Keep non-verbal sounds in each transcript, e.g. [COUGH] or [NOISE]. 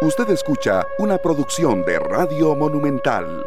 Usted escucha una producción de Radio Monumental.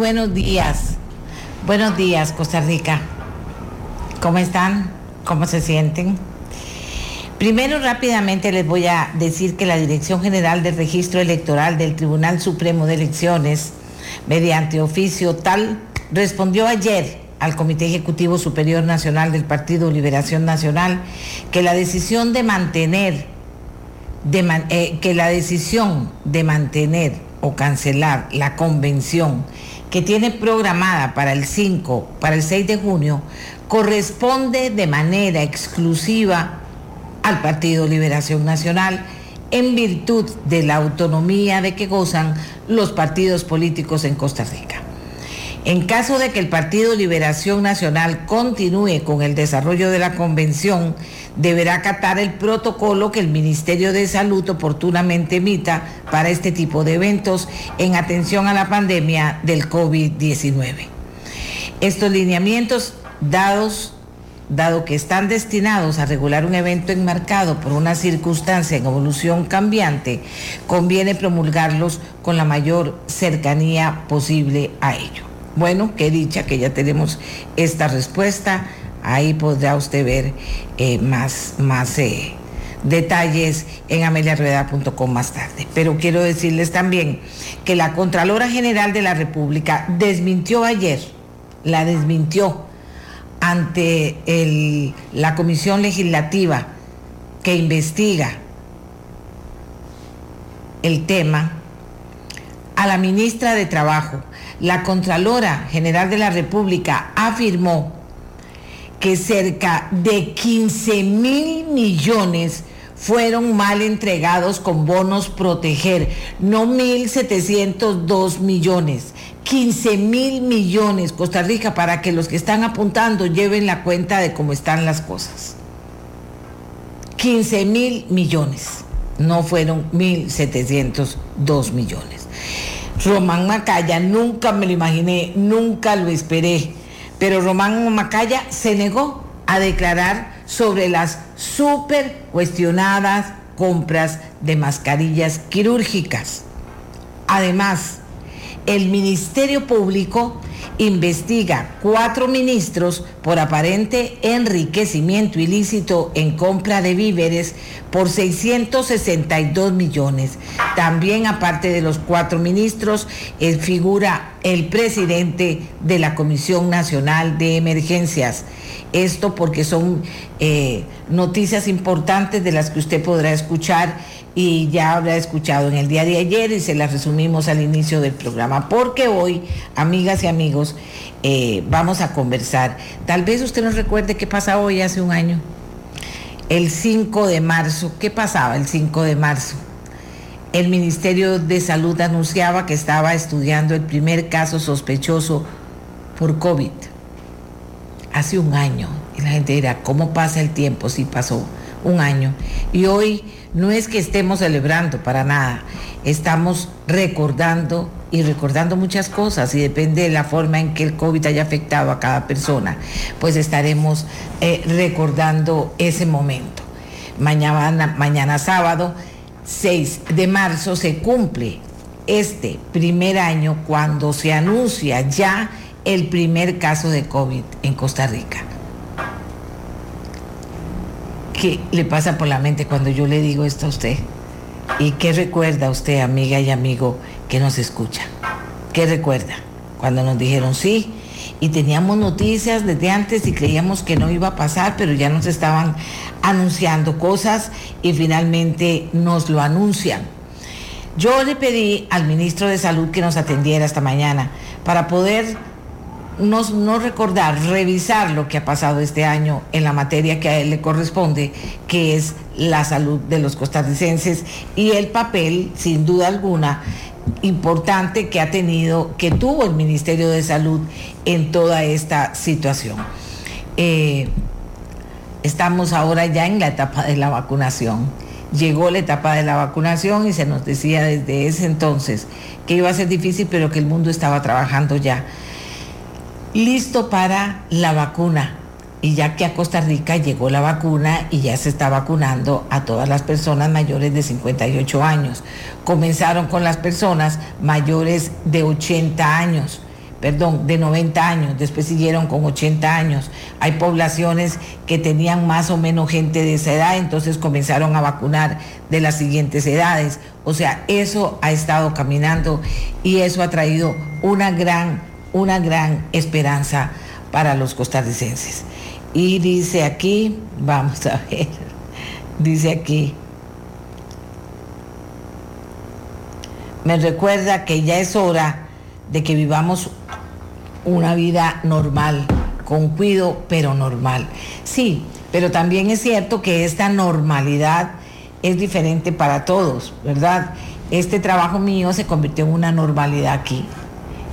Buenos días. Buenos días, Costa Rica. ¿Cómo están? ¿Cómo se sienten? Primero, rápidamente les voy a decir que la Dirección General del Registro Electoral del Tribunal Supremo de Elecciones, mediante oficio tal, respondió ayer al Comité Ejecutivo Superior Nacional del Partido Liberación Nacional que la decisión de mantener, eh, que la decisión de mantener o cancelar la convención que tiene programada para el 5, para el 6 de junio, corresponde de manera exclusiva al Partido Liberación Nacional en virtud de la autonomía de que gozan los partidos políticos en Costa Rica. En caso de que el Partido Liberación Nacional continúe con el desarrollo de la convención, deberá acatar el protocolo que el Ministerio de Salud oportunamente emita para este tipo de eventos en atención a la pandemia del COVID-19. Estos lineamientos dados dado que están destinados a regular un evento enmarcado por una circunstancia en evolución cambiante, conviene promulgarlos con la mayor cercanía posible a ello. Bueno, qué dicha que ya tenemos esta respuesta. Ahí podrá usted ver eh, más, más eh, detalles en ameliarrueda.com más tarde. Pero quiero decirles también que la Contralora General de la República desmintió ayer, la desmintió ante la Comisión Legislativa que investiga el tema a la ministra de Trabajo, la Contralora General de la República afirmó que cerca de 15 mil millones fueron mal entregados con bonos proteger, no 1.702 millones, 15 mil millones, Costa Rica, para que los que están apuntando lleven la cuenta de cómo están las cosas. 15 mil millones, no fueron 1.702 millones. Román Macaya, nunca me lo imaginé, nunca lo esperé, pero Román Macaya se negó a declarar sobre las súper cuestionadas compras de mascarillas quirúrgicas. Además, el Ministerio Público investiga cuatro ministros por aparente enriquecimiento ilícito en compra de víveres por 662 millones. También aparte de los cuatro ministros eh, figura el presidente de la Comisión Nacional de Emergencias. Esto porque son eh, noticias importantes de las que usted podrá escuchar y ya habrá escuchado en el día de ayer y se las resumimos al inicio del programa, porque hoy, amigas y amigos, eh, vamos a conversar. Tal vez usted nos recuerde qué pasa hoy hace un año, el 5 de marzo. ¿Qué pasaba el 5 de marzo? El Ministerio de Salud anunciaba que estaba estudiando el primer caso sospechoso por COVID. Hace un año. Y la gente dirá, ¿cómo pasa el tiempo? si pasó un año. Y hoy no es que estemos celebrando para nada, estamos recordando y recordando muchas cosas y depende de la forma en que el COVID haya afectado a cada persona, pues estaremos eh, recordando ese momento. Mañana, mañana sábado 6 de marzo se cumple este primer año cuando se anuncia ya el primer caso de COVID en Costa Rica. ¿Qué le pasa por la mente cuando yo le digo esto a usted? ¿Y qué recuerda usted, amiga y amigo, que nos escucha? ¿Qué recuerda? Cuando nos dijeron sí y teníamos noticias desde antes y creíamos que no iba a pasar, pero ya nos estaban anunciando cosas y finalmente nos lo anuncian. Yo le pedí al ministro de Salud que nos atendiera esta mañana para poder no, recordar, revisar lo que ha pasado este año en la materia que a él le corresponde, que es la salud de los costarricenses y el papel, sin duda alguna, importante que ha tenido, que tuvo el Ministerio de Salud en toda esta situación. Eh, estamos ahora ya en la etapa de la vacunación. Llegó la etapa de la vacunación y se nos decía desde ese entonces que iba a ser difícil, pero que el mundo estaba trabajando ya listo para la vacuna. Y ya que a Costa Rica llegó la vacuna y ya se está vacunando a todas las personas mayores de 58 años. Comenzaron con las personas mayores de 80 años, perdón, de 90 años, después siguieron con 80 años. Hay poblaciones que tenían más o menos gente de esa edad, entonces comenzaron a vacunar de las siguientes edades. O sea, eso ha estado caminando y eso ha traído una gran una gran esperanza para los costarricenses. Y dice aquí, [LAUGHS] vamos a ver, dice aquí, me recuerda que ya es hora de que vivamos una vida normal, con cuido, pero normal. Sí, pero también es cierto que esta normalidad es diferente para todos, ¿verdad? Este trabajo mío se convirtió en una normalidad aquí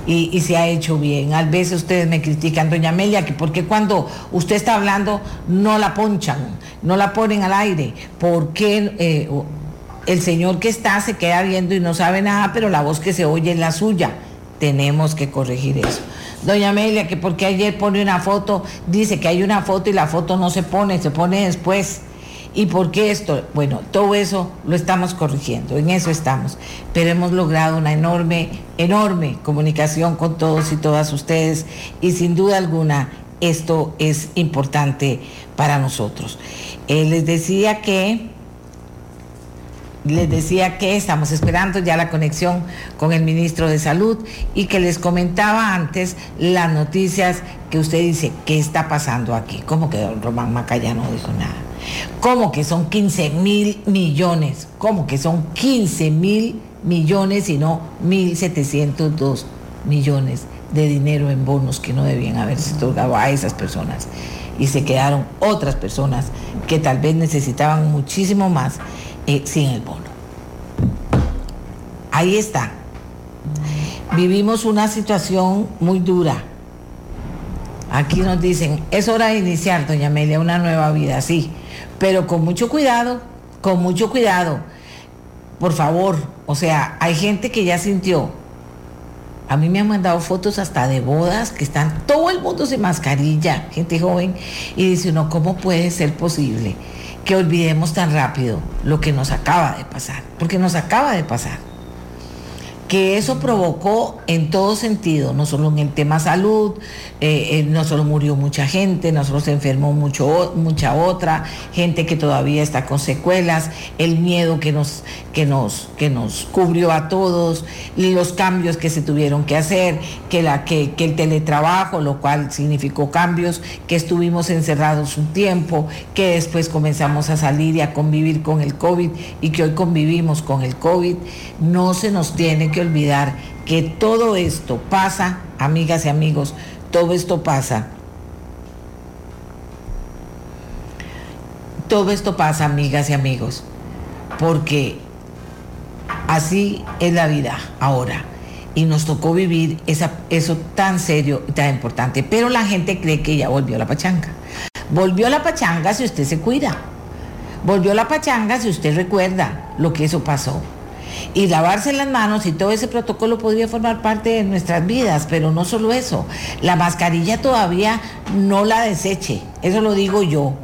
y, se ha hecho bien. A veces ustedes me critican, doña Amelia, que porque cuando usted está hablando no la ponchan, no la ponen al aire, porque eh, el señor que está se queda viendo y no sabe nada, pero la voz que se oye es la suya. Tenemos que corregir eso. Doña Amelia, que porque ayer pone una foto, dice que hay una foto y la foto no se pone, se pone después. ¿Y por qué esto? Bueno, todo eso lo estamos corrigiendo, en eso estamos. Pero hemos logrado una enorme, enorme comunicación con todos y todas ustedes y sin duda alguna esto es importante para nosotros. Eh, les decía que les decía que estamos esperando ya la conexión con el ministro de Salud y que les comentaba antes las noticias que usted dice, ¿qué está pasando aquí? ¿Cómo que don Román Macaya no dijo nada? ¿Cómo que son 15 mil millones? ¿Cómo que son 15 mil millones y no 1.702 millones de dinero en bonos que no debían haberse otorgado a esas personas? Y se quedaron otras personas que tal vez necesitaban muchísimo más eh, sin el bono. Ahí está. Vivimos una situación muy dura. Aquí nos dicen, es hora de iniciar, doña Amelia, una nueva vida, sí pero con mucho cuidado, con mucho cuidado. Por favor, o sea, hay gente que ya sintió. A mí me han mandado fotos hasta de bodas que están todo el mundo sin mascarilla, gente joven, y dice uno, ¿cómo puede ser posible que olvidemos tan rápido lo que nos acaba de pasar? Porque nos acaba de pasar que eso provocó en todo sentido, no solo en el tema salud, eh, eh, no solo murió mucha gente, no solo se enfermó mucha otra, gente que todavía está con secuelas, el miedo que nos, que, nos, que nos cubrió a todos, los cambios que se tuvieron que hacer, que, la, que, que el teletrabajo, lo cual significó cambios, que estuvimos encerrados un tiempo, que después comenzamos a salir y a convivir con el COVID y que hoy convivimos con el COVID, no se nos tiene que olvidar que todo esto pasa, amigas y amigos, todo esto pasa. Todo esto pasa, amigas y amigos, porque así es la vida ahora. y nos tocó vivir esa, eso tan serio y tan importante. Pero la gente cree que ya volvió la pachanga. Volvió la pachanga si usted se cuida. Volvió la pachanga si usted recuerda lo que eso pasó. Y lavarse las manos y todo ese protocolo podría formar parte de nuestras vidas, pero no solo eso. La mascarilla todavía no la deseche, eso lo digo yo.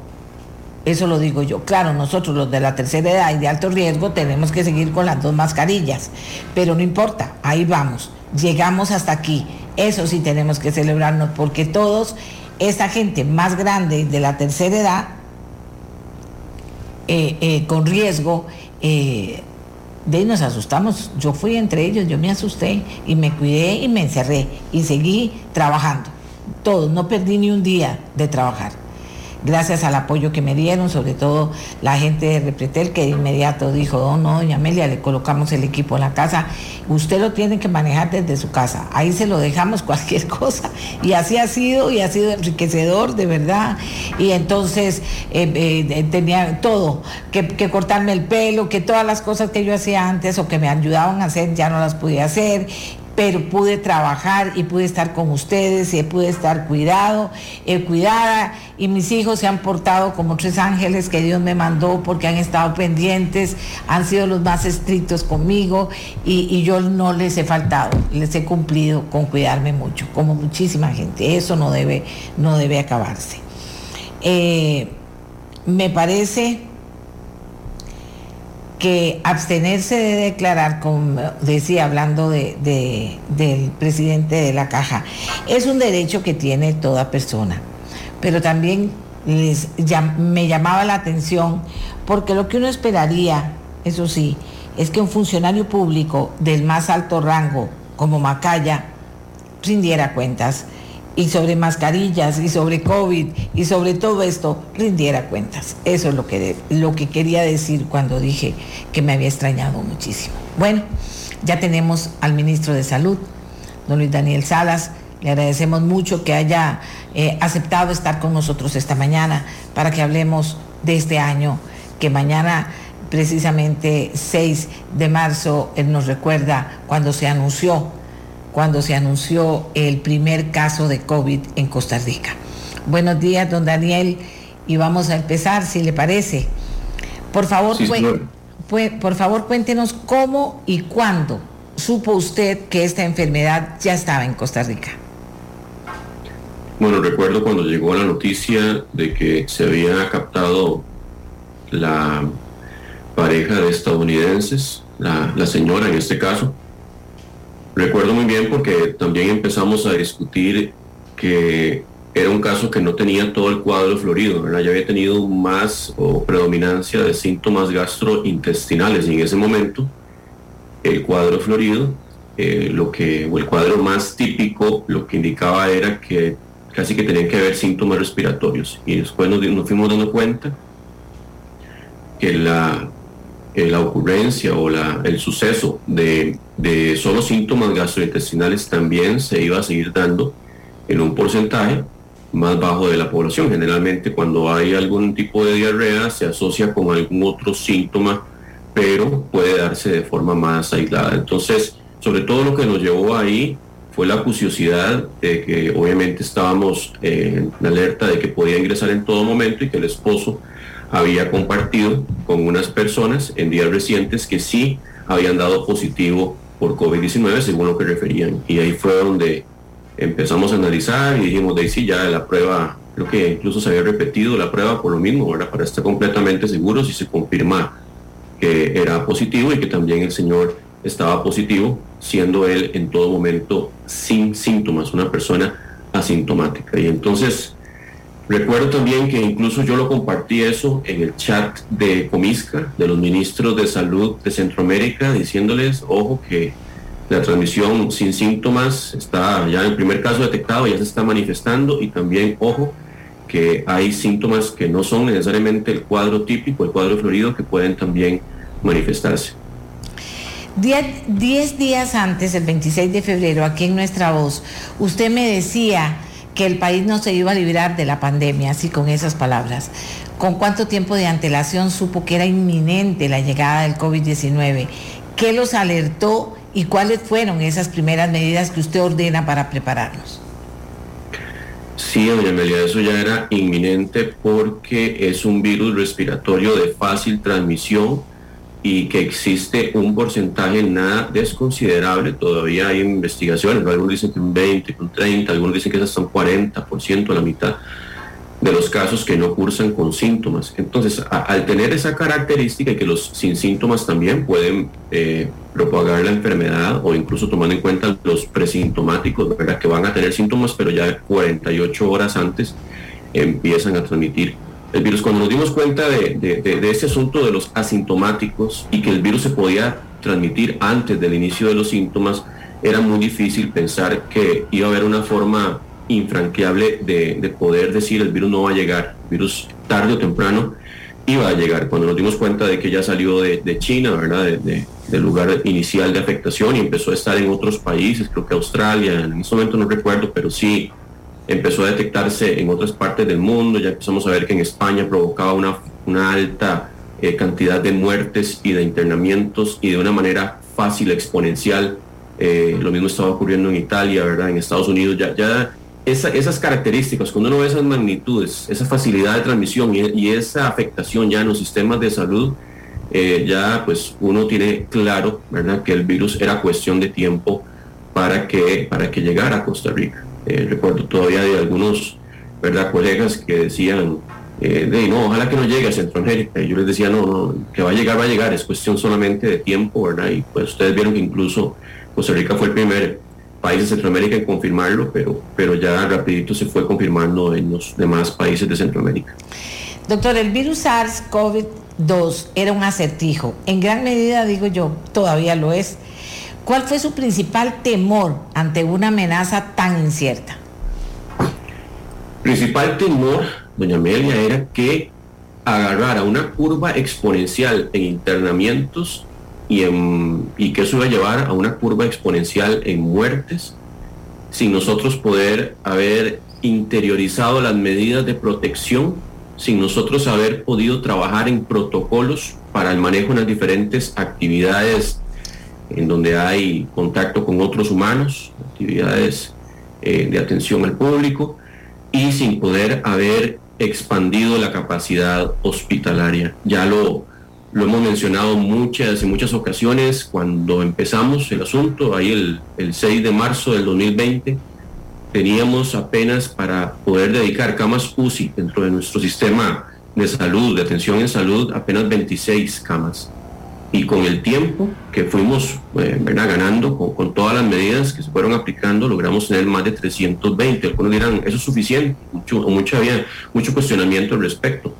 Eso lo digo yo. Claro, nosotros los de la tercera edad y de alto riesgo tenemos que seguir con las dos mascarillas, pero no importa, ahí vamos, llegamos hasta aquí. Eso sí tenemos que celebrarnos porque todos, esta gente más grande de la tercera edad, eh, eh, con riesgo, eh, de ahí nos asustamos. Yo fui entre ellos, yo me asusté y me cuidé y me encerré y seguí trabajando. Todos, no perdí ni un día de trabajar gracias al apoyo que me dieron, sobre todo la gente de Repretel que de inmediato dijo, oh, no, doña Amelia, le colocamos el equipo en la casa, usted lo tiene que manejar desde su casa, ahí se lo dejamos [LAUGHS] cualquier cosa. Y así ha sido y ha sido enriquecedor, de verdad. Y entonces eh, eh, tenía todo, que, que cortarme el pelo, que todas las cosas que yo hacía antes o que me ayudaban a hacer ya no las podía hacer pero pude trabajar y pude estar con ustedes y pude estar cuidado, eh, cuidada y mis hijos se han portado como tres ángeles que Dios me mandó porque han estado pendientes, han sido los más estrictos conmigo y, yo no les he faltado, les he cumplido con cuidarme mucho, como muchísima gente. Eso no debe, no debe acabarse. Eh, me parece que abstenerse de declarar, como decía hablando de, del presidente de la caja, es un derecho que tiene toda persona. Pero también les, me llamaba la atención porque lo que uno esperaría, eso sí, es que un funcionario público del más alto rango, como Macaya, rindiera cuentas y sobre mascarillas y sobre COVID y sobre todo esto rindiera cuentas. Eso es lo que, lo que quería decir cuando dije que me había extrañado muchísimo. Bueno, ya tenemos al ministro de Salud, don Luis Daniel Salas. Le agradecemos mucho que haya eh, aceptado estar con nosotros esta mañana para que hablemos de este año, que mañana precisamente 6 de marzo él nos recuerda cuando se anunció cuando se anunció el primer caso de COVID en Costa Rica. Buenos días, don Daniel, y vamos a empezar, si le parece. Por favor, por favor, cuéntenos cómo y cuándo supo usted que esta enfermedad ya estaba en Costa Rica. Bueno, recuerdo cuando llegó la noticia de que se había captado la pareja de estadounidenses, la señora en este caso, Recuerdo muy bien porque también empezamos a discutir que era un caso que no tenía todo el cuadro florido, ya había tenido más o predominancia de síntomas gastrointestinales y en ese momento el cuadro florido, eh, lo que, o el cuadro más típico, lo que indicaba era que casi que tenían que haber síntomas respiratorios. Y después nos fuimos dando cuenta que la la ocurrencia o la, el suceso de, de solo síntomas gastrointestinales también se iba a seguir dando en un porcentaje más bajo de la población. Generalmente cuando hay algún tipo de diarrea se asocia con algún otro síntoma, pero puede darse de forma más aislada. Entonces, sobre todo lo que nos llevó ahí fue la curiosidad de que obviamente estábamos eh, en alerta de que podía ingresar en todo momento y que el esposo había compartido con unas personas en días recientes que sí habían dado positivo por COVID-19 según lo que referían. Y ahí fue donde empezamos a analizar y dijimos, de ahí sí, ya la prueba, creo que incluso se había repetido la prueba por lo mismo, ahora para estar completamente seguros y se confirma que era positivo y que también el señor estaba positivo, siendo él en todo momento sin síntomas, una persona asintomática. Y entonces Recuerdo también que incluso yo lo compartí eso en el chat de Comisca, de los ministros de salud de Centroamérica, diciéndoles, ojo, que la transmisión sin síntomas está ya en el primer caso detectado, ya se está manifestando y también, ojo, que hay síntomas que no son necesariamente el cuadro típico, el cuadro florido, que pueden también manifestarse. Diez, días antes, el 26 de febrero, aquí en Nuestra Voz, usted me decía que el país no se iba a librar de la pandemia, así con esas palabras. ¿Con cuánto tiempo de antelación supo que era inminente la llegada del COVID-19? ¿Qué los alertó ¿Y cuáles fueron esas primeras medidas que usted ordena para prepararnos? Sí, doña Amelia, eso ya era inminente porque es un virus respiratorio de fácil transmisión y que existe un porcentaje nada desconsiderable. Todavía hay investigaciones, algunos dicen que un 20, un 30, algunos dicen que hasta un 40%, la mitad de los casos que no cursan con síntomas. Entonces, al tener esa característica y que los sin síntomas también pueden eh, propagar la enfermedad o incluso tomando en cuenta los presintomáticos, ¿verdad? que van a tener síntomas, pero ya 48 horas antes empiezan a transmitir el virus. Cuando nos dimos cuenta de, de, ese asunto de los asintomáticos y que el virus se podía transmitir antes del inicio de los síntomas, era muy difícil pensar que iba a haber una forma infranqueable de, poder decir el virus no va a llegar, el virus tarde o temprano iba a llegar. Cuando nos dimos cuenta de que ya salió de, China, ¿verdad? De, del lugar inicial de afectación y empezó a estar en otros países, creo que Australia, en ese momento no recuerdo, pero sí empezó a detectarse en otras partes del mundo, ya empezamos a ver que en España provocaba una, una alta eh, cantidad de muertes y de internamientos y de una manera fácil, exponencial. Eh, lo mismo estaba ocurriendo en Italia, ¿verdad? En Estados Unidos ya, ya esas características, cuando uno ve esas magnitudes, esa facilidad de transmisión y, esa afectación ya en los sistemas de salud, eh, ya pues uno tiene claro, ¿verdad?, que el virus era cuestión de tiempo para que, para que llegara a Costa Rica. Eh, recuerdo todavía de algunos, ¿verdad?, colegas que decían, eh, de, no, ojalá que no llegue a Centroamérica. Y yo les decía, no, no, que va a llegar, va a llegar, es cuestión solamente de tiempo, ¿verdad? Y pues ustedes vieron que incluso Costa Rica fue el primer país de Centroamérica en confirmarlo, pero, pero ya rapidito se fue confirmando en los demás países de Centroamérica. Doctor, el virus SARS-CoV-2 era un acertijo. En gran medida, digo yo, todavía lo es. ¿Cuál fue su principal temor ante una amenaza tan incierta? Principal temor, doña Amelia, era que agarrara una curva exponencial en internamientos y, que eso iba a llevar a una curva exponencial en muertes sin nosotros poder haber interiorizado las medidas de protección, sin nosotros haber podido trabajar en protocolos para el manejo de las diferentes actividades en donde hay contacto con otros humanos, actividades eh, de atención al público, y sin poder haber expandido la capacidad hospitalaria. Ya lo, lo hemos mencionado muchas y muchas ocasiones cuando empezamos el asunto, ahí el, el 6 de marzo del 2020, teníamos apenas para poder dedicar camas UCI dentro de nuestro sistema de salud, de atención en salud, apenas 26 camas. Y con el tiempo que fuimos eh, ganando, con, todas las medidas que se fueron aplicando, logramos tener más de 320. Algunos dirán, eso es suficiente, mucho, mucho, había mucho cuestionamiento al respecto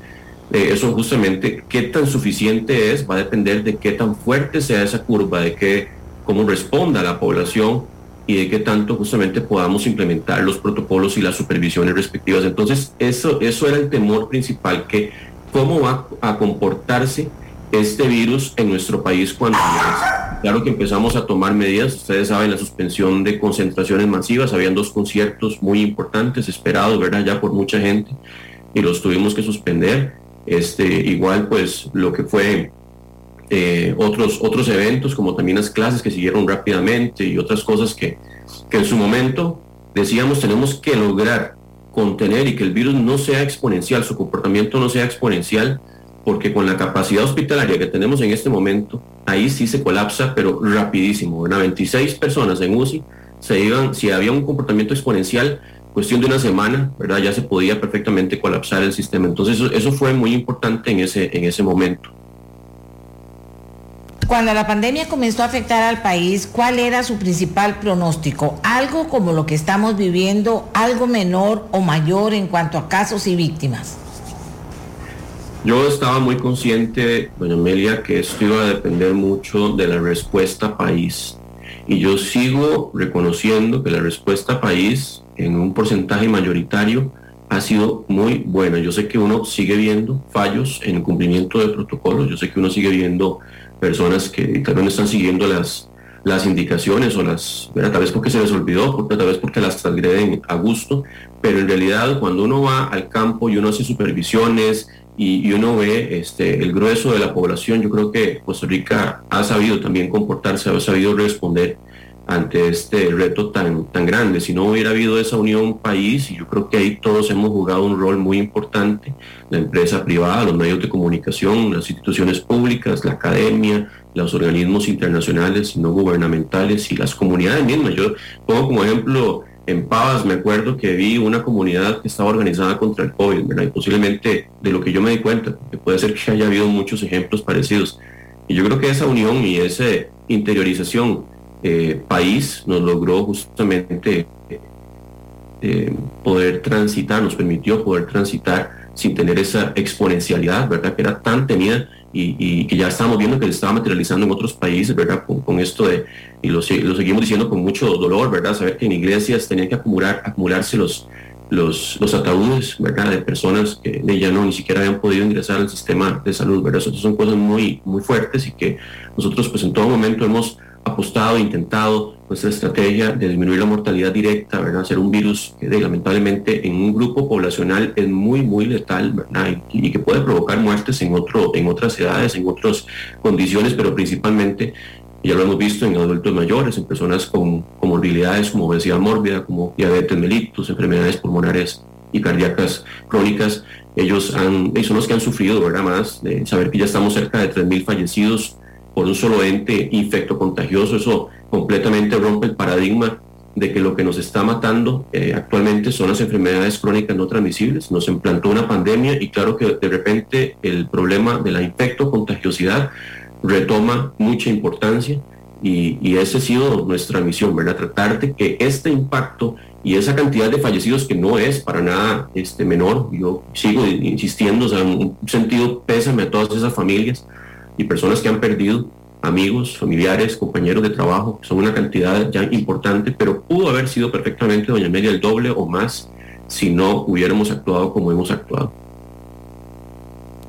eso justamente, qué tan suficiente es, va a depender de qué tan fuerte sea esa curva, de qué, cómo responda la población y de qué tanto justamente podamos implementar los protocolos y las supervisiones respectivas. Entonces, eso, eso era el temor principal, que cómo va a comportarse este virus en nuestro país cuando Claro que empezamos a tomar medidas, ustedes saben, la suspensión de concentraciones masivas, habían dos conciertos muy importantes, esperados, ¿verdad? Ya por mucha gente, y los tuvimos que suspender este, igual pues lo que fue eh, otros, otros eventos como también las clases que siguieron rápidamente y otras cosas que, que en su momento decíamos tenemos que lograr contener y que el virus no sea exponencial, su comportamiento no sea exponencial, porque con la capacidad hospitalaria que tenemos en este momento, ahí sí se colapsa, pero rapidísimo. 26 personas en UCI se iban, si había un comportamiento exponencial, cuestión de una semana, ¿verdad? Ya se podía perfectamente colapsar el sistema. Entonces eso, fue muy importante en ese, en ese momento. Cuando la pandemia comenzó a afectar al país, ¿cuál era su principal pronóstico? ¿Algo como lo que estamos viviendo, algo menor o mayor en cuanto a casos y víctimas? Yo estaba muy consciente, doña Amelia, que esto iba a depender mucho de la respuesta país. Y yo sigo reconociendo que la respuesta país en un porcentaje mayoritario ha sido muy buena. Yo sé que uno sigue viendo fallos en el cumplimiento de protocolos, yo sé que uno sigue viendo personas que tal vez no están siguiendo las, las indicaciones o las, tal vez porque se les olvidó, tal vez porque las transgreden a gusto, pero en realidad cuando uno va al campo y uno hace supervisiones y, uno ve este, el grueso de la población, yo creo que Costa Rica ha sabido también comportarse, ha sabido responder ante este reto tan, tan grande. Si no hubiera habido esa unión país, y yo creo que ahí todos hemos jugado un rol muy importante, la empresa privada, los medios de comunicación, las instituciones públicas, la academia, los organismos internacionales no gubernamentales y las comunidades mismas. Yo pongo como ejemplo en Pavas, me acuerdo que vi una comunidad que estaba organizada contra el COVID, ¿verdad? Y posiblemente de lo que yo me di cuenta, puede ser que haya habido muchos ejemplos parecidos. Y yo creo que esa unión y esa interiorización eh, país nos logró justamente eh, poder transitar, nos permitió poder transitar sin tener esa exponencialidad, ¿verdad? Que era tan tenida y, que ya estamos viendo que se estaba materializando en otros países, ¿verdad? Con, esto de, y lo, seguimos diciendo con mucho dolor, ¿verdad? Saber que en iglesias tenían que acumular, acumularse los, los, los ataúdes, ¿verdad? De personas que ya no ni siquiera habían podido ingresar al sistema de salud, ¿verdad? Eso son cosas muy, muy fuertes y que nosotros pues en todo momento hemos apostado, intentado nuestra estrategia de disminuir la mortalidad directa, ¿verdad? Ser un virus que lamentablemente en un grupo poblacional es muy, muy letal. Y, que puede provocar muertes en, otro, en otras edades, en otras condiciones, pero principalmente, ya lo hemos visto en adultos mayores, en personas con comorbilidades como obesidad mórbida, como diabetes mellitus, enfermedades pulmonares y cardíacas crónicas. Ellos, han, son los que han sufrido, ¿verdad? Más de saber que ya estamos cerca de 3.000 fallecidos por un solo ente infecto contagioso. Eso completamente rompe el paradigma de que lo que nos está matando eh, actualmente son las enfermedades crónicas no transmisibles. Nos implantó una pandemia y claro que de repente el problema de la infecto contagiosidad retoma mucha importancia y, y esa ha sido nuestra misión, ¿verdad? Tratar de que este impacto y esa cantidad de fallecidos que no es para nada este, menor, yo sigo insistiendo, o sea, en un sentido pésame a todas esas familias, y personas que han perdido amigos, familiares, compañeros de trabajo, son una cantidad ya importante, pero pudo haber sido perfectamente, doña Amelia, el doble o más si no hubiéramos actuado como hemos actuado.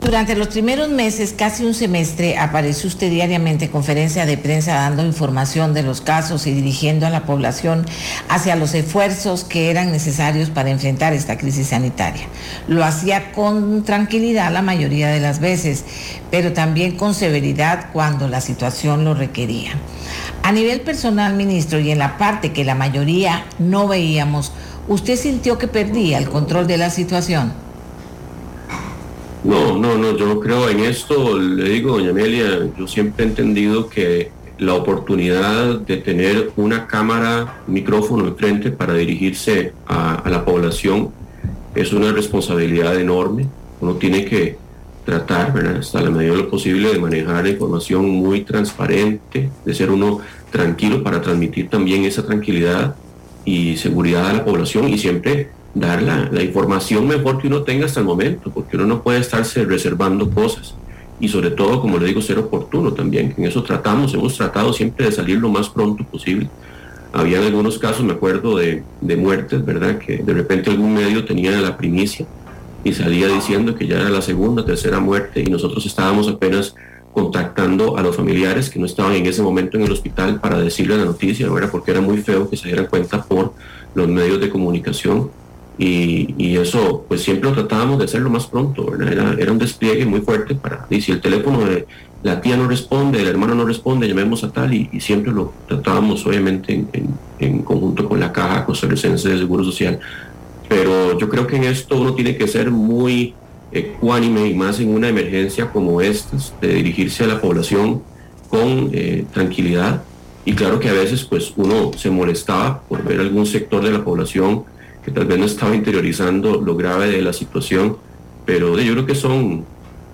Durante los primeros meses, casi un semestre, apareció usted diariamente en conferencia de prensa dando información de los casos y dirigiendo a la población hacia los esfuerzos que eran necesarios para enfrentar esta crisis sanitaria. Lo hacía con tranquilidad la mayoría de las veces, pero también con severidad cuando la situación lo requería. A nivel personal, ministro, y en la parte que la mayoría no veíamos, ¿usted sintió que perdía el control de la situación? No, no, no, yo creo en esto. Le digo, doña Amelia, yo siempre he entendido que la oportunidad de tener una cámara, micrófono enfrente para dirigirse a, la población es una responsabilidad enorme. Uno tiene que tratar, hasta la medida de lo posible, de manejar información muy transparente, de ser uno tranquilo para transmitir también esa tranquilidad y seguridad a la población y siempre dar la, información mejor que uno tenga hasta el momento, porque uno no puede estarse reservando cosas. Y sobre todo, como le digo, ser oportuno también, en eso tratamos, hemos tratado siempre de salir lo más pronto posible. Había algunos casos, me acuerdo, de, de muertes, ¿verdad? Que de repente algún medio tenía la primicia y salía diciendo que ya era la segunda, tercera muerte y nosotros estábamos apenas contactando a los familiares que no estaban en ese momento en el hospital para decirle la noticia, ¿verdad? Porque era muy feo que se dieran cuenta por los medios de comunicación y, eso, pues siempre lo tratábamos de hacerlo más pronto, Era, era, un despliegue muy fuerte para, y si el teléfono de la tía no responde, el hermano no responde, llamemos a tal, y, siempre lo tratábamos obviamente en, conjunto con la Caja Costarricense de Seguro Social. Pero yo creo que en esto uno tiene que ser muy ecuánime y más en una emergencia como esta, de dirigirse a la población con eh, tranquilidad. Y claro que a veces pues uno se molestaba por ver algún sector de la población que tal vez no estaba interiorizando lo grave de la situación, pero yo creo que son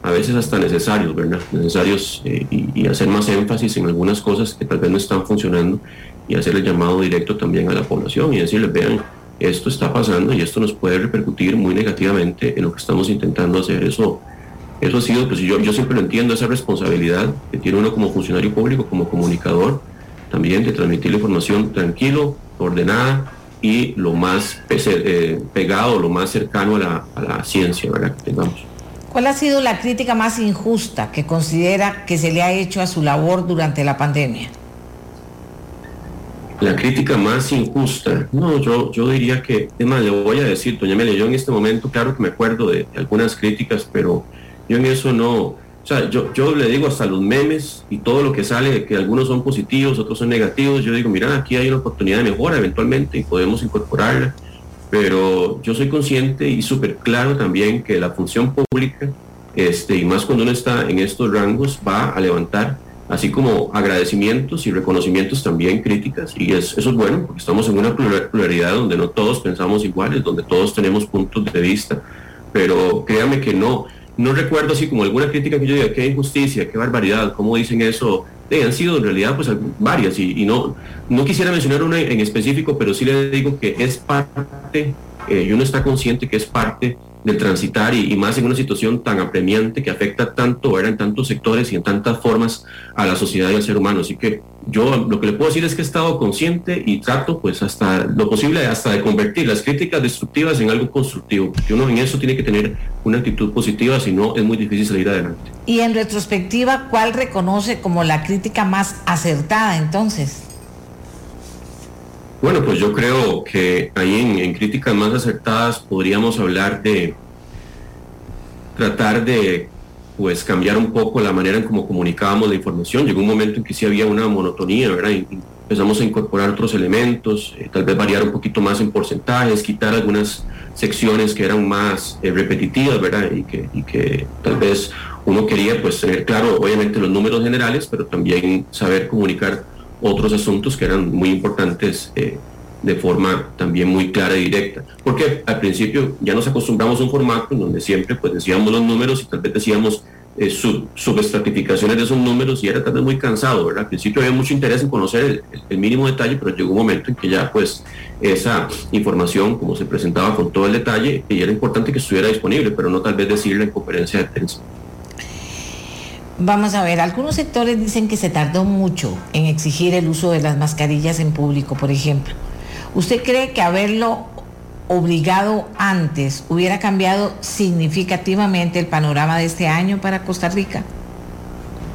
a veces hasta necesarios, ¿verdad? Necesarios eh, y, hacer más énfasis en algunas cosas que tal vez no están funcionando y hacer el llamado directo también a la población y decirles, vean, esto está pasando y esto nos puede repercutir muy negativamente en lo que estamos intentando hacer. Eso, eso ha sido, pues yo, yo siempre lo entiendo, esa responsabilidad que tiene uno como funcionario público, como comunicador, también de transmitir la información tranquilo, ordenada, y lo más eh, pegado, lo más cercano a la, a la ciencia ¿verdad? que tengamos. ¿Cuál ha sido la crítica más injusta que considera que se le ha hecho a su labor durante la pandemia? La crítica más injusta, no, yo, yo diría que, es más, le voy a decir, doña Amelia, yo en este momento, claro que me acuerdo de, algunas críticas, pero yo en eso no, o sea, yo, yo le digo hasta los memes y todo lo que sale, que algunos son positivos, otros son negativos, yo digo, mira, aquí hay una oportunidad de mejora eventualmente y podemos incorporarla, pero yo soy consciente y súper claro también que la función pública, este, y más cuando uno está en estos rangos, va a levantar así como agradecimientos y reconocimientos también críticas, y eso es bueno, porque estamos en una pluralidad donde no todos pensamos iguales, donde todos tenemos puntos de vista, pero créame que no, no recuerdo así como alguna crítica que yo diga, qué injusticia, qué barbaridad, cómo dicen eso, han sido en realidad pues varias, y, no, no quisiera mencionar una en específico, pero sí le digo que es parte, eh, y uno está consciente que es parte del transitar y, más en una situación tan apremiante que afecta tanto, era en tantos sectores y en tantas formas a la sociedad y al ser humano. Así que yo lo que le puedo decir es que he estado consciente y trato pues hasta lo posible hasta de convertir las críticas destructivas en algo constructivo, porque uno en eso tiene que tener una actitud positiva, si no es muy difícil salir adelante. Y en retrospectiva, ¿cuál reconoce como la crítica más acertada entonces? Bueno, pues yo creo que ahí en, críticas más acertadas podríamos hablar de tratar de pues cambiar un poco la manera en cómo comunicábamos la información. Llegó un momento en que sí había una monotonía, ¿verdad? Y empezamos a incorporar otros elementos, eh, tal vez variar un poquito más en porcentajes, quitar algunas secciones que eran más eh, repetitivas, ¿verdad? Y que, y que tal vez uno quería pues tener claro, obviamente, los números generales, pero también saber comunicar otros asuntos que eran muy importantes eh, de forma también muy clara y directa. Porque al principio ya nos acostumbramos a un formato en donde siempre pues decíamos los números y tal vez decíamos eh, sub, subestratificaciones de esos números y era tal vez muy cansado, ¿verdad? Al principio había mucho interés en conocer el, mínimo detalle, pero llegó un momento en que ya pues esa información, como se presentaba con todo el detalle, y era importante que estuviera disponible, pero no tal vez decirla en conferencia de prensa. Vamos a ver, algunos sectores dicen que se tardó mucho en exigir el uso de las mascarillas en público, por ejemplo. ¿Usted cree que haberlo obligado antes hubiera cambiado significativamente el panorama de este año para Costa Rica?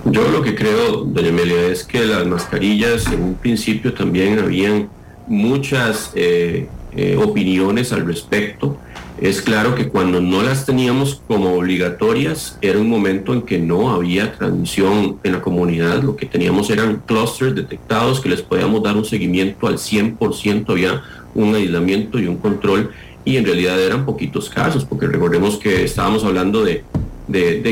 Yo lo que creo, doña Amelia, es que las mascarillas en un principio también habían muchas eh, eh, opiniones al respecto es claro que cuando no las teníamos como obligatorias, era un momento en que no había transmisión en la comunidad, lo que teníamos eran clusters detectados que les podíamos dar un seguimiento al 100%, había un aislamiento y un control, y en realidad eran poquitos casos, porque recordemos que estábamos hablando de,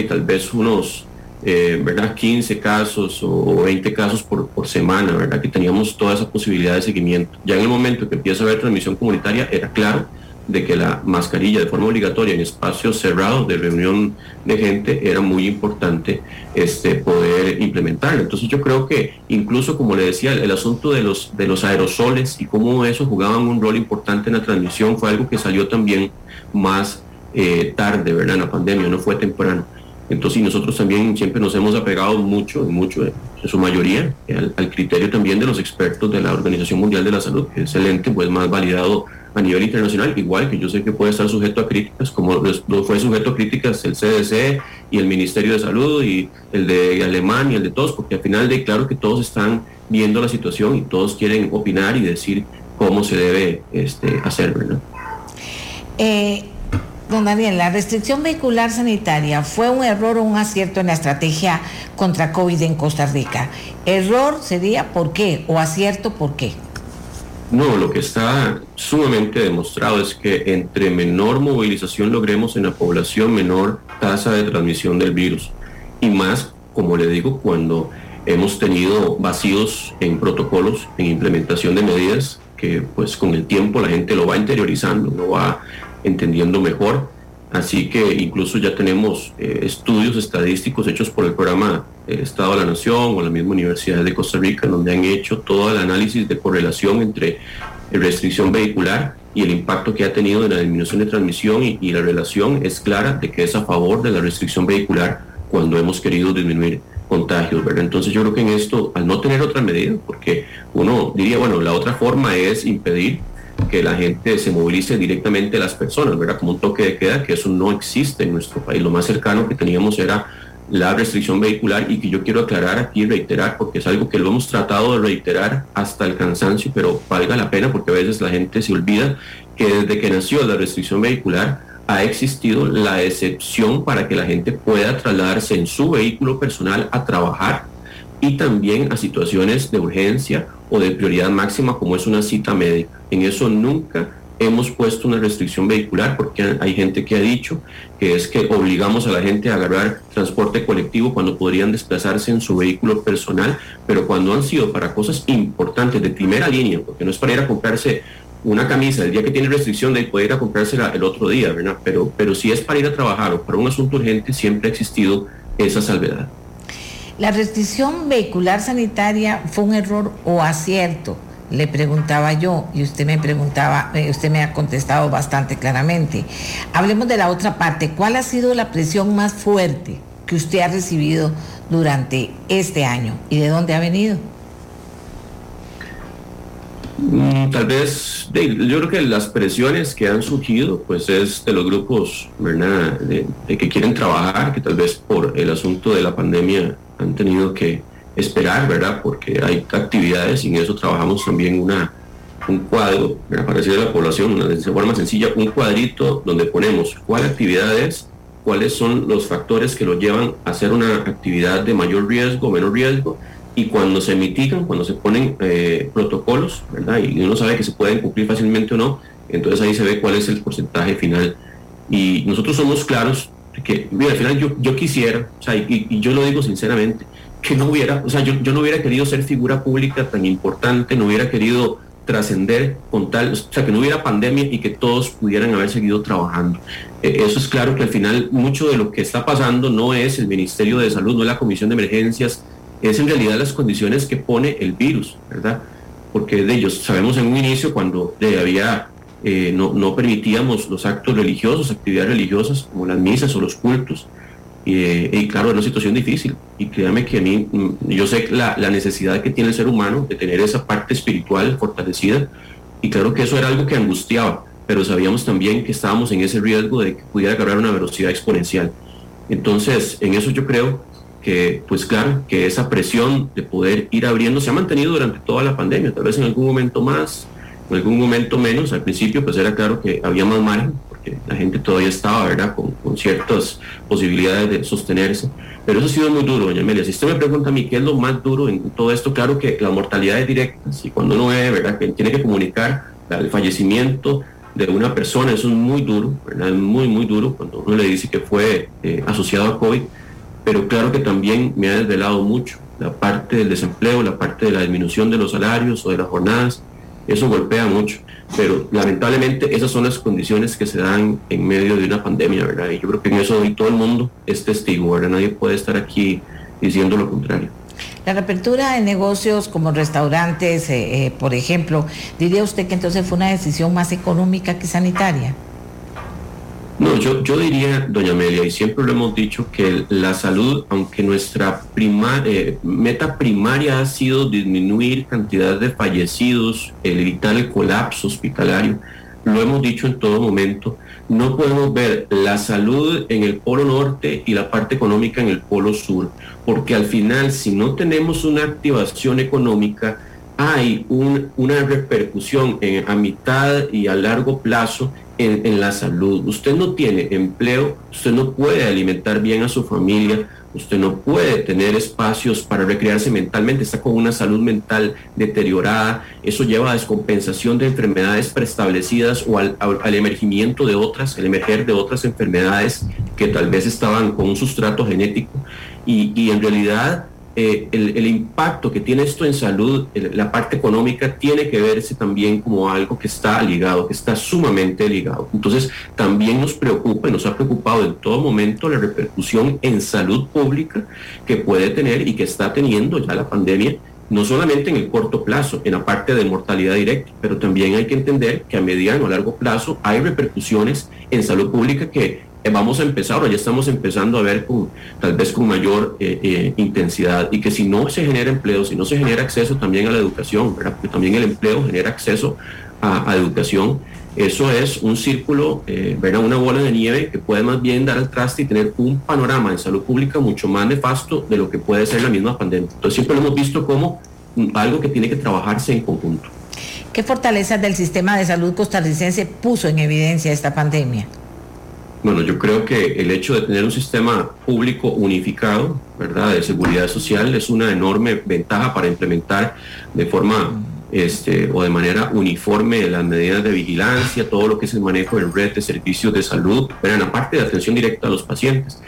tal vez unos eh, ¿verdad? 15 casos o 20 casos por, por, semana, ¿verdad? que teníamos toda esa posibilidad de seguimiento. Ya en el momento que empieza a haber transmisión comunitaria, era claro de que la mascarilla de forma obligatoria en espacios cerrados de reunión de gente era muy importante este, poder implementarla. Entonces yo creo que incluso como le decía, el, asunto de los, de los aerosoles y cómo eso jugaban un rol importante en la transmisión fue algo que salió también más eh, tarde, ¿verdad? En la pandemia, no fue temprano. Entonces, nosotros también siempre nos hemos apegado mucho, mucho, en su mayoría, al, al criterio también de los expertos de la Organización Mundial de la Salud, que es excelente, pues más validado a nivel internacional, igual que yo sé que puede estar sujeto a críticas, como fue sujeto a críticas el CDC y el Ministerio de Salud y el de Alemania el de todos, porque al final de claro que todos están viendo la situación y todos quieren opinar y decir cómo se debe este, hacer, ¿verdad? Eh, don Daniel, ¿la restricción vehicular sanitaria fue un error o un acierto en la estrategia contra COVID en Costa Rica? Error sería por qué o acierto por qué. No, lo que está sumamente demostrado es que entre menor movilización logremos en la población, menor tasa de transmisión del virus. Y más, como le digo, cuando hemos tenido vacíos en protocolos, en implementación de medidas, que pues con el tiempo la gente lo va interiorizando, lo va entendiendo mejor Así que incluso ya tenemos eh, estudios estadísticos hechos por el programa Estado de la Nación o la misma Universidad de Costa Rica, donde han hecho todo el análisis de correlación entre restricción vehicular y el impacto que ha tenido en la disminución de transmisión y, la relación es clara de que es a favor de la restricción vehicular cuando hemos querido disminuir contagios. Entonces yo creo que en esto, al no tener otra medida, porque uno diría, bueno, la otra forma es impedir que la gente se movilice directamente a las personas, ¿verdad? Como un toque de queda, que eso no existe en nuestro país. Lo más cercano que teníamos era la restricción vehicular y que yo quiero aclarar aquí y reiterar porque es algo que lo hemos tratado de reiterar hasta el cansancio, pero valga la pena porque a veces la gente se olvida que desde que nació la restricción vehicular ha existido la excepción para que la gente pueda trasladarse en su vehículo personal a trabajar y también a situaciones de urgencia o de prioridad máxima como es una cita médica. En eso nunca hemos puesto una restricción vehicular porque hay gente que ha dicho que es que obligamos a la gente a agarrar transporte colectivo cuando podrían desplazarse en su vehículo personal, pero cuando han sido para cosas importantes de primera línea, porque no es para ir a comprarse una camisa el día que tiene restricción de poder ir a comprársela el otro día, ¿verdad? Pero, pero si es para ir a trabajar o para un asunto urgente, siempre ha existido esa salvedad. ¿La restricción vehicular sanitaria fue un error o acierto? Le preguntaba yo y usted me preguntaba, eh, usted me ha contestado bastante claramente. Hablemos de la otra parte. ¿Cuál ha sido la presión más fuerte que usted ha recibido durante este año y de dónde ha venido? Mm, tal vez, yo creo que las presiones que han surgido, pues es de los grupos, ¿verdad?, de, que quieren trabajar, que tal vez por el asunto de la pandemia han tenido que esperar, ¿verdad?, porque hay actividades y en eso trabajamos también una, un cuadro, para decirle la población, de forma sencilla, un cuadrito donde ponemos cuál actividad es, cuáles son los factores que lo llevan a hacer una actividad de mayor riesgo, menor riesgo, y cuando se mitigan, cuando se ponen eh, protocolos, ¿verdad? Y uno sabe que se pueden cumplir fácilmente o no, entonces ahí se ve cuál es el porcentaje final. Y nosotros somos claros que, mira, al final yo, yo quisiera, o sea, y, yo lo digo sinceramente, que no hubiera, o sea, yo, yo no hubiera querido ser figura pública tan importante, no hubiera querido trascender con tal, o sea, que no hubiera pandemia y que todos pudieran haber seguido trabajando. Eh, eso es claro que al final mucho de lo que está pasando no es el Ministerio de Salud, no es la Comisión de Emergencias, es en realidad las condiciones que pone el virus, ¿verdad? Porque de ellos sabemos en un inicio cuando había, eh, no, no, permitíamos los actos religiosos, actividades religiosas como las misas o los cultos. Eh, y claro, era una situación difícil. Y créame que a mí, mm, yo sé la, la necesidad que tiene el ser humano de tener esa parte espiritual fortalecida. Y claro que eso era algo que angustiaba, pero sabíamos también que estábamos en ese riesgo de que pudiera agarrar una velocidad exponencial. Entonces, en eso yo creo que, pues claro, que esa presión de poder ir abriendo se ha mantenido durante toda la pandemia, tal vez en algún momento más, en algún momento menos. Al principio, pues era claro que había más margen, porque la gente todavía estaba, ¿verdad?, con, ciertas posibilidades de sostenerse. Pero eso ha sido muy duro, doña Amelia. Si usted me pregunta a mí qué es lo más duro en todo esto, claro que la mortalidad es directa. Y cuando uno ve, ¿verdad?, que tiene que comunicar el fallecimiento de una persona, eso es muy duro, ¿verdad? Es muy, muy duro cuando uno le dice que fue eh, asociado a COVID pero claro que también me ha desvelado mucho la parte del desempleo, la parte de la disminución de los salarios o de las jornadas, eso golpea mucho, pero lamentablemente esas son las condiciones que se dan en medio de una pandemia, ¿verdad? Y yo creo que en eso hoy todo el mundo es testigo, ¿verdad? Nadie puede estar aquí diciendo lo contrario. La reapertura de negocios como restaurantes, eh, eh, por ejemplo, ¿diría usted que entonces fue una decisión más económica que sanitaria? No, yo, yo diría, doña Amelia, y siempre lo hemos dicho, que la salud, aunque nuestra eh, meta primaria ha sido disminuir cantidad de fallecidos, evitar el colapso hospitalario, lo hemos dicho en todo momento, no podemos ver la salud en el polo norte y la parte económica en el polo sur, porque al final, si no tenemos una activación económica, hay una repercusión a mitad y a largo plazo en, la salud. Usted no tiene empleo, usted no puede alimentar bien a su familia, usted no puede tener espacios para recrearse mentalmente, está con una salud mental deteriorada, eso lleva a descompensación de enfermedades preestablecidas o al, al, emergimiento de otras, el emerger de otras enfermedades que tal vez estaban con un sustrato genético y, y en realidad eh, el, impacto que tiene esto en salud, la parte económica, tiene que verse también como algo que está ligado, que está sumamente ligado. Entonces, también nos preocupa y nos ha preocupado en todo momento la repercusión en salud pública que puede tener y que está teniendo ya la pandemia no solamente en el corto plazo, en la parte de mortalidad directa, pero también hay que entender que a mediano o largo plazo hay repercusiones en salud pública que vamos a empezar o ya estamos empezando a ver con, tal vez con mayor eh, eh, intensidad y que si no se genera empleo, si no se genera acceso también a la educación, porque también el empleo genera acceso a, educación, eso es un círculo, eh, una bola de nieve que puede más bien dar al traste y tener un panorama de salud pública mucho más nefasto de lo que puede ser la misma pandemia. Entonces siempre lo hemos visto como algo que tiene que trabajarse en conjunto. ¿Qué fortalezas del sistema de salud costarricense puso en evidencia esta pandemia? Bueno, yo creo que el hecho de tener un sistema público unificado, ¿verdad?, de seguridad social es una enorme ventaja para implementar de forma este, o de manera uniforme las medidas de vigilancia, todo lo que es el manejo del red de servicios de salud, pero en la parte de atención directa a los pacientes.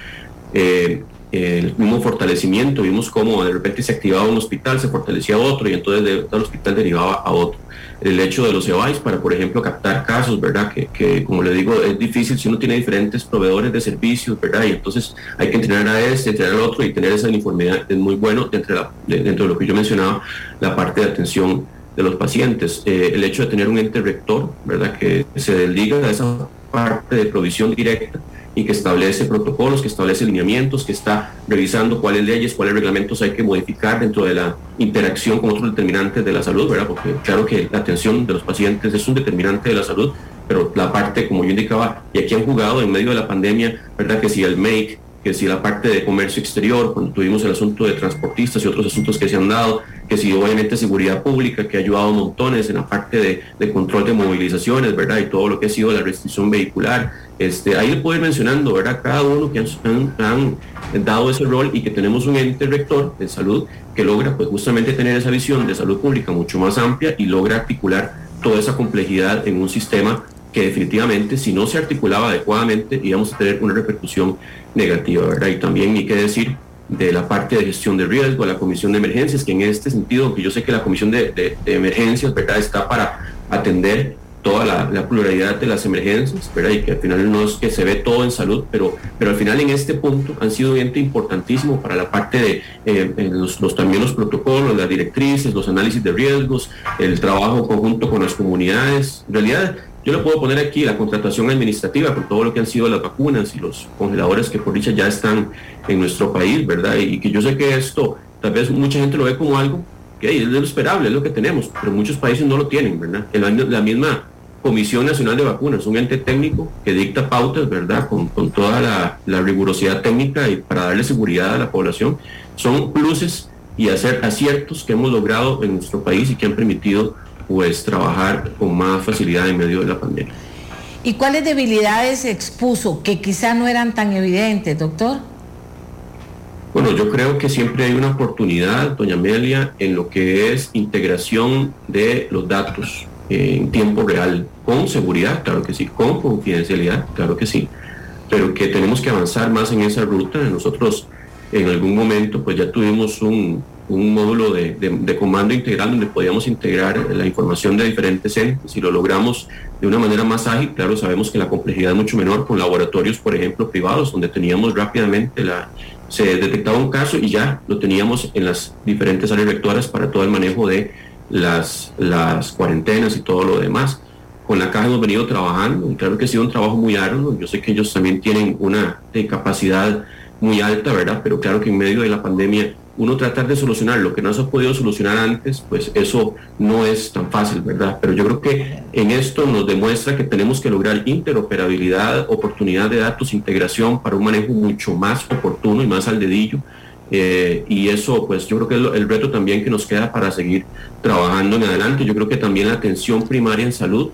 Eh, el mismo fortalecimiento, vimos cómo de repente se activaba un hospital, se fortalecía otro y entonces de, del hospital derivaba a otro. El hecho de los EVAIS para, por ejemplo, captar casos, ¿verdad? Que, que, como le digo, es difícil si uno tiene diferentes proveedores de servicios, ¿verdad? Y entonces hay que entrenar a este, entrenar al otro y tener esa uniformidad es muy bueno dentro de, dentro de lo que yo mencionaba, la parte de atención de los pacientes. Eh, el hecho de tener un ente rector, ¿verdad? Que se desliga de esa parte de provisión directa y que establece protocolos, que establece lineamientos, que está revisando cuáles leyes, cuáles reglamentos hay que modificar dentro de la interacción con otros determinantes de la salud, ¿verdad? Porque claro que la atención de los pacientes es un determinante de la salud, pero la parte, como yo indicaba, y aquí han jugado en medio de la pandemia, ¿verdad? Que si el MAKE, que si la parte de comercio exterior, cuando tuvimos el asunto de transportistas y otros asuntos que se han dado, que si obviamente seguridad pública, que ha ayudado montones en la parte de, control de movilizaciones, ¿verdad? Y todo lo que ha sido la restricción vehicular. Este, ahí le puedo ir mencionando, ¿verdad? Cada uno que han, dado ese rol y que tenemos un ente rector de salud que logra pues justamente tener esa visión de salud pública mucho más amplia y logra articular toda esa complejidad en un sistema que definitivamente si no se articulaba adecuadamente íbamos a tener una repercusión negativa, ¿verdad? Y también hay que decir de la parte de gestión de riesgo, la comisión de emergencias, que en este sentido, aunque yo sé que la comisión de, emergencias, ¿verdad?, está para atender toda la, pluralidad de las emergencias, ¿verdad? Y que al final no es que se ve todo en salud, pero, pero al final en este punto han sido un ente importantísimo para la parte de eh, los, los, también los protocolos, las directrices, los análisis de riesgos, el trabajo conjunto con las comunidades. En realidad, yo le puedo poner aquí la contratación administrativa con todo lo que han sido las vacunas y los congeladores que por dicha ya están en nuestro país, ¿verdad? Y que yo sé que esto, tal vez mucha gente lo ve como algo que es lo esperable, es lo que tenemos, pero muchos países no lo tienen, ¿verdad? La misma Comisión Nacional de Vacunas, un ente técnico que dicta pautas, ¿verdad? Con, toda la, la, rigurosidad técnica y para darle seguridad a la población, son pluses y hacer aciertos que hemos logrado en nuestro país y que han permitido pues trabajar con más facilidad en medio de la pandemia. ¿Y cuáles debilidades expuso que quizá no eran tan evidentes, doctor? Bueno, yo creo que siempre hay una oportunidad, doña Amelia, en lo que es integración de los datos en tiempo real, con seguridad, claro que sí, con confidencialidad, claro que sí, pero que tenemos que avanzar más en esa ruta. Nosotros en algún momento pues ya tuvimos un, un módulo de, de, comando integral donde podíamos integrar la información de diferentes entes. Si lo logramos de una manera más ágil, claro, sabemos que la complejidad es mucho menor con laboratorios, por ejemplo, privados, donde teníamos rápidamente la... Se detectaba un caso y ya lo teníamos en las diferentes áreas rectoras para todo el manejo de las, las cuarentenas y todo lo demás. Con la caja hemos venido trabajando claro que ha sido un trabajo muy arduo. Yo sé que ellos también tienen una capacidad muy alta, ¿verdad? Pero claro que en medio de la pandemia uno tratar de solucionar lo que no se ha podido solucionar antes, pues eso no es tan fácil, ¿verdad? Pero yo creo que en esto nos demuestra que tenemos que lograr interoperabilidad, oportunidad de datos, integración para un manejo mucho más oportuno y más al dedillo. Eh, y eso, pues yo creo que es el reto también que nos queda para seguir trabajando en adelante. Yo creo que también la atención primaria en salud,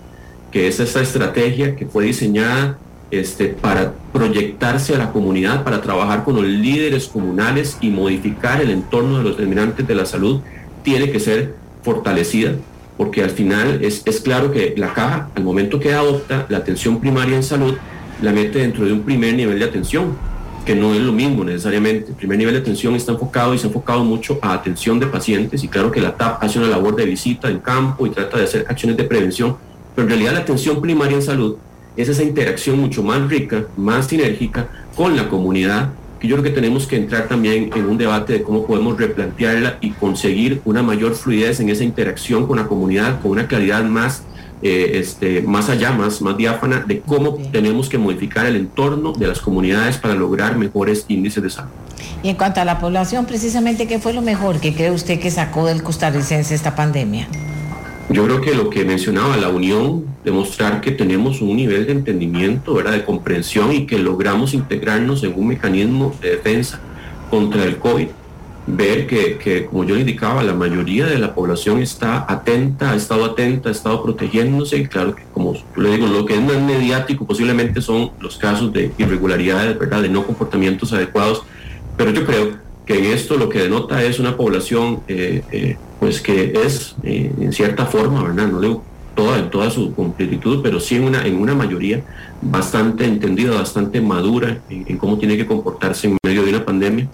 que es esa estrategia que fue diseñada este, para proyectarse a la comunidad, para trabajar con los líderes comunales y modificar el entorno de los determinantes de la salud, tiene que ser fortalecida, porque al final es, es claro que la caja, al momento que adopta la atención primaria en salud, la mete dentro de un primer nivel de atención, que no es lo mismo necesariamente. El primer nivel de atención está enfocado y se ha enfocado mucho a atención de pacientes y claro que la TAP hace una labor de visita en campo y trata de hacer acciones de prevención, pero en realidad la atención primaria en salud es esa interacción mucho más rica, más sinérgica con la comunidad, que yo creo que tenemos que entrar también en un debate de cómo podemos replantearla y conseguir una mayor fluidez en esa interacción con la comunidad, con una claridad más, eh, este, más allá, más, más diáfana de cómo tenemos que modificar el entorno de las comunidades para lograr mejores índices de salud. Y en cuanto a la población, precisamente, ¿qué fue lo mejor que cree usted que sacó del costarricense esta pandemia? Yo creo que lo que mencionaba, la unión, demostrar que tenemos un nivel de entendimiento, ¿verdad? de comprensión y que logramos integrarnos en un mecanismo de defensa contra el COVID. Ver que, como yo le indicaba, la mayoría de la población está atenta, ha estado atenta, ha estado protegiéndose y claro que, como le digo, lo que es más mediático posiblemente son los casos de irregularidades, ¿verdad? de no comportamientos adecuados, pero yo creo que en esto lo que denota es una población eh, eh, pues que es eh, en cierta forma, ¿verdad? No digo toda, en toda su completitud, pero sí en una, en una mayoría bastante entendida, bastante madura en, cómo tiene que comportarse en medio de una pandemia.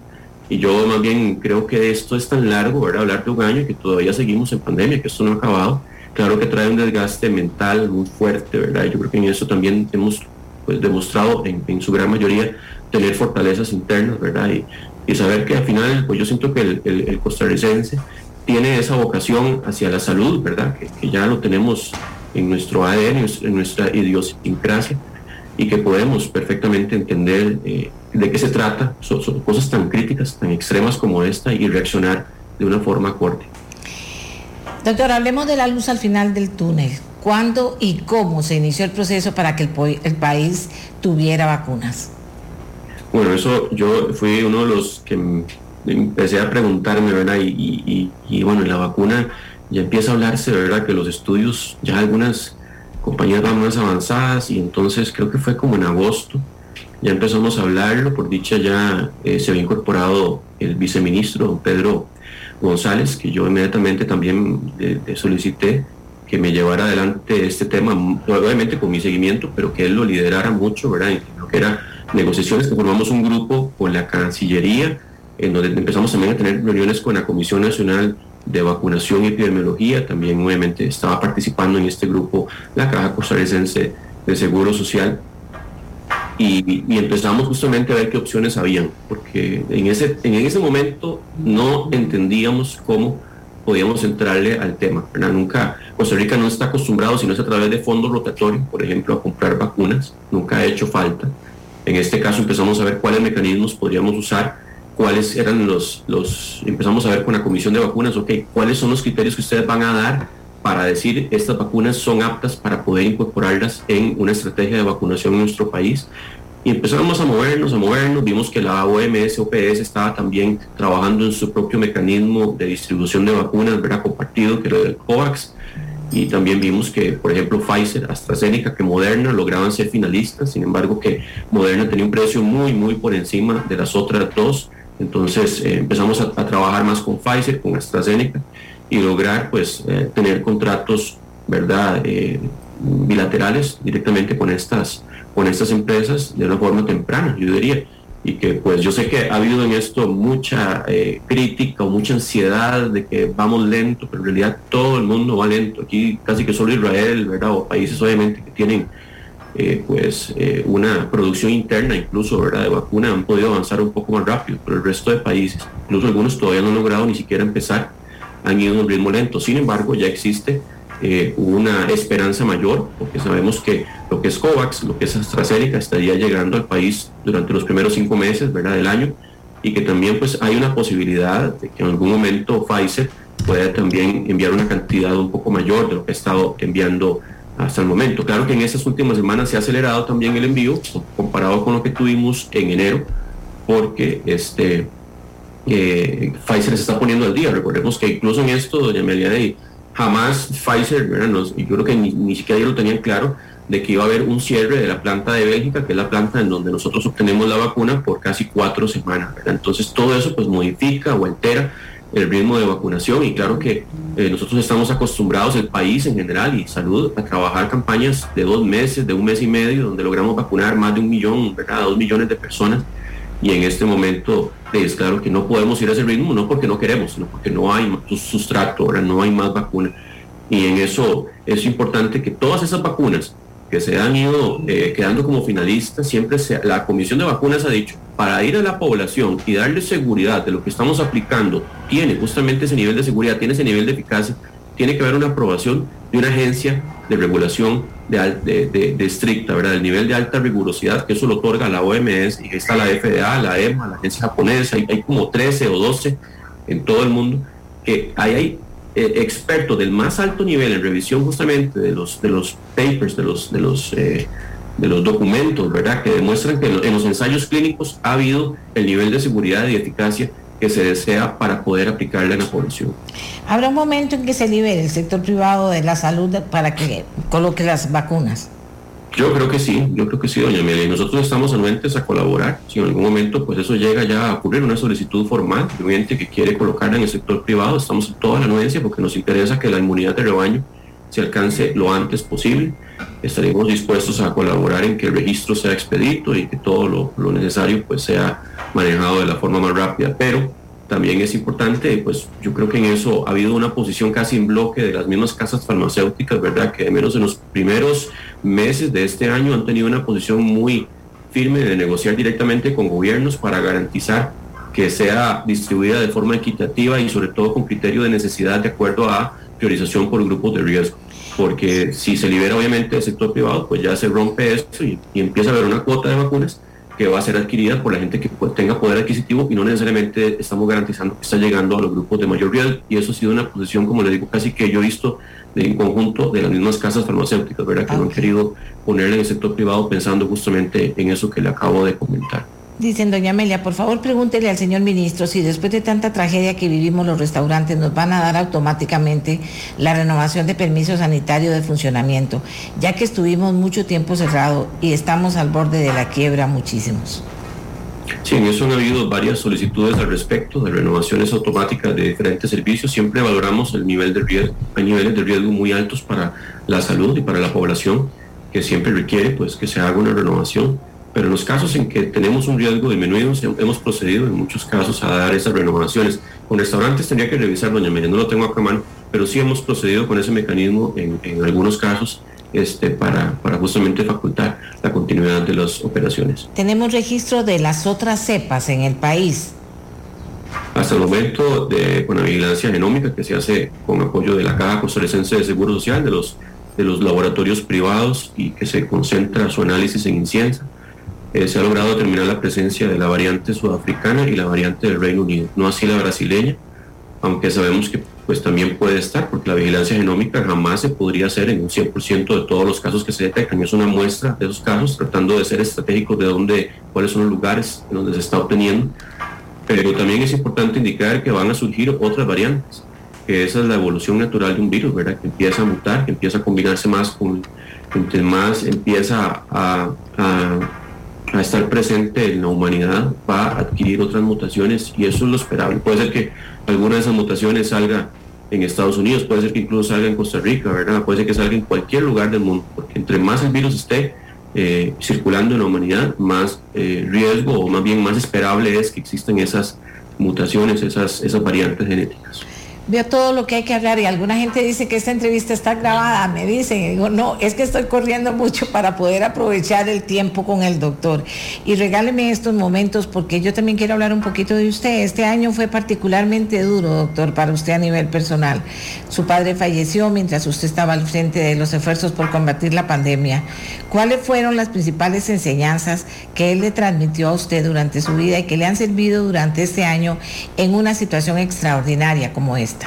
Y yo más bien creo que esto es tan largo, ¿verdad? Hablar de un año que todavía seguimos en pandemia, que esto no ha acabado. Claro que trae un desgaste mental muy fuerte, ¿verdad? Yo creo que en eso también hemos pues, demostrado en, en su gran mayoría tener fortalezas internas, ¿verdad? Y, y saber que al final, pues yo siento que el, el, costarricense tiene esa vocación hacia la salud, ¿verdad? Que, ya lo tenemos en nuestro ADN, en nuestra idiosincrasia, y que podemos perfectamente entender eh, de qué se trata, son, cosas tan críticas, tan extremas como esta, y reaccionar de una forma acorde. Doctor, hablemos de la luz al final del túnel. ¿Cuándo y cómo se inició el proceso para que el, el país tuviera vacunas? Bueno, eso yo fui uno de los que empecé a preguntarme, ¿verdad? Y, y, bueno, la vacuna ya empieza a hablarse, ¿verdad? Que los estudios, ya algunas compañías van más avanzadas y entonces creo que fue como en agosto, ya empezamos a hablarlo, por dicha ya eh, se había incorporado el viceministro Pedro González, que yo inmediatamente también le, solicité que me llevara adelante este tema, obviamente con mi seguimiento, pero que él lo liderara mucho, ¿verdad? En lo que era negociaciones que formamos un grupo con la Cancillería, en donde empezamos también a tener reuniones con la Comisión Nacional de Vacunación y Epidemiología, también obviamente estaba participando en este grupo la Caja Costarricense de Seguro Social, y, empezamos justamente a ver qué opciones habían, porque en ese, en ese momento no entendíamos cómo podíamos entrarle al tema. Nunca, Costa Rica no está acostumbrado, sino es a través de fondos rotatorios, por ejemplo, a comprar vacunas, nunca ha hecho falta. En este caso empezamos a ver cuáles mecanismos podríamos usar, cuáles eran los, los, empezamos a ver con la comisión de vacunas, ok, cuáles son los criterios que ustedes van a dar para decir estas vacunas son aptas para poder incorporarlas en una estrategia de vacunación en nuestro país. Y empezamos a movernos, a movernos, vimos que la OMS, OPS estaba también trabajando en su propio mecanismo de distribución de vacunas, ¿verdad? Compartido, que era el COVAX y también vimos que, por ejemplo, Pfizer, AstraZeneca, que Moderna lograban ser finalistas, sin embargo que Moderna tenía un precio muy, muy por encima de las otras dos. Entonces eh, empezamos a, trabajar más con Pfizer, con AstraZeneca y lograr pues eh, tener contratos, ¿verdad? Eh, bilaterales directamente con estas, con estas empresas de una forma temprana, yo diría y que pues yo sé que ha habido en esto mucha eh, crítica o mucha ansiedad de que vamos lento, pero en realidad todo el mundo va lento. Aquí casi que solo Israel, ¿verdad? O países obviamente que tienen eh, pues eh, una producción interna incluso, ¿verdad? De vacuna han podido avanzar un poco más rápido, pero el resto de países, incluso algunos todavía no han logrado ni siquiera empezar, han ido a un ritmo lento. Sin embargo, ya existe eh, una esperanza mayor, porque sabemos que lo que es COVAX, lo que es AstraZeneca, estaría llegando al país durante los primeros cinco meses ¿verdad? del año, y que también pues hay una posibilidad de que en algún momento Pfizer pueda también enviar una cantidad un poco mayor de lo que ha estado enviando hasta el momento. Claro que en estas últimas semanas se ha acelerado también el envío comparado con lo que tuvimos en enero, porque este eh, Pfizer se está poniendo al día. Recordemos que incluso en esto, doña de jamás Pfizer, y yo creo que ni, siquiera ellos lo tenían claro, de que iba a haber un cierre de la planta de Bélgica, que es la planta en donde nosotros obtenemos la vacuna por casi cuatro semanas. Entonces todo eso pues modifica o altera el ritmo de vacunación y claro que eh, nosotros estamos acostumbrados, el país en general y salud, a trabajar campañas de dos meses, de un mes y medio, donde logramos vacunar más de un millón, ¿verdad? dos millones de personas y en este momento es claro que no podemos ir a ese ritmo, no porque no queremos, sino porque no hay sustrato, ahora no hay más vacuna. Y en eso es importante que todas esas vacunas que se han ido eh, quedando como finalistas, siempre la Comisión de Vacunas ha dicho, para ir a la población y darle seguridad de lo que estamos aplicando, tiene justamente ese nivel de seguridad, tiene ese nivel de eficacia, tiene que haber una aprobación de una agencia de regulación de, estricta, ¿verdad? El nivel de alta rigurosidad que eso lo otorga la OMS, y está la FDA, la EMA, la agencia japonesa, hay, como 13 o 12 en todo el mundo, que hay eh, expertos del más alto nivel en revisión justamente de los, de los papers, de los, de los, eh, de los documentos, ¿verdad? Que demuestran que en los ensayos clínicos ha habido el nivel de seguridad y eficacia que se desea para poder aplicarla en la población. ¿Habrá un momento en que se libere el sector privado de la salud para que coloque las vacunas? Yo creo que sí, yo creo que sí, doña Amelia. Nosotros estamos anuentes a colaborar. Si en algún momento pues eso llega ya a ocurrir, una solicitud formal de un ente que quiere colocarla en el sector privado, estamos en toda la anuencia porque nos interesa que la inmunidad de rebaño se alcance lo antes posible. Estaremos dispuestos a colaborar en que el registro sea expedito y que todo lo, lo necesario pues sea manejado de la forma más rápida. Pero también es importante, pues yo creo que en eso ha habido una posición casi en bloque de las mismas casas farmacéuticas, ¿verdad? Que de menos en los primeros meses de este año han tenido una posición muy firme de negociar directamente con gobiernos para garantizar que sea distribuida de forma equitativa y sobre todo con criterio de necesidad de acuerdo a priorización por grupos de riesgo. Porque si se libera obviamente el sector privado, pues ya se rompe esto y, y empieza a haber una cuota de vacunas que va a ser adquirida por la gente que tenga poder adquisitivo y no necesariamente estamos garantizando que está llegando a los grupos de mayor riesgo. Y eso ha sido una posición, como le digo, casi que yo he visto de, en conjunto de las mismas casas farmacéuticas, ¿verdad? Que no han querido ponerle en el sector privado pensando justamente en eso que le acabo de comentar. Dicen, doña Amelia, por favor pregúntele al señor ministro si después de tanta tragedia que vivimos los restaurantes nos van a dar automáticamente la renovación de permiso sanitario de funcionamiento, ya que estuvimos mucho tiempo cerrado y estamos al borde de la quiebra muchísimos. Sí, en eso han habido varias solicitudes al respecto de renovaciones automáticas de diferentes servicios. Siempre valoramos el nivel de riesgo. Hay niveles de riesgo muy altos para la salud y para la población que siempre requiere pues que se haga una renovación pero en los casos en que tenemos un riesgo disminuido, hemos procedido en muchos casos a dar esas renovaciones. Con restaurantes tendría que revisar, doña María, no lo tengo acá a mano, pero sí hemos procedido con ese mecanismo en, en algunos casos este, para, para, justamente facultar la continuidad de las operaciones. ¿Tenemos registro de las otras cepas en el país? Hasta el momento, de, con la vigilancia genómica que se hace con apoyo de la Caja Costarricense de Seguro Social, de los, de los laboratorios privados y que se concentra su análisis en inciensa, eh, se ha logrado determinar la presencia de la variante sudafricana y la variante del Reino Unido, no así la brasileña, aunque sabemos que pues también puede estar, porque la vigilancia genómica jamás se podría hacer en un 100% de todos los casos que se detectan. Es una muestra de esos casos, tratando de ser estratégicos de dónde, cuáles son los lugares donde se está obteniendo. Pero también es importante indicar que van a surgir otras variantes, que esa es la evolución natural de un virus, ¿verdad? Que empieza a mutar, que empieza a combinarse más con, entre más empieza a a estar presente en la humanidad va a adquirir otras mutaciones y eso es lo esperable. Puede ser que alguna de esas mutaciones salga en Estados Unidos, puede ser que incluso salga en Costa Rica, ¿verdad? Puede ser que salga en cualquier lugar del mundo, porque entre más el virus esté eh, circulando en la humanidad, más eh, riesgo o más bien más esperable es que existan esas mutaciones, esas, esas variantes genéticas veo todo lo que hay que hablar y alguna gente dice que esta entrevista está grabada, me dicen, y digo, no, es que estoy corriendo mucho para poder aprovechar el tiempo con el doctor. Y regáleme estos momentos porque yo también quiero hablar un poquito de usted. Este año fue particularmente duro, doctor, para usted a nivel personal. Su padre falleció mientras usted estaba al frente de los esfuerzos por combatir la pandemia. ¿Cuáles fueron las principales enseñanzas que él le transmitió a usted durante su vida y que le han servido durante este año en una situación extraordinaria como esta?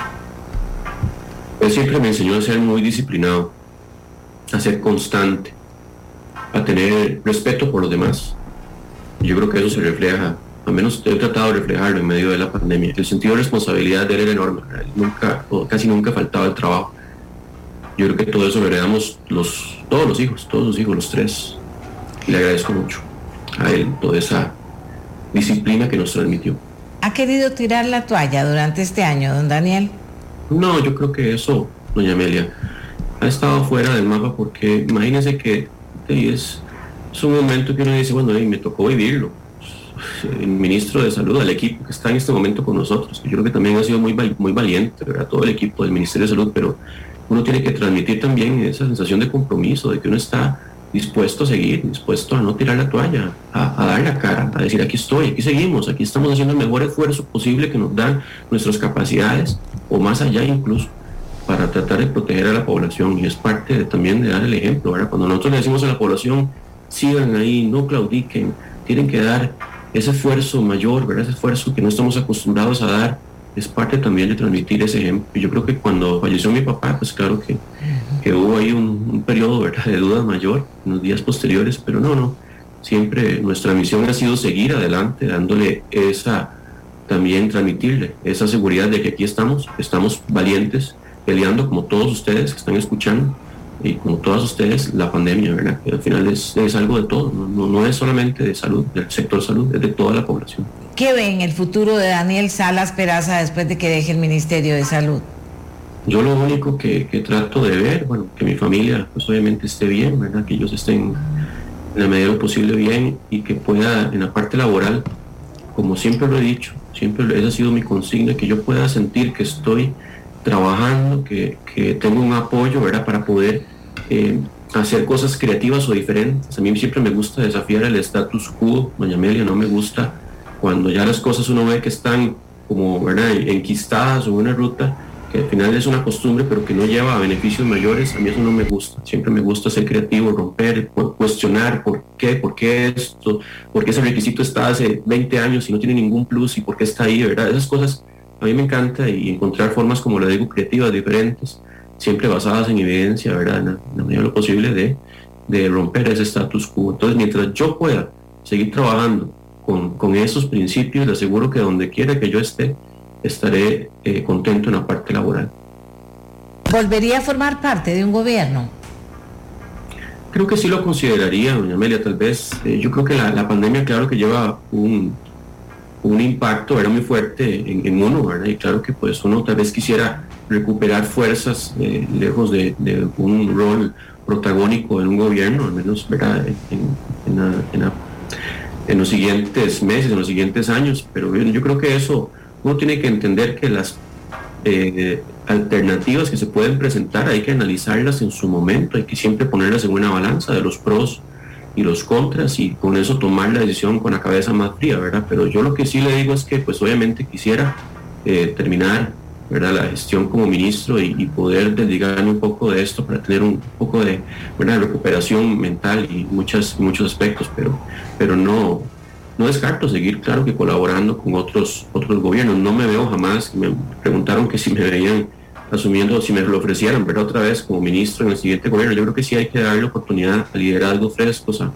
Él siempre me enseñó a ser muy disciplinado, a ser constante, a tener respeto por los demás. Yo creo que eso se refleja, al menos he tratado de reflejarlo en medio de la pandemia. El sentido de responsabilidad de él era enorme, nunca, casi nunca faltaba el trabajo. Yo creo que todo eso lo heredamos los, todos los hijos, todos los hijos, los tres. Le agradezco mucho a él toda esa disciplina que nos transmitió. ¿Ha querido tirar la toalla durante este año, don Daniel? No, yo creo que eso, doña Amelia, ha estado fuera del mapa porque imagínense que es, un momento que uno dice, bueno, me tocó vivirlo. El ministro de Salud, el equipo que está en este momento con nosotros, yo creo que también ha sido muy, muy valiente, ¿verdad? todo el equipo del Ministerio de Salud, pero uno tiene que transmitir también esa sensación de compromiso, de que uno está dispuesto a seguir, dispuesto a no tirar la toalla, a, dar la cara, a decir aquí estoy, aquí seguimos, aquí estamos haciendo el mejor esfuerzo posible que nos dan nuestras capacidades o más allá incluso para tratar de proteger a la población y es parte también de dar el ejemplo. ¿verdad? Cuando nosotros le decimos a la población, sigan ahí, no claudiquen, tienen que dar ese esfuerzo mayor, ¿verdad? ese esfuerzo que no estamos acostumbrados a dar es parte también de transmitir ese ejemplo. Yo creo que cuando falleció mi papá, pues claro que, que hubo ahí un, periodo de duda mayor en los días posteriores, pero no, no, siempre nuestra misión ha sido seguir adelante, dándole esa, también transmitirle esa seguridad de que aquí estamos, estamos valientes, peleando como todos ustedes que están escuchando y como todas ustedes la pandemia, ¿verdad? Que al final es, es algo de todo, no, no, es solamente de salud, del sector salud, es de toda la población. ¿Qué ve en el futuro de Daniel Salas Peraza después de que deje el Ministerio de Salud? Yo lo único que, que, trato de ver, bueno, que mi familia pues obviamente esté bien, ¿verdad? Que ellos estén en la medida de lo posible bien y que pueda en la parte laboral, como siempre lo he dicho, siempre esa ha sido mi consigna, que yo pueda sentir que estoy trabajando, que, que tengo un apoyo, ¿verdad? Para poder eh, hacer cosas creativas o diferentes. A mí siempre me gusta desafiar el status quo, doña Amelia, no me gusta cuando ya las cosas uno ve que están como ¿verdad? enquistadas o una ruta, que al final es una costumbre pero que no lleva a beneficios mayores, a mí eso no me gusta. Siempre me gusta ser creativo, romper, cuestionar por qué, por qué esto, por qué ese requisito está hace 20 años y no tiene ningún plus y por qué está ahí, ¿verdad? Esas cosas a mí me encanta y encontrar formas, como le digo, creativas, diferentes, siempre basadas en evidencia, ¿verdad? En la medida de lo posible de, de romper ese status quo. Entonces, mientras yo pueda seguir trabajando con, con esos principios, le aseguro que donde quiera que yo esté, estaré eh, contento en la parte laboral. ¿Volvería a formar parte de un gobierno? Creo que sí lo consideraría, doña Amelia, tal vez. Eh, yo creo que la, la, pandemia, claro que lleva un, un impacto, era muy fuerte en, en, uno, ¿verdad? Y claro que pues uno tal vez quisiera recuperar fuerzas eh, lejos de, de, un rol protagónico en un gobierno, al menos, ¿verdad? En, en, en, los siguientes meses, en los siguientes años, pero yo creo que eso, uno tiene que entender que las eh, alternativas que se pueden presentar hay que analizarlas en su momento, hay que siempre ponerlas en una balanza de los pros y los contras y con eso tomar la decisión con la cabeza más fría, ¿verdad? Pero yo lo que sí le digo es que pues obviamente quisiera eh, terminar, ¿verdad? La gestión como ministro y, poder dedicarme un poco de esto para tener un poco de ¿verdad? recuperación mental y muchas, muchos aspectos, pero, pero no, no descarto seguir, claro que colaborando con otros, otros gobiernos. No me veo jamás, me preguntaron que si me veían asumiendo, si me lo ofrecieran, pero otra vez como ministro en el siguiente gobierno, yo creo que sí hay que darle oportunidad a liderazgo frescos, a,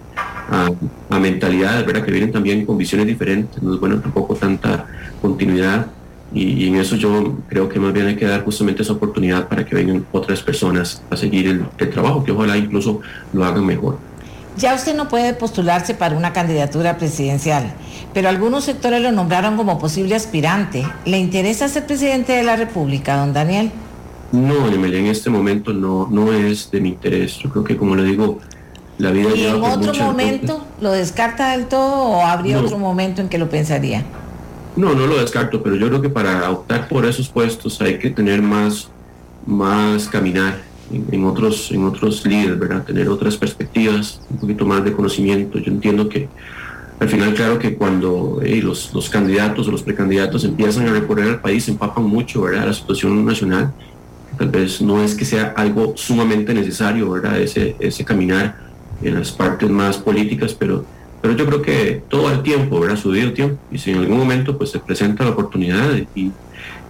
a, mentalidades, ¿verdad? Que vienen también con visiones diferentes, no es bueno tampoco tanta continuidad y, en eso yo creo que más bien hay que dar justamente esa oportunidad para que vengan otras personas a seguir el, el trabajo, que ojalá incluso lo hagan mejor. Ya usted no puede postularse para una candidatura presidencial, pero algunos sectores lo nombraron como posible aspirante. ¿Le interesa ser presidente de la República, don Daniel? No, en este momento no, no es de mi interés. Yo creo que, como le digo, la vida... ¿Y en otro momento lo descarta del todo o habría otro momento en que lo pensaría? No, no lo descarto, pero yo creo que para optar por esos puestos hay que tener más, más caminar en, otros, en otros líderes, ¿verdad? Tener otras perspectivas, un poquito más de conocimiento. Yo entiendo que al final, claro que cuando los, candidatos o los precandidatos empiezan a recorrer el país, empapan mucho, ¿verdad? La situación nacional tal vez no es que sea algo sumamente necesario, ¿verdad? Ese, ese caminar en las partes más políticas, pero, pero yo creo que todo el tiempo, ¿verdad? Su debido tiempo. Y si en algún momento pues se presenta la oportunidad y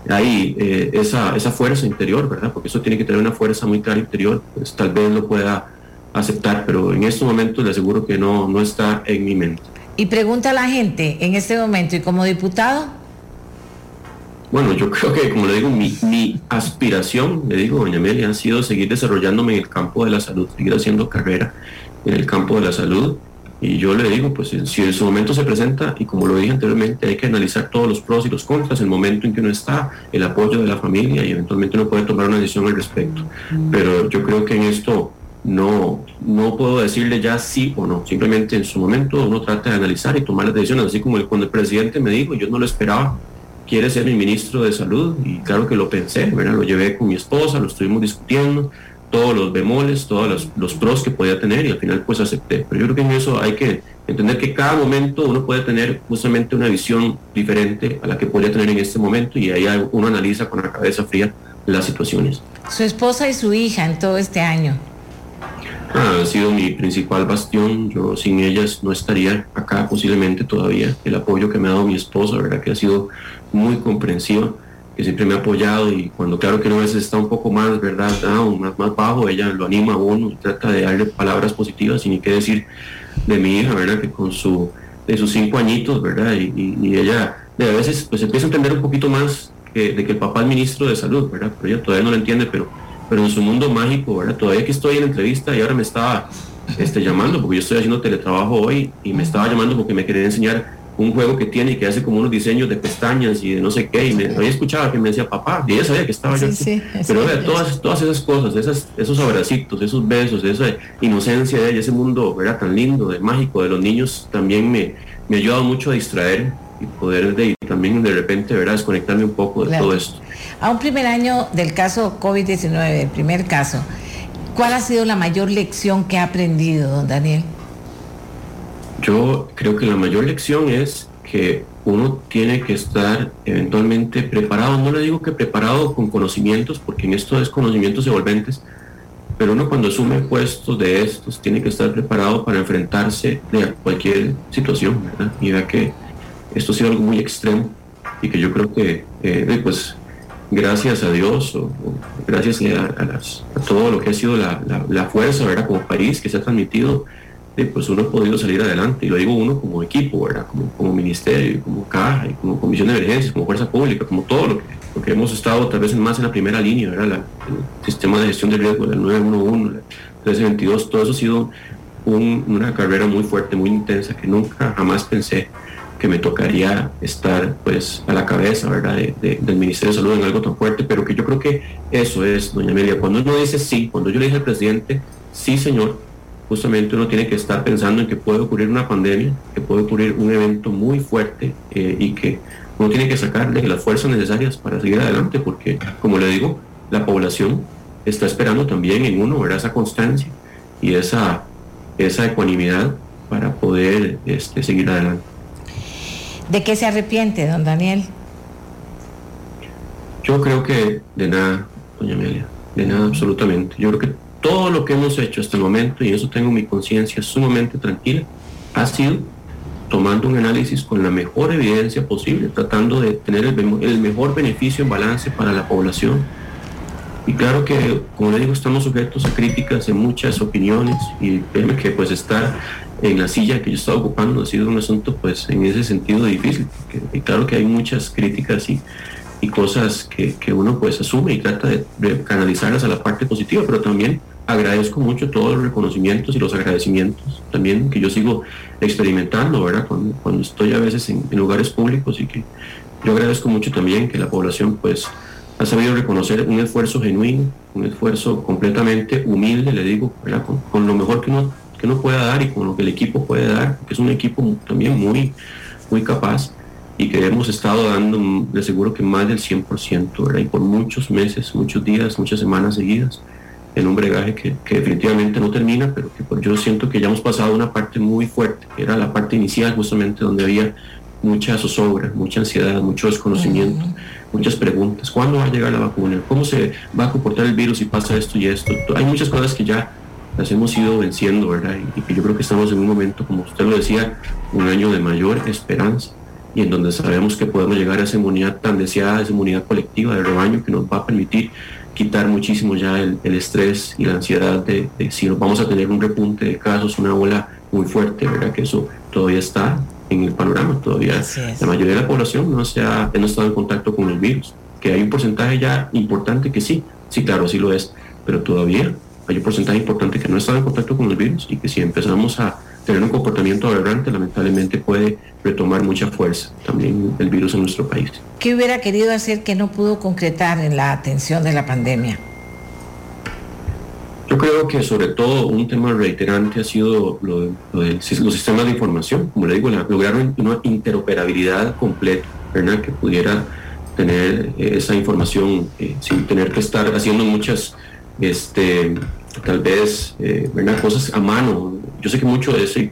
hay eh, esa, esa fuerza interior, ¿verdad? Porque eso tiene que tener una fuerza muy clara interior, pues tal vez lo pueda aceptar, pero en estos momentos le aseguro que no, no está en mi mente. Y pregunta a la gente en este momento, ¿y como diputado? Bueno, yo [LAUGHS] creo que, como le digo, mi, aspiración, le digo, doña Amelia, ha sido seguir desarrollándome en el campo de la salud, seguir haciendo carrera en el campo de la salud. Y yo le digo, pues si en su momento se presenta, y como lo dije anteriormente, hay que analizar todos los pros y los contras, el momento en que uno está, el apoyo de la familia y eventualmente uno puede tomar una decisión al respecto. Pero yo creo que en esto no, no puedo decirle ya sí o no, simplemente en su momento uno trata de analizar y tomar las decisiones, así como cuando el presidente me dijo, yo no lo esperaba, quiere ser mi ministro de salud y claro que lo pensé, ¿verdad? lo llevé con mi esposa, lo estuvimos discutiendo, todos los bemoles, todos los, pros que podía tener y al final pues acepté. Pero yo creo que en eso hay que entender que cada momento uno puede tener justamente una visión diferente a la que podría tener en este momento y ahí uno analiza con la cabeza fría las situaciones. Su esposa y su hija en todo este año. Ah, ha sido mi principal bastión. Yo sin ellas no estaría acá posiblemente todavía. El apoyo que me ha dado mi esposa, verdad que ha sido muy comprensiva. Que siempre me ha apoyado y cuando claro que uno a veces está un poco más, ¿verdad? Down, más, más bajo, ella lo anima a uno trata de darle palabras positivas y ni qué decir de mi hija, ¿verdad? Que con su, de sus cinco añitos, ¿verdad? Y, ella de a veces pues empieza a entender un poquito más que, de que el papá es ministro de salud, ¿verdad? Pero ella todavía no lo entiende, pero, pero en su mundo mágico, ¿verdad? Todavía que estoy en entrevista y ahora me estaba este, llamando, porque yo estoy haciendo teletrabajo hoy y me estaba llamando porque me quería enseñar un juego que tiene y que hace como unos diseños de pestañas y de no sé qué, y me había escuchado que me decía papá, y ella sabía que estaba yo. Pero vea, todas, todas esas cosas, esas, esos abracitos, esos besos, esa inocencia de ella, ese mundo ¿verdad? tan lindo, de mágico de los niños, también me, me ha ayudado mucho a distraer y poder de, y también de repente ¿verdad? desconectarme un poco de todo esto. A un primer año del caso COVID-19, el primer caso, ¿cuál ha sido la mayor lección que ha aprendido, don Daniel? Yo creo que la mayor lección es que uno tiene que estar eventualmente preparado. No le digo que preparado con conocimientos, porque en esto es conocimientos envolventes, pero uno cuando asume puestos de estos tiene que estar preparado para enfrentarse a cualquier situación, ¿verdad? Y vea que esto ha sido algo muy extremo y que yo creo que, eh, pues, gracias a Dios o, gracias a, todo lo que ha sido la, la fuerza, ¿verdad? Como país que se ha transmitido pues uno ha podido salir adelante. Y lo digo uno como equipo, ¿verdad? Como, como ministerio, como caja, y como comisión de emergencias, como fuerza pública, como todo lo que, hemos estado tal vez más en la primera línea, ¿verdad? el sistema de gestión de riesgo, el 911, el 1322, todo eso ha sido una carrera muy fuerte, muy intensa, que nunca jamás pensé que me tocaría estar pues a la cabeza ¿verdad? del Ministerio de Salud en algo tan fuerte, pero que yo creo que eso es, doña Amelia, cuando uno dice sí, cuando yo le dije al presidente, sí señor, justamente uno tiene que estar pensando en que puede ocurrir una pandemia, que puede ocurrir un evento muy fuerte eh, y que uno tiene que sacarle las fuerzas necesarias para seguir adelante, porque, como le digo, la población está esperando también en uno, ¿verdad? Esa constancia y esa, esa ecuanimidad para poder este, seguir adelante. ¿De qué se arrepiente, don Daniel? Yo creo que de nada, doña Amelia, de nada absolutamente. Yo creo que todo lo que hemos hecho hasta el momento, y eso tengo mi conciencia sumamente tranquila, ha sido tomando un análisis con la mejor evidencia posible, tratando de tener el, mejor beneficio en balance para la población. Y claro que, como le digo, estamos sujetos a críticas en muchas opiniones y créeme que pues estar en la silla que yo estaba ocupando ha sido un asunto pues en ese sentido difícil. y claro que hay muchas críticas y y cosas que, que, uno pues asume y trata de, canalizarlas a la parte positiva, pero también agradezco mucho todos los reconocimientos y los agradecimientos también que yo sigo experimentando, ¿verdad? Cuando, cuando estoy a veces en, lugares públicos y que yo agradezco mucho también que la población pues ha sabido reconocer un esfuerzo genuino, un esfuerzo completamente humilde, le digo, ¿verdad? Con, lo mejor que uno, que uno pueda dar y con lo que el equipo puede dar, que es un equipo también muy, muy capaz y que hemos estado dando de seguro que más del 100%, ¿verdad? Y por muchos meses, muchos días, muchas semanas seguidas, en un bregaje que, definitivamente no termina, pero que yo siento que ya hemos pasado una parte muy fuerte, que era la parte inicial justamente donde había mucha zozobra, mucha ansiedad, mucho desconocimiento, muchas preguntas. ¿Cuándo va a llegar la vacuna? ¿Cómo se va a comportar el virus si pasa esto y esto? Hay muchas cosas que ya las hemos ido venciendo, ¿verdad? Y que yo creo que estamos en un momento, como usted lo decía, un año de mayor esperanza y en donde sabemos que podemos llegar a esa inmunidad tan deseada, esa inmunidad colectiva del rebaño que nos va a permitir quitar muchísimo ya el, estrés y la ansiedad de, si nos vamos a tener un repunte de casos, una ola muy fuerte, ¿verdad? Que eso todavía está en el panorama, todavía la mayoría de la población no, se ha, no estado en contacto con el virus, que hay un porcentaje ya importante que sí, sí, claro, sí lo es, pero todavía hay un porcentaje importante que no ha estado en contacto con el virus y que si empezamos a tener un comportamiento aberrante, lamentablemente puede retomar mucha fuerza también el virus en nuestro país. ¿Qué hubiera querido hacer que no pudo concretar en la atención de la pandemia? Yo creo que sobre todo un tema reiterante ha sido lo, de, los sistemas de información, como le digo, lograr una interoperabilidad completa, ¿verdad? que pudiera tener esa información eh, sin tener que estar haciendo muchas este, tal vez eh, cosas a mano. Yo sé que mucho es eh,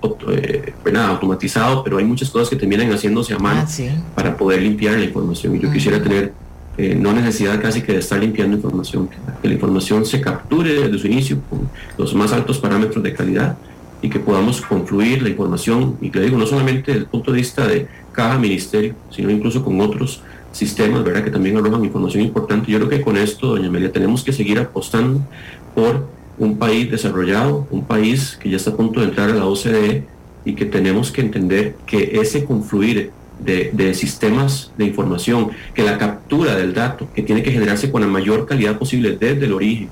automatizado, pero hay muchas cosas que terminan haciéndose a mano ah, para poder limpiar la información. Y yo quisiera tener eh, no necesidad casi que de estar limpiando información, que la información se capture desde su inicio con los más altos parámetros de calidad y que podamos confluir la información, y que digo, no solamente desde el punto de vista de cada ministerio, sino incluso con otros sistemas, ¿verdad? Que también arrojan información importante. Yo creo que con esto, doña Amelia, tenemos que seguir apostando por un país desarrollado, un país que ya está a punto de entrar a la OCDE y que tenemos que entender que ese confluir de, sistemas de información, que la captura del dato, que tiene que generarse con la mayor calidad posible desde el origen,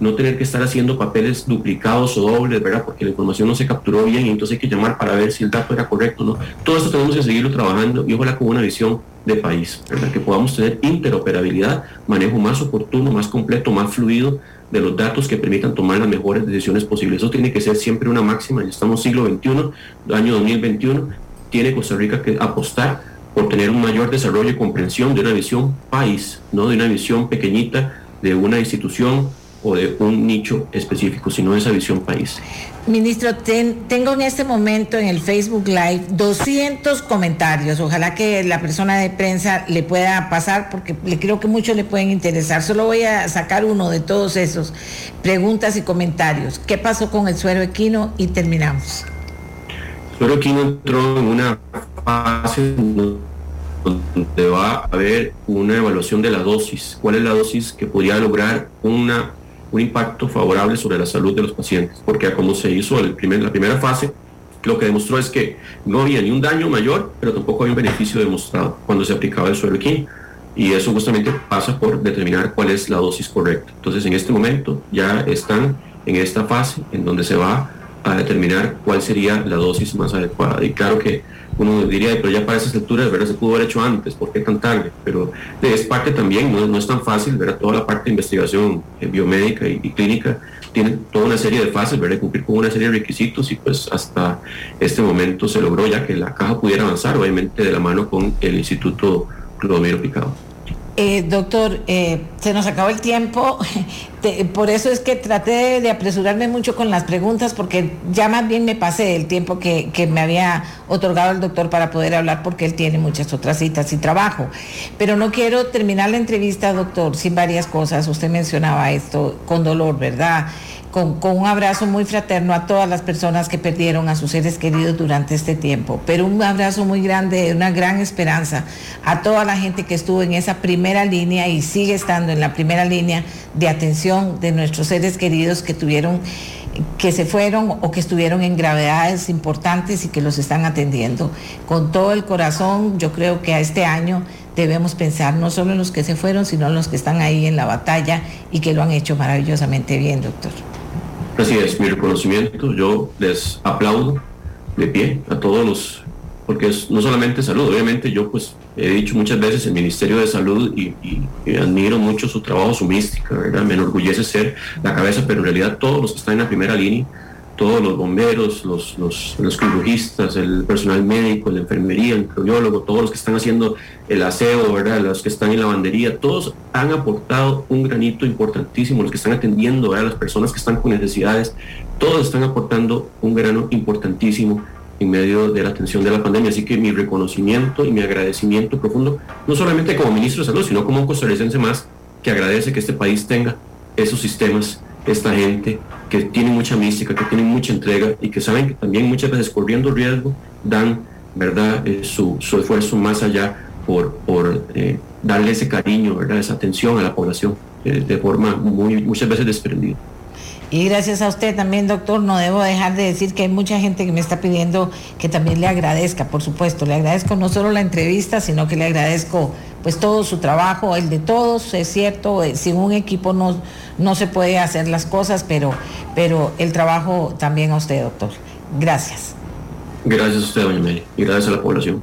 no tener que estar haciendo papeles duplicados o dobles, ¿verdad? Porque la información no se capturó bien y entonces hay que llamar para ver si el dato era correcto, ¿no? Todo esto tenemos que seguirlo trabajando y ojalá con una visión de país, ¿verdad? Que podamos tener interoperabilidad, manejo más oportuno, más completo, más fluido de los datos que permitan tomar las mejores decisiones posibles. Eso tiene que ser siempre una máxima. Ya estamos siglo XXI, año 2021, tiene Costa Rica que apostar por tener un mayor desarrollo y comprensión de una visión país, no de una visión pequeñita de una institución o de un nicho específico, sino esa visión país. Ministro, tengo en este momento en el Facebook Live 200 comentarios. Ojalá que la persona de prensa le pueda pasar porque le creo que muchos le pueden interesar. Solo voy a sacar uno de todos esos preguntas y comentarios. ¿Qué pasó con el suero equino? Y terminamos. El suero equino entró en una fase donde va a haber una evaluación de la dosis. ¿Cuál es la dosis que podría lograr una un impacto favorable sobre la salud de los pacientes, porque como se hizo el primer, la primera fase, lo que demostró es que no había ni un daño mayor, pero tampoco había un beneficio demostrado cuando se aplicaba el suero Y eso justamente pasa por determinar cuál es la dosis correcta. Entonces, en este momento ya están en esta fase en donde se va a determinar cuál sería la dosis más adecuada. Y claro que uno diría, pero ya para esas alturas, verdad, se pudo haber hecho antes, ¿por qué tan tarde? Pero es parte también, no, no es tan fácil, ¿verdad? Toda la parte de investigación eh, biomédica y, clínica tiene toda una serie de fases, ¿verdad? Cumplir con una serie de requisitos y pues hasta este momento se logró ya que la caja pudiera avanzar, obviamente de la mano con el Instituto Clodomiro Picado. Eh, doctor, eh, se nos acabó el tiempo, [LAUGHS] por eso es que traté de apresurarme mucho con las preguntas, porque ya más bien me pasé el tiempo que, que, me había otorgado el doctor para poder hablar, porque él tiene muchas otras citas y trabajo. Pero no quiero terminar la entrevista, doctor, sin varias cosas. Usted mencionaba esto con dolor, ¿verdad? Con, un abrazo muy fraterno a todas las personas que perdieron a sus seres queridos durante este tiempo, pero un abrazo muy grande, una gran esperanza a toda la gente que estuvo en esa primera línea y sigue estando en la primera línea de atención de nuestros seres queridos que tuvieron que se fueron o que estuvieron en gravedades importantes y que los están atendiendo. Con todo el corazón, yo creo que a este año debemos pensar no solo en los que se fueron, sino en los que están ahí en la batalla y que lo han hecho maravillosamente bien, doctor. Así es, mi reconocimiento, yo les aplaudo de pie a todos los, porque es no solamente salud, obviamente yo pues he dicho muchas veces el Ministerio de Salud y, admiro mucho su trabajo, su mística, ¿verdad? Me enorgullece ser la cabeza, pero en realidad todos los que están en la primera línea todos los bomberos, los, los, los el personal médico, la enfermería, el microbiólogo, todos los que están haciendo el aseo, ¿verdad? los que están en lavandería, todos han aportado un granito importantísimo, los que están atendiendo a las personas que están con necesidades, todos están aportando un grano importantísimo en medio de la atención de la pandemia. Así que mi reconocimiento y mi agradecimiento profundo, no solamente como ministro de Salud, sino como un costarricense más que agradece que este país tenga esos sistemas esta gente que tiene mucha mística, que tiene mucha entrega y que saben que también muchas veces corriendo riesgo dan verdad eh, su, esfuerzo más allá por, por eh, darle ese cariño, ¿verdad? esa atención a la población eh, de forma muy, muchas veces desprendida. Y gracias a usted también, doctor, no debo dejar de decir que hay mucha gente que me está pidiendo que también le agradezca, por supuesto, le agradezco no solo la entrevista, sino que le agradezco pues todo su trabajo, el de todos, es cierto, eh, sin un equipo no, no se puede hacer las cosas, pero, pero el trabajo también a usted, doctor. Gracias. Gracias a usted, doña Mary, y gracias a la población.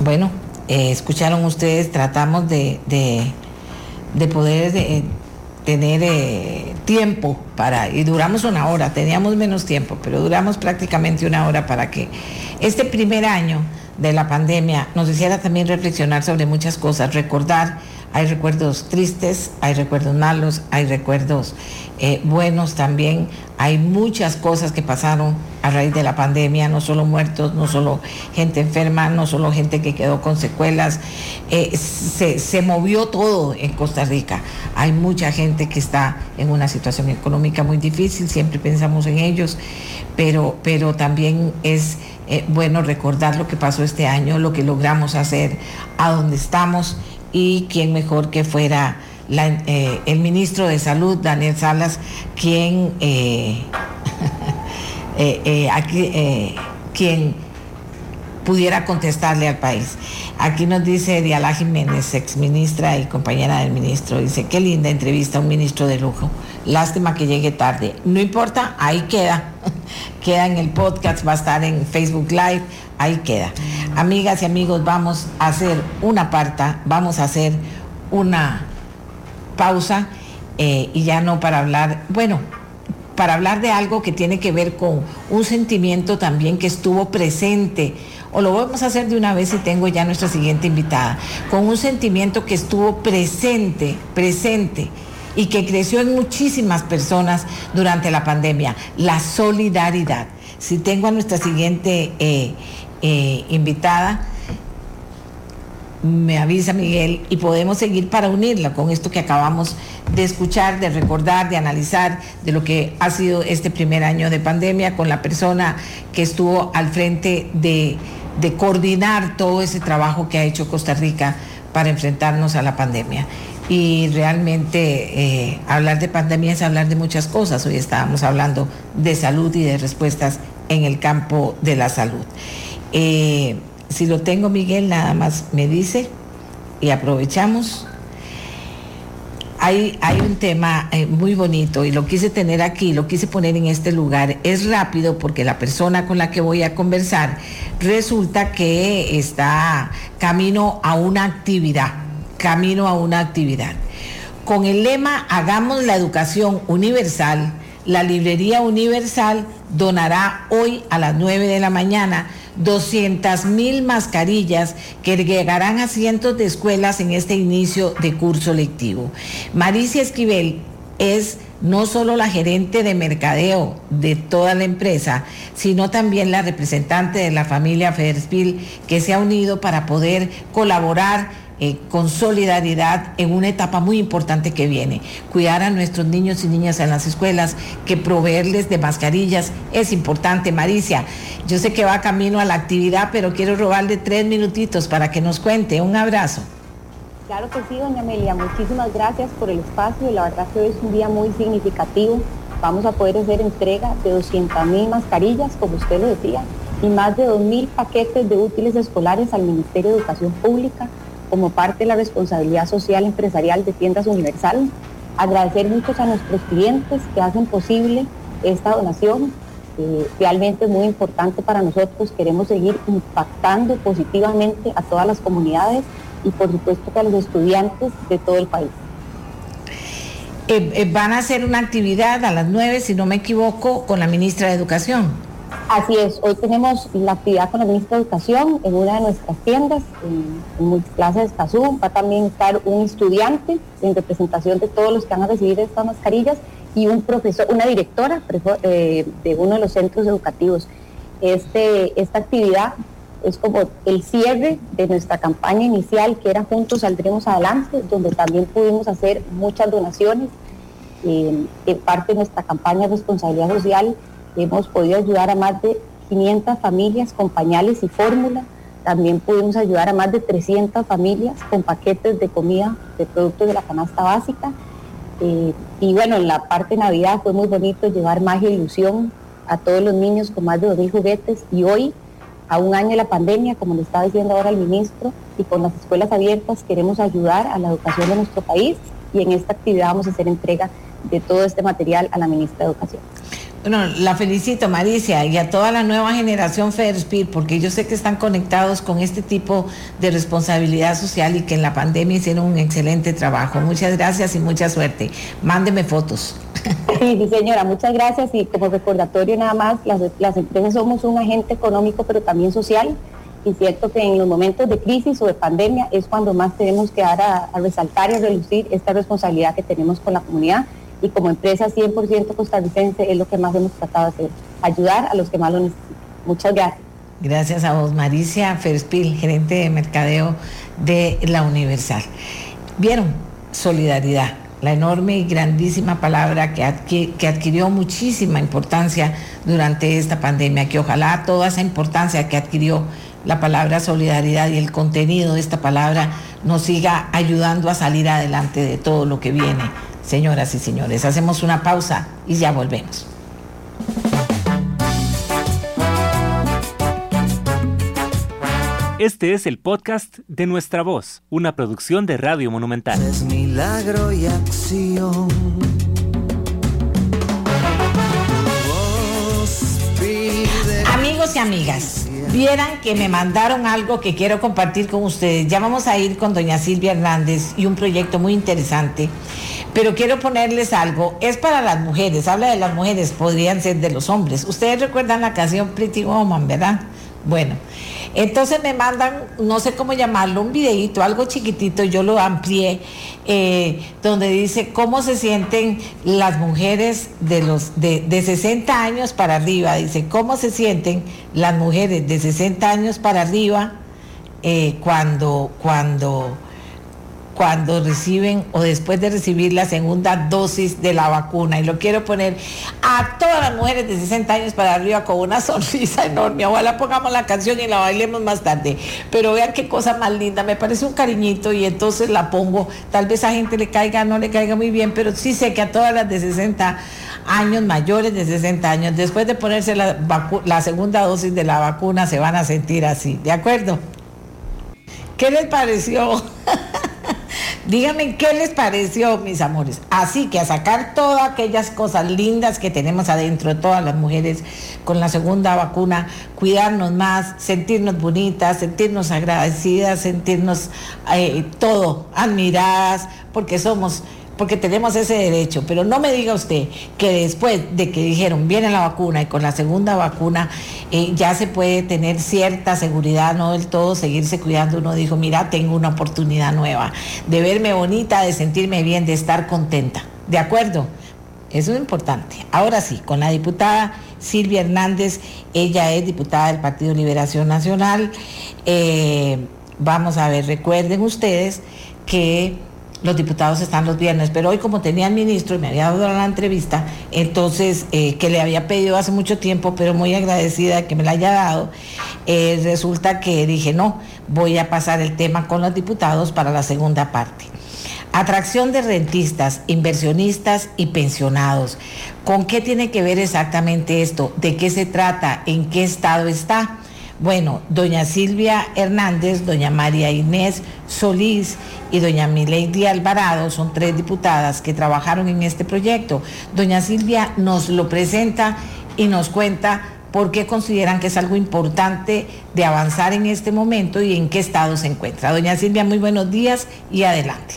Bueno, eh, escucharon ustedes, tratamos de, de, poder de, tener eh, tiempo para, y duramos una hora, teníamos menos tiempo, pero duramos prácticamente una hora para que este primer año de la pandemia nos hiciera también reflexionar sobre muchas cosas, recordar, hay recuerdos tristes, hay recuerdos malos, hay recuerdos eh, buenos también, hay muchas cosas que pasaron a raíz de la pandemia, no solo muertos, no solo gente enferma, no solo gente que quedó con secuelas, eh, se, se, movió todo en Costa Rica. Hay mucha gente que está en una situación económica muy difícil, siempre pensamos en ellos, pero, pero también es eh, bueno recordar lo que pasó este año, lo que logramos hacer, a dónde estamos y quién mejor que fuera eh, el ministro de Salud, Daniel Salas, quien, aquí, quien pudiera contestarle al país. Aquí nos dice Diala Jiménez, ex ministra y compañera del ministro, dice, qué linda entrevista un ministro de lujo. Lástima que llegue tarde. No importa, ahí queda. [LAUGHS] queda en el podcast, va a estar en Facebook Live, ahí queda. Amigas y amigos, vamos a hacer una parta, vamos a hacer una pausa eh, y ya no para hablar, bueno, para hablar de algo que tiene que ver con un sentimiento también que estuvo presente, o lo vamos a hacer de una vez y tengo ya nuestra siguiente invitada, con un sentimiento que estuvo presente, presente y que creció en muchísimas personas durante la pandemia, la solidaridad. Si tengo a nuestra siguiente eh, eh, invitada, me avisa Miguel y podemos seguir para unirla con esto que acabamos de escuchar, de recordar, de analizar de lo que ha sido este primer año de pandemia con la persona que estuvo al frente de, de coordinar todo ese trabajo que ha hecho Costa Rica para enfrentarnos a la pandemia y realmente eh, hablar de pandemia es hablar de muchas cosas. Hoy estábamos hablando de salud y de respuestas en el campo de la salud. Eh, si lo tengo, Miguel, nada más me dice y aprovechamos. Hay, hay un tema eh, muy bonito y lo quise tener aquí, lo quise poner en este lugar. Es rápido porque la persona con la que voy a conversar resulta que está camino a una actividad camino a una actividad. Con el lema Hagamos la educación universal, la Librería Universal donará hoy a las 9 de la mañana 200 mil mascarillas que llegarán a cientos de escuelas en este inicio de curso lectivo. Maricia Esquivel es no solo la gerente de mercadeo de toda la empresa, sino también la representante de la familia Federspil que se ha unido para poder colaborar eh, con solidaridad en una etapa muy importante que viene. Cuidar a nuestros niños y niñas en las escuelas, que proveerles de mascarillas es importante. Maricia, yo sé que va camino a la actividad, pero quiero robarle tres minutitos para que nos cuente. Un abrazo. Claro que sí, doña Amelia. Muchísimas gracias por el espacio. La verdad que hoy es un día muy significativo. Vamos a poder hacer entrega de 200 mil mascarillas, como usted lo decía, y más de 2 mil paquetes de útiles escolares al Ministerio de Educación Pública como parte de la responsabilidad social empresarial de Tiendas Universal. Agradecer mucho a nuestros clientes que hacen posible esta donación. Eh, realmente muy importante para nosotros. Queremos seguir impactando positivamente a todas las comunidades y por supuesto que a los estudiantes de todo el país. Eh, eh, van a hacer una actividad a las 9, si no me equivoco, con la ministra de Educación. Así es, hoy tenemos la actividad con la ministra de Educación en una de nuestras tiendas, en, en Multiplaza de Escazú. Va a también estar un estudiante en representación de todos los que van a recibir estas mascarillas y un profesor, una directora eh, de uno de los centros educativos. Este, esta actividad es como el cierre de nuestra campaña inicial que era Juntos Saldremos Adelante, donde también pudimos hacer muchas donaciones eh, en parte de nuestra campaña de responsabilidad social Hemos podido ayudar a más de 500 familias con pañales y fórmula. También pudimos ayudar a más de 300 familias con paquetes de comida, de productos de la canasta básica. Eh, y bueno, en la parte de Navidad fue muy bonito llevar magia e ilusión a todos los niños con más de 2.000 juguetes. Y hoy, a un año de la pandemia, como le estaba diciendo ahora el ministro, y con las escuelas abiertas queremos ayudar a la educación de nuestro país y en esta actividad vamos a hacer entrega de todo este material a la ministra de Educación. Bueno, la felicito, Maricia, y a toda la nueva generación Federspil, porque yo sé que están conectados con este tipo de responsabilidad social y que en la pandemia hicieron un excelente trabajo. Muchas gracias y mucha suerte. Mándeme fotos. Sí, sí, señora, muchas gracias. Y como recordatorio nada más, las, empresas somos un agente económico, pero también social. Y cierto que en los momentos de crisis o de pandemia es cuando más tenemos que dar a, a resaltar y a relucir esta responsabilidad que tenemos con la comunidad y como empresa 100% costarricense es lo que más hemos tratado de hacer. ayudar a los que más lo necesitan. Muchas gracias. Gracias a vos, Maricia Ferspil, gerente de mercadeo de la Universal. Vieron, solidaridad, la enorme y grandísima palabra que, que adquirió muchísima importancia durante esta pandemia, que ojalá toda esa importancia que adquirió la palabra solidaridad y el contenido de esta palabra nos siga ayudando a salir adelante de todo lo que viene. Señoras y señores, hacemos una pausa y ya volvemos. Este es el podcast de Nuestra Voz, una producción de Radio Monumental. Es milagro y acción. Amigos y amigas, vieran que me mandaron algo que quiero compartir con ustedes. Ya vamos a ir con doña Silvia Hernández y un proyecto muy interesante, pero quiero ponerles algo. Es para las mujeres, habla de las mujeres, podrían ser de los hombres. Ustedes recuerdan la canción Pretty Woman, ¿verdad? Bueno, entonces me mandan, no sé cómo llamarlo, un videito, algo chiquitito, yo lo amplié, eh, donde dice cómo se sienten las mujeres de los de, de 60 años para arriba. Dice, cómo se sienten las mujeres de 60 años para arriba eh, cuando, cuando cuando reciben o después de recibir la segunda dosis de la vacuna. Y lo quiero poner a todas las mujeres de 60 años para arriba con una [LAUGHS] sonrisa enorme. Ojalá pongamos la canción y la bailemos más tarde. Pero vean qué cosa más linda. Me parece un cariñito y entonces la pongo. Tal vez a gente le caiga, no le caiga muy bien, pero sí sé que a todas las de 60 años, mayores de 60 años, después de ponerse la, la segunda dosis de la vacuna, se van a sentir así. ¿De acuerdo? ¿Qué les pareció? [LAUGHS] Díganme qué les pareció, mis amores. Así que a sacar todas aquellas cosas lindas que tenemos adentro de todas las mujeres con la segunda vacuna, cuidarnos más, sentirnos bonitas, sentirnos agradecidas, sentirnos eh, todo, admiradas, porque somos porque tenemos ese derecho, pero no me diga usted que después de que dijeron viene la vacuna y con la segunda vacuna eh, ya se puede tener cierta seguridad, no del todo seguirse cuidando, uno dijo, mira, tengo una oportunidad nueva de verme bonita, de sentirme bien, de estar contenta. ¿De acuerdo? Eso es importante. Ahora sí, con la diputada Silvia Hernández, ella es diputada del Partido Liberación Nacional. Eh, vamos a ver, recuerden ustedes que los diputados están los viernes, pero hoy como tenía el ministro y me había dado la entrevista, entonces eh, que le había pedido hace mucho tiempo, pero muy agradecida que me la haya dado, eh, resulta que dije, no, voy a pasar el tema con los diputados para la segunda parte. Atracción de rentistas, inversionistas y pensionados. ¿Con qué tiene que ver exactamente esto? ¿De qué se trata? ¿En qué estado está? Bueno, doña Silvia Hernández, doña María Inés Solís y doña Milady Alvarado son tres diputadas que trabajaron en este proyecto. Doña Silvia nos lo presenta y nos cuenta por qué consideran que es algo importante de avanzar en este momento y en qué estado se encuentra. Doña Silvia, muy buenos días y adelante.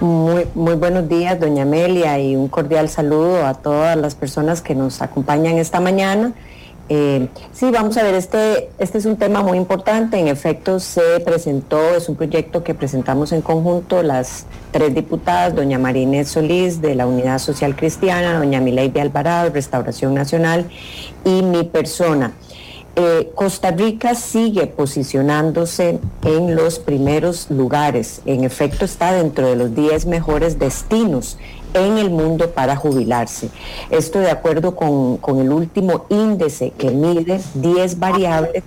Muy, muy buenos días, doña Amelia, y un cordial saludo a todas las personas que nos acompañan esta mañana. Eh, sí, vamos a ver, este, este es un tema muy importante. En efecto, se presentó, es un proyecto que presentamos en conjunto las tres diputadas, doña Marínez Solís de la Unidad Social Cristiana, doña Milady Alvarado, Restauración Nacional y mi persona. Eh, Costa Rica sigue posicionándose en los primeros lugares. En efecto, está dentro de los 10 mejores destinos en el mundo para jubilarse. Esto de acuerdo con, con el último índice que mide 10 variables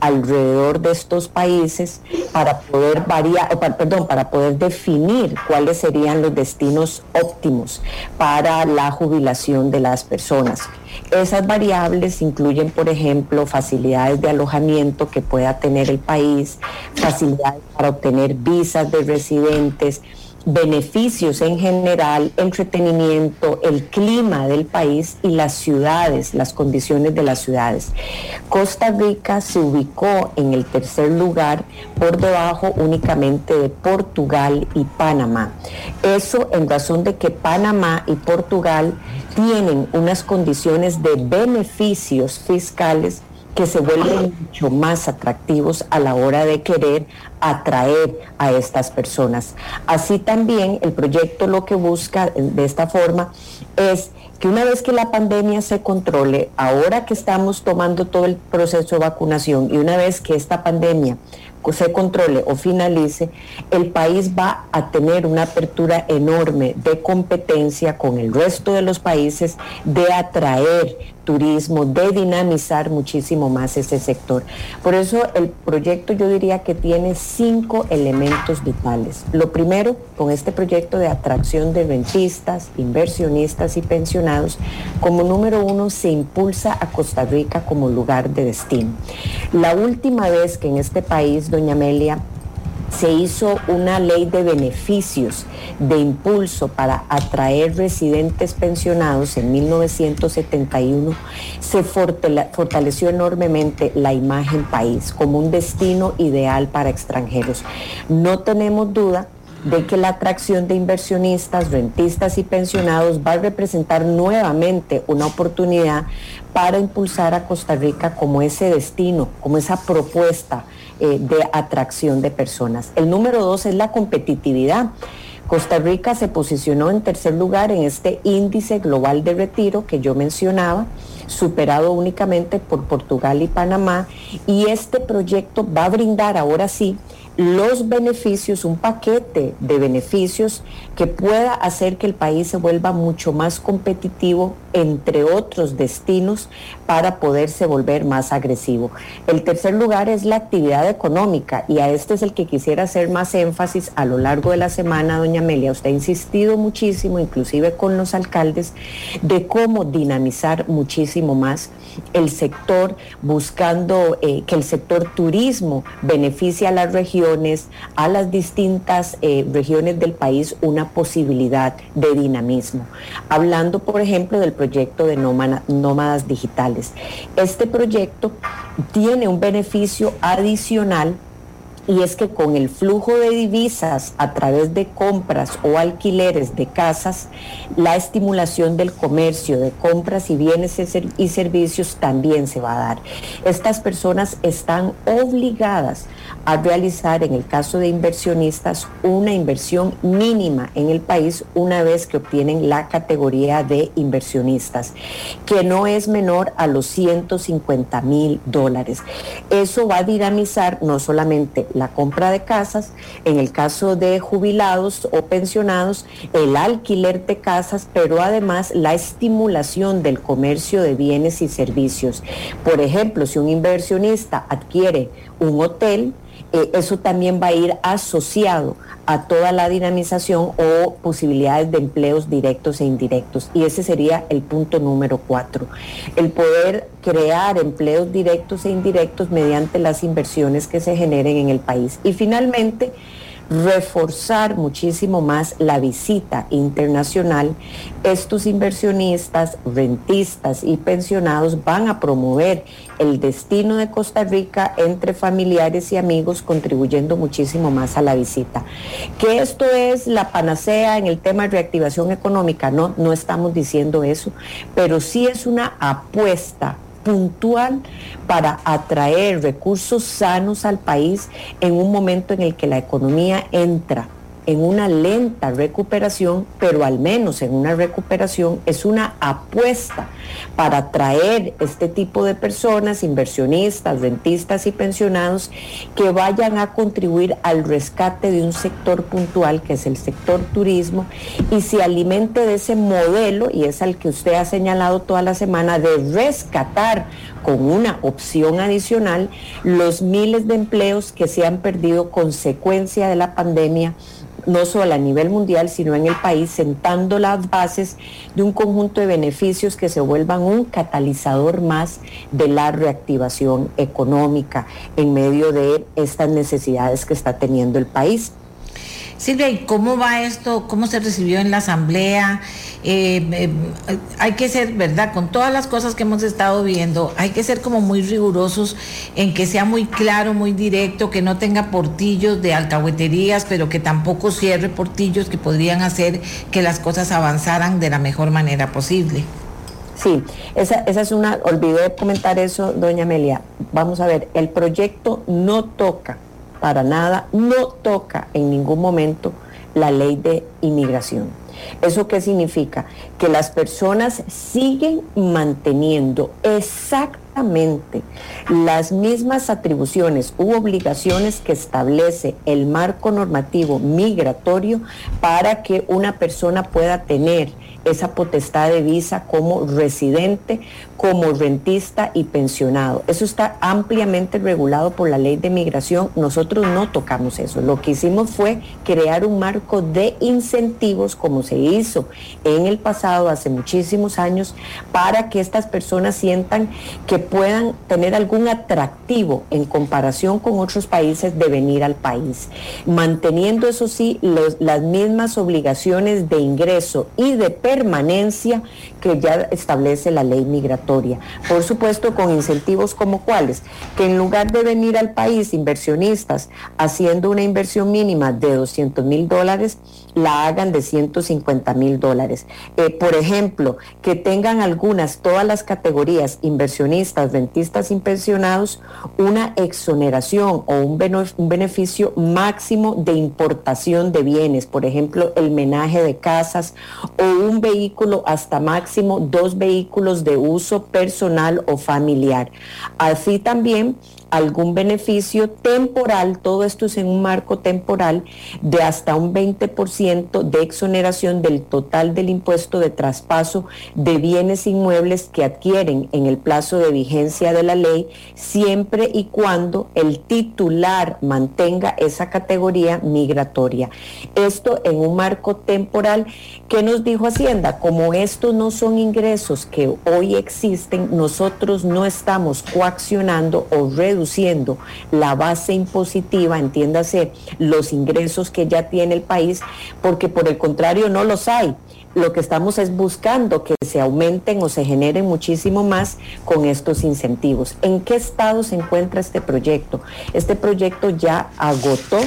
alrededor de estos países para poder variar, perdón, para poder definir cuáles serían los destinos óptimos para la jubilación de las personas. Esas variables incluyen, por ejemplo, facilidades de alojamiento que pueda tener el país, facilidades para obtener visas de residentes, beneficios en general, entretenimiento, el clima del país y las ciudades, las condiciones de las ciudades. Costa Rica se ubicó en el tercer lugar por debajo únicamente de Portugal y Panamá. Eso en razón de que Panamá y Portugal tienen unas condiciones de beneficios fiscales que se vuelven mucho más atractivos a la hora de querer atraer a estas personas. Así también el proyecto lo que busca de esta forma es que una vez que la pandemia se controle, ahora que estamos tomando todo el proceso de vacunación y una vez que esta pandemia se controle o finalice, el país va a tener una apertura enorme de competencia con el resto de los países, de atraer turismo, de dinamizar muchísimo más ese sector. Por eso el proyecto yo diría que tiene cinco elementos vitales. Lo primero, con este proyecto de atracción de rentistas, inversionistas y pensionados, como número uno se impulsa a Costa Rica como lugar de destino. La última vez que en este país, doña Amelia, se hizo una ley de beneficios de impulso para atraer residentes pensionados en 1971, se fortaleció enormemente la imagen país como un destino ideal para extranjeros. No tenemos duda de que la atracción de inversionistas, rentistas y pensionados va a representar nuevamente una oportunidad para impulsar a Costa Rica como ese destino, como esa propuesta eh, de atracción de personas. El número dos es la competitividad. Costa Rica se posicionó en tercer lugar en este índice global de retiro que yo mencionaba, superado únicamente por Portugal y Panamá, y este proyecto va a brindar ahora sí los beneficios, un paquete de beneficios que pueda hacer que el país se vuelva mucho más competitivo entre otros destinos para poderse volver más agresivo. El tercer lugar es la actividad económica y a este es el que quisiera hacer más énfasis a lo largo de la semana, doña Amelia. Usted ha insistido muchísimo, inclusive con los alcaldes, de cómo dinamizar muchísimo más el sector, buscando eh, que el sector turismo beneficie a las regiones, a las distintas eh, regiones del país, una posibilidad de dinamismo. Hablando, por ejemplo, del proyecto de nómadas digitales. Este proyecto tiene un beneficio adicional y es que con el flujo de divisas a través de compras o alquileres de casas, la estimulación del comercio de compras y bienes y servicios también se va a dar. Estas personas están obligadas a realizar, en el caso de inversionistas, una inversión mínima en el país una vez que obtienen la categoría de inversionistas, que no es menor a los 150 mil dólares. Eso va a dinamizar no solamente la compra de casas, en el caso de jubilados o pensionados, el alquiler de casas, pero además la estimulación del comercio de bienes y servicios. Por ejemplo, si un inversionista adquiere un hotel, eh, eso también va a ir asociado a toda la dinamización o posibilidades de empleos directos e indirectos. Y ese sería el punto número cuatro. El poder crear empleos directos e indirectos mediante las inversiones que se generen en el país. Y finalmente, reforzar muchísimo más la visita internacional, estos inversionistas, rentistas y pensionados van a promover el destino de Costa Rica entre familiares y amigos, contribuyendo muchísimo más a la visita. Que esto es la panacea en el tema de reactivación económica, no, no estamos diciendo eso, pero sí es una apuesta puntual para atraer recursos sanos al país en un momento en el que la economía entra en una lenta recuperación, pero al menos en una recuperación es una apuesta para atraer este tipo de personas, inversionistas, rentistas y pensionados, que vayan a contribuir al rescate de un sector puntual, que es el sector turismo, y se alimente de ese modelo, y es al que usted ha señalado toda la semana, de rescatar con una opción adicional los miles de empleos que se han perdido consecuencia de la pandemia no solo a nivel mundial, sino en el país, sentando las bases de un conjunto de beneficios que se vuelvan un catalizador más de la reactivación económica en medio de estas necesidades que está teniendo el país. Silvia, ¿y cómo va esto? ¿Cómo se recibió en la asamblea? Eh, eh, hay que ser, ¿verdad? Con todas las cosas que hemos estado viendo, hay que ser como muy rigurosos en que sea muy claro, muy directo, que no tenga portillos de alcahueterías, pero que tampoco cierre portillos que podrían hacer que las cosas avanzaran de la mejor manera posible. Sí, esa, esa es una, olvidé comentar eso, doña Amelia. Vamos a ver, el proyecto no toca para nada, no toca en ningún momento la ley de inmigración ¿Eso qué significa? Que las personas siguen manteniendo exactamente las mismas atribuciones u obligaciones que establece el marco normativo migratorio para que una persona pueda tener esa potestad de visa como residente, como rentista y pensionado. Eso está ampliamente regulado por la ley de migración. Nosotros no tocamos eso. Lo que hicimos fue crear un marco de incentivos, como se hizo en el pasado, hace muchísimos años, para que estas personas sientan que puedan tener algún atractivo en comparación con otros países de venir al país, manteniendo eso sí las mismas obligaciones de ingreso y de permanencia que ya establece la ley migratoria. Por supuesto, con incentivos como cuáles, que en lugar de venir al país inversionistas haciendo una inversión mínima de 200 mil dólares, la hagan de 150 mil dólares. Eh, por ejemplo, que tengan algunas, todas las categorías, inversionistas, rentistas y pensionados, una exoneración o un, un beneficio máximo de importación de bienes, por ejemplo, el menaje de casas o un vehículo hasta máximo dos vehículos de uso personal o familiar. Así también algún beneficio temporal, todo esto es en un marco temporal de hasta un 20% de exoneración del total del impuesto de traspaso de bienes inmuebles que adquieren en el plazo de vigencia de la ley, siempre y cuando el titular mantenga esa categoría migratoria. Esto en un marco temporal que nos dijo Hacienda, como estos no son ingresos que hoy existen, nosotros no estamos coaccionando o reduciendo reduciendo la base impositiva, entiéndase, los ingresos que ya tiene el país, porque por el contrario no los hay. Lo que estamos es buscando que se aumenten o se generen muchísimo más con estos incentivos. ¿En qué estado se encuentra este proyecto? Este proyecto ya agotó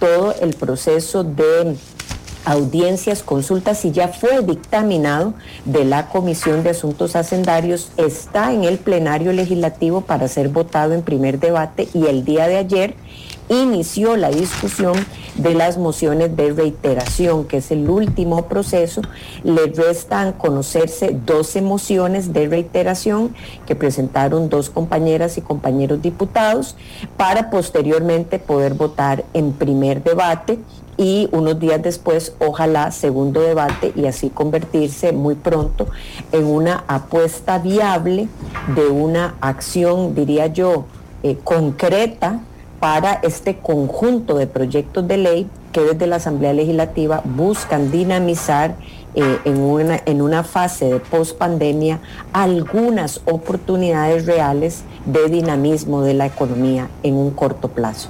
todo el proceso de audiencias, consultas y ya fue dictaminado de la Comisión de Asuntos Hacendarios, está en el plenario legislativo para ser votado en primer debate y el día de ayer inició la discusión de las mociones de reiteración, que es el último proceso. Le restan conocerse 12 mociones de reiteración que presentaron dos compañeras y compañeros diputados para posteriormente poder votar en primer debate y unos días después, ojalá, segundo debate y así convertirse muy pronto en una apuesta viable de una acción, diría yo, eh, concreta para este conjunto de proyectos de ley que desde la Asamblea Legislativa buscan dinamizar eh, en, una, en una fase de pospandemia algunas oportunidades reales de dinamismo de la economía en un corto plazo.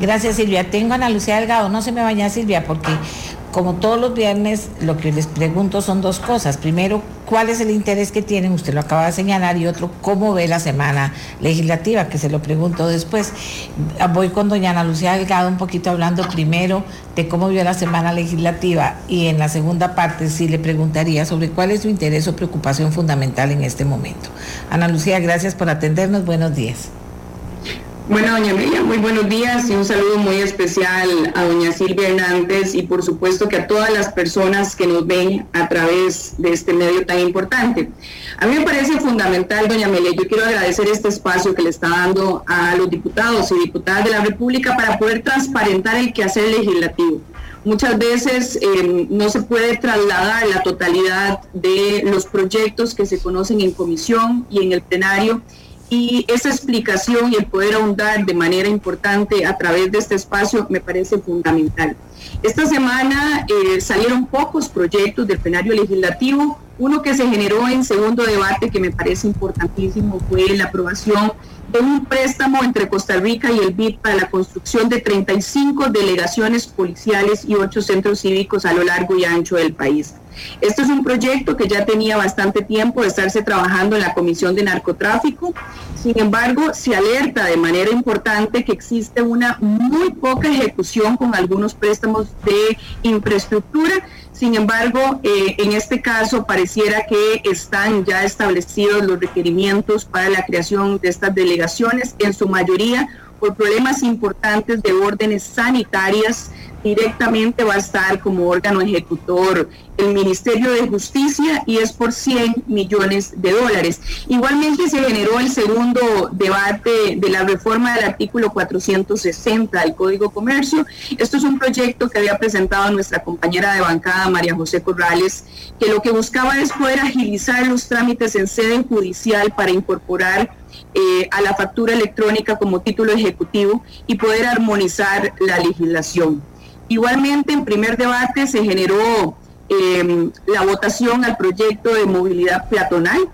Gracias Silvia. Tengo a Ana Lucía Delgado. No se me vaya Silvia porque como todos los viernes lo que les pregunto son dos cosas. Primero, ¿cuál es el interés que tienen? Usted lo acaba de señalar. Y otro, ¿cómo ve la semana legislativa? Que se lo pregunto después. Voy con doña Ana Lucía Delgado un poquito hablando primero de cómo vio la semana legislativa y en la segunda parte sí le preguntaría sobre cuál es su interés o preocupación fundamental en este momento. Ana Lucía, gracias por atendernos. Buenos días. Bueno, doña Amelia, muy buenos días y un saludo muy especial a doña Silvia Hernández y por supuesto que a todas las personas que nos ven a través de este medio tan importante. A mí me parece fundamental, doña Amelia, yo quiero agradecer este espacio que le está dando a los diputados y diputadas de la República para poder transparentar el quehacer legislativo. Muchas veces eh, no se puede trasladar la totalidad de los proyectos que se conocen en comisión y en el plenario y esa explicación y el poder ahondar de manera importante a través de este espacio me parece fundamental. Esta semana eh, salieron pocos proyectos del plenario legislativo. Uno que se generó en segundo debate que me parece importantísimo fue la aprobación de un préstamo entre Costa Rica y el BID para la construcción de 35 delegaciones policiales y 8 centros cívicos a lo largo y ancho del país. Esto es un proyecto que ya tenía bastante tiempo de estarse trabajando en la Comisión de Narcotráfico. Sin embargo, se alerta de manera importante que existe una muy poca ejecución con algunos préstamos de infraestructura. Sin embargo, eh, en este caso pareciera que están ya establecidos los requerimientos para la creación de estas delegaciones, en su mayoría por problemas importantes de órdenes sanitarias directamente va a estar como órgano ejecutor el Ministerio de Justicia y es por 100 millones de dólares. Igualmente se generó el segundo debate de la reforma del artículo 460 del Código Comercio. Esto es un proyecto que había presentado nuestra compañera de bancada, María José Corrales, que lo que buscaba es poder agilizar los trámites en sede judicial para incorporar eh, a la factura electrónica como título ejecutivo y poder armonizar la legislación. Igualmente, en primer debate se generó em, la votación al proyecto de movilidad peatonal.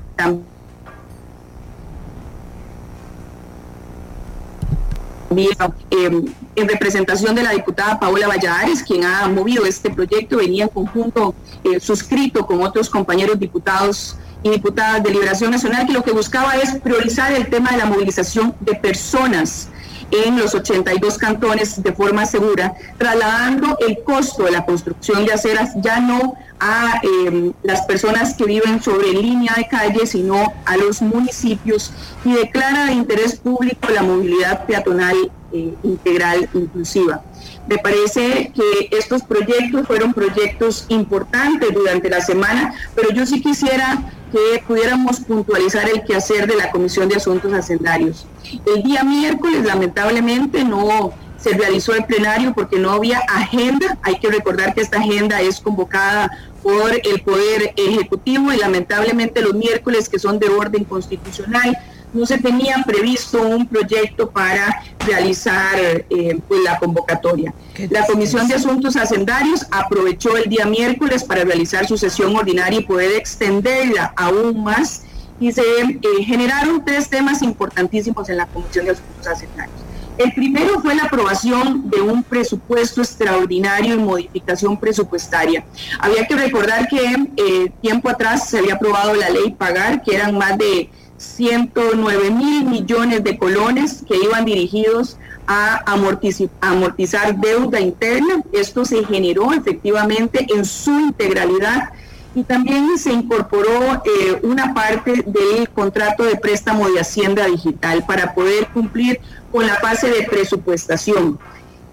Em, en representación de la diputada Paola Valladares, quien ha movido este proyecto, venía en conjunto eh, suscrito con otros compañeros diputados y diputadas de Liberación Nacional, que lo que buscaba es priorizar el tema de la movilización de personas en los 82 cantones de forma segura, trasladando el costo de la construcción de aceras ya no a em, las personas que viven sobre línea de calle, sino a los municipios y declara de interés público la movilidad peatonal eh, integral inclusiva. Me parece que estos proyectos fueron proyectos importantes durante la semana, pero yo sí quisiera que pudiéramos puntualizar el quehacer de la Comisión de Asuntos Hacendarios. El día miércoles, lamentablemente, no se realizó el plenario porque no había agenda. Hay que recordar que esta agenda es convocada por el Poder Ejecutivo y lamentablemente los miércoles que son de orden constitucional no se tenía previsto un proyecto para realizar eh, pues, la convocatoria. La Comisión de Asuntos Hacendarios aprovechó el día miércoles para realizar su sesión ordinaria y poder extenderla aún más y se eh, generaron tres temas importantísimos en la Comisión de Asuntos Hacendarios. El primero fue la aprobación de un presupuesto extraordinario y modificación presupuestaria. Había que recordar que eh, tiempo atrás se había aprobado la ley Pagar, que eran más de 109 mil millones de colones que iban dirigidos a amortizar, deuda interna. Esto se generó efectivamente en su integralidad y también se incorporó eh, una parte del contrato de préstamo de Hacienda Digital para poder cumplir con la fase de presupuestación.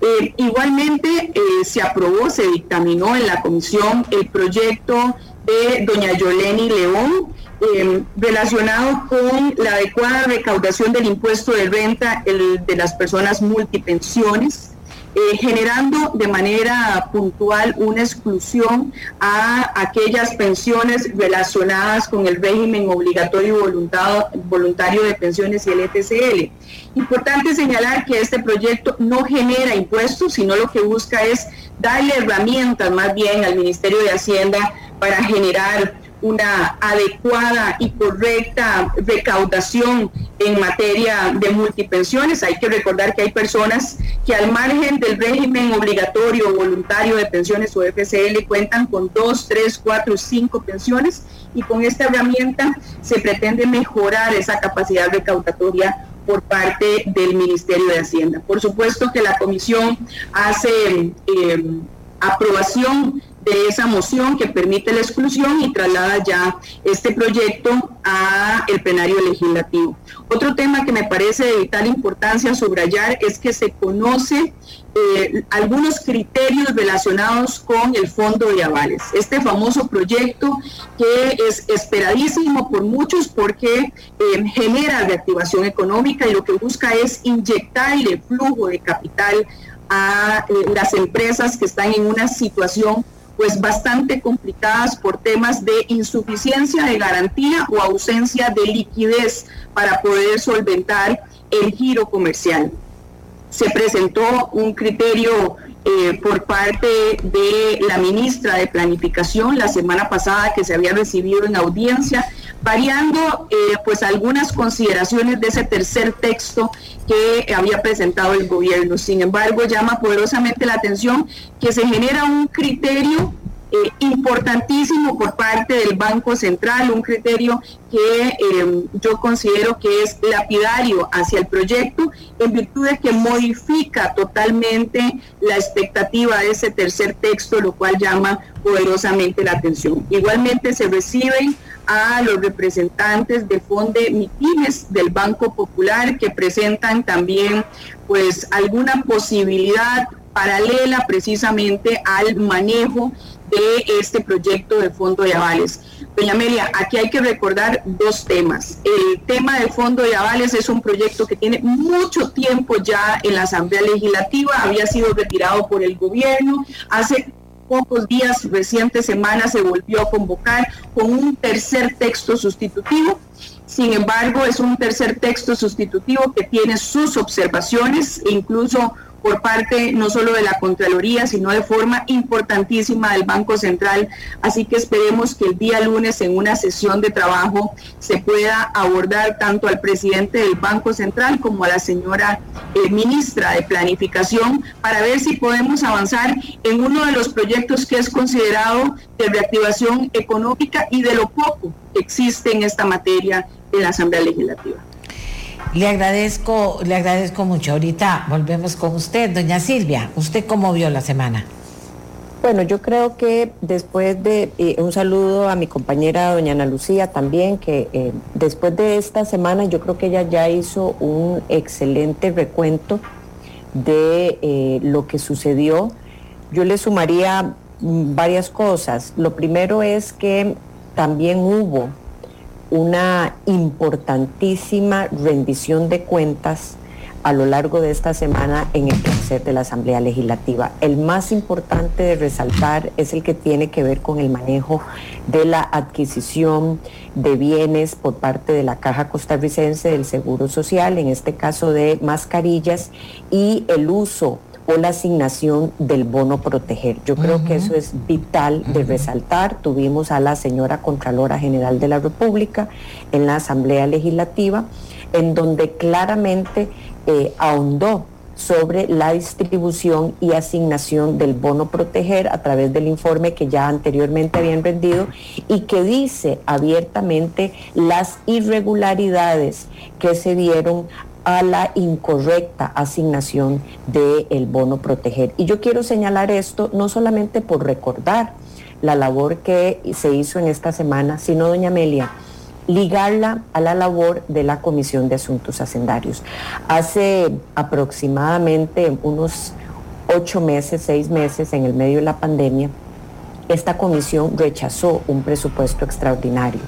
Eh, igualmente eh, se aprobó, se dictaminó en la comisión el proyecto de doña Yoleni León, Em, relacionado con la adecuada recaudación del impuesto de renta de las personas multipensiones, eh, generando de manera puntual una exclusión a aquellas pensiones relacionadas con el régimen obligatorio voluntario de pensiones y el ETCL. Importante señalar que este proyecto no genera impuestos, sino lo que busca es darle herramientas más bien al Ministerio de Hacienda para generar una adecuada y correcta recaudación en materia de multipensiones. Hay que recordar que hay personas que al margen del régimen obligatorio o voluntario de pensiones o FCL cuentan con dos, tres, cuatro, cinco pensiones y con esta herramienta se pretende mejorar esa capacidad recaudatoria por parte del Ministerio de Hacienda. Por supuesto que la comisión hace eh, aprobación de esa moción que permite la exclusión y traslada ya este proyecto a el plenario legislativo. Otro tema que me parece de vital importancia subrayar es que se conoce eh, algunos criterios relacionados con el fondo de avales. Este famoso proyecto que es esperadísimo por muchos porque eh, genera reactivación económica y lo que busca es inyectarle flujo de capital a eh, las empresas que están en una situación pues bastante complicadas por temas de insuficiencia de garantía o ausencia de liquidez para poder solventar el giro comercial. Se presentó un criterio eh, por parte de la ministra de Planificación la semana pasada que se había recibido en audiencia, variando eh, pues algunas consideraciones de ese tercer texto que había presentado el gobierno. Sin embargo, llama poderosamente la atención que se genera un criterio eh, importantísimo por parte del Banco Central, un criterio que eh, yo considero que es lapidario hacia el proyecto, en virtud de que modifica totalmente la expectativa de ese tercer texto, lo cual llama poderosamente la atención. Igualmente se reciben a los representantes de Fonde MIPIMES del Banco Popular que presentan también pues alguna posibilidad paralela precisamente al manejo de este proyecto de fondo de avales. Doña Amelia, aquí hay que recordar dos temas. El tema del fondo de avales es un proyecto que tiene mucho tiempo ya en la Asamblea Legislativa, había sido retirado por el gobierno, hace pocos días, recientes semanas, se volvió a convocar con un tercer texto sustitutivo. Sin embargo, es un tercer texto sustitutivo que tiene sus observaciones incluso por parte no solo de la Contraloría, sino de forma importantísima del Banco Central. Así que esperemos que el día lunes en una sesión de trabajo se pueda abordar tanto al presidente del Banco Central como a la señora eh, ministra de Planificación para ver si podemos avanzar en uno de los proyectos que es considerado de reactivación económica y de lo poco que existe en esta materia en la Asamblea Legislativa. Le agradezco, le agradezco mucho. Ahorita volvemos con usted, doña Silvia. ¿Usted cómo vio la semana? Bueno, yo creo que después de eh, un saludo a mi compañera doña Ana Lucía también, que eh, después de esta semana yo creo que ella ya hizo un excelente recuento de eh, lo que sucedió. Yo le sumaría mm, varias cosas. Lo primero es que también hubo una importantísima rendición de cuentas a lo largo de esta semana en el tercer de la Asamblea Legislativa. El más importante de resaltar es el que tiene que ver con el manejo de la adquisición de bienes por parte de la Caja Costarricense del Seguro Social, en este caso de mascarillas, y el uso o la asignación del bono proteger. Yo creo que eso es vital de resaltar. Tuvimos a la señora Contralora General de la República en la Asamblea Legislativa, en donde claramente eh, ahondó sobre la distribución y asignación del bono proteger a través del informe que ya anteriormente habían rendido y que dice abiertamente las irregularidades que se dieron a la incorrecta asignación del bono proteger. Y yo quiero señalar esto no solamente por recordar la labor que se hizo en esta semana, sino, doña Amelia, ligarla a la labor de la Comisión de Asuntos Hacendarios. Hace aproximadamente unos ocho meses, seis meses, en el medio de la pandemia, esta comisión rechazó un presupuesto extraordinario.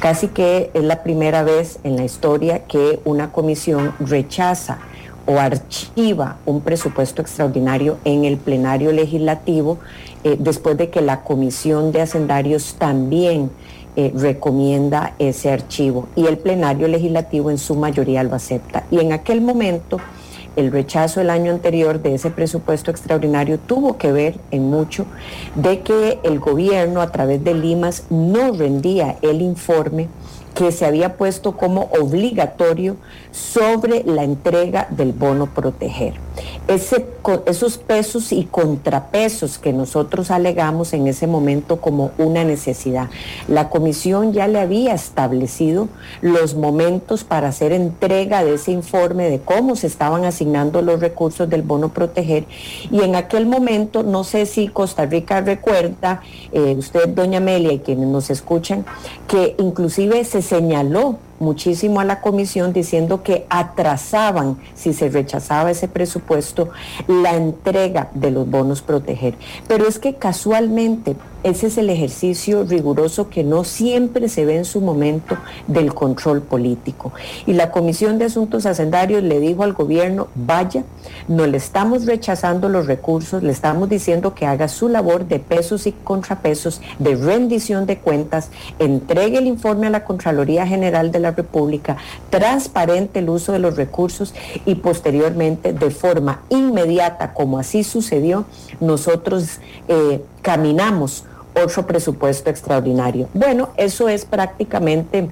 Casi que es la primera vez en la historia que una comisión rechaza o archiva un presupuesto extraordinario en el plenario legislativo eh, después de que la comisión de hacendarios también eh, recomienda ese archivo y el plenario legislativo en su mayoría lo acepta. Y en aquel momento el rechazo el año anterior de ese presupuesto extraordinario tuvo que ver en mucho de que el gobierno a través de Limas no rendía el informe que se había puesto como obligatorio sobre la entrega del bono proteger. Esos pesos y contrapesos que nosotros alegamos en ese momento como una necesidad. La comisión ya le había establecido los momentos para hacer entrega de ese informe de cómo se estaban asignando los recursos del bono proteger y en aquel momento, no sé si Costa Rica recuerda, eh, usted, doña Amelia y quienes nos escuchan, que inclusive se señaló muchísimo a la comisión diciendo que atrasaban, si se rechazaba ese presupuesto, la entrega de los bonos proteger. Pero es que casualmente ese es el ejercicio riguroso que no siempre se ve en su momento del control político. Y la Comisión de Asuntos Hacendarios le dijo al gobierno, vaya, no le estamos rechazando los recursos, le estamos diciendo que haga su labor de pesos y contrapesos, de rendición de cuentas, entregue el informe a la Contraloría General de la República, transparente el uso de los recursos y posteriormente, de forma inmediata, como así sucedió, nosotros eh, caminamos otro presupuesto extraordinario. Bueno, eso es prácticamente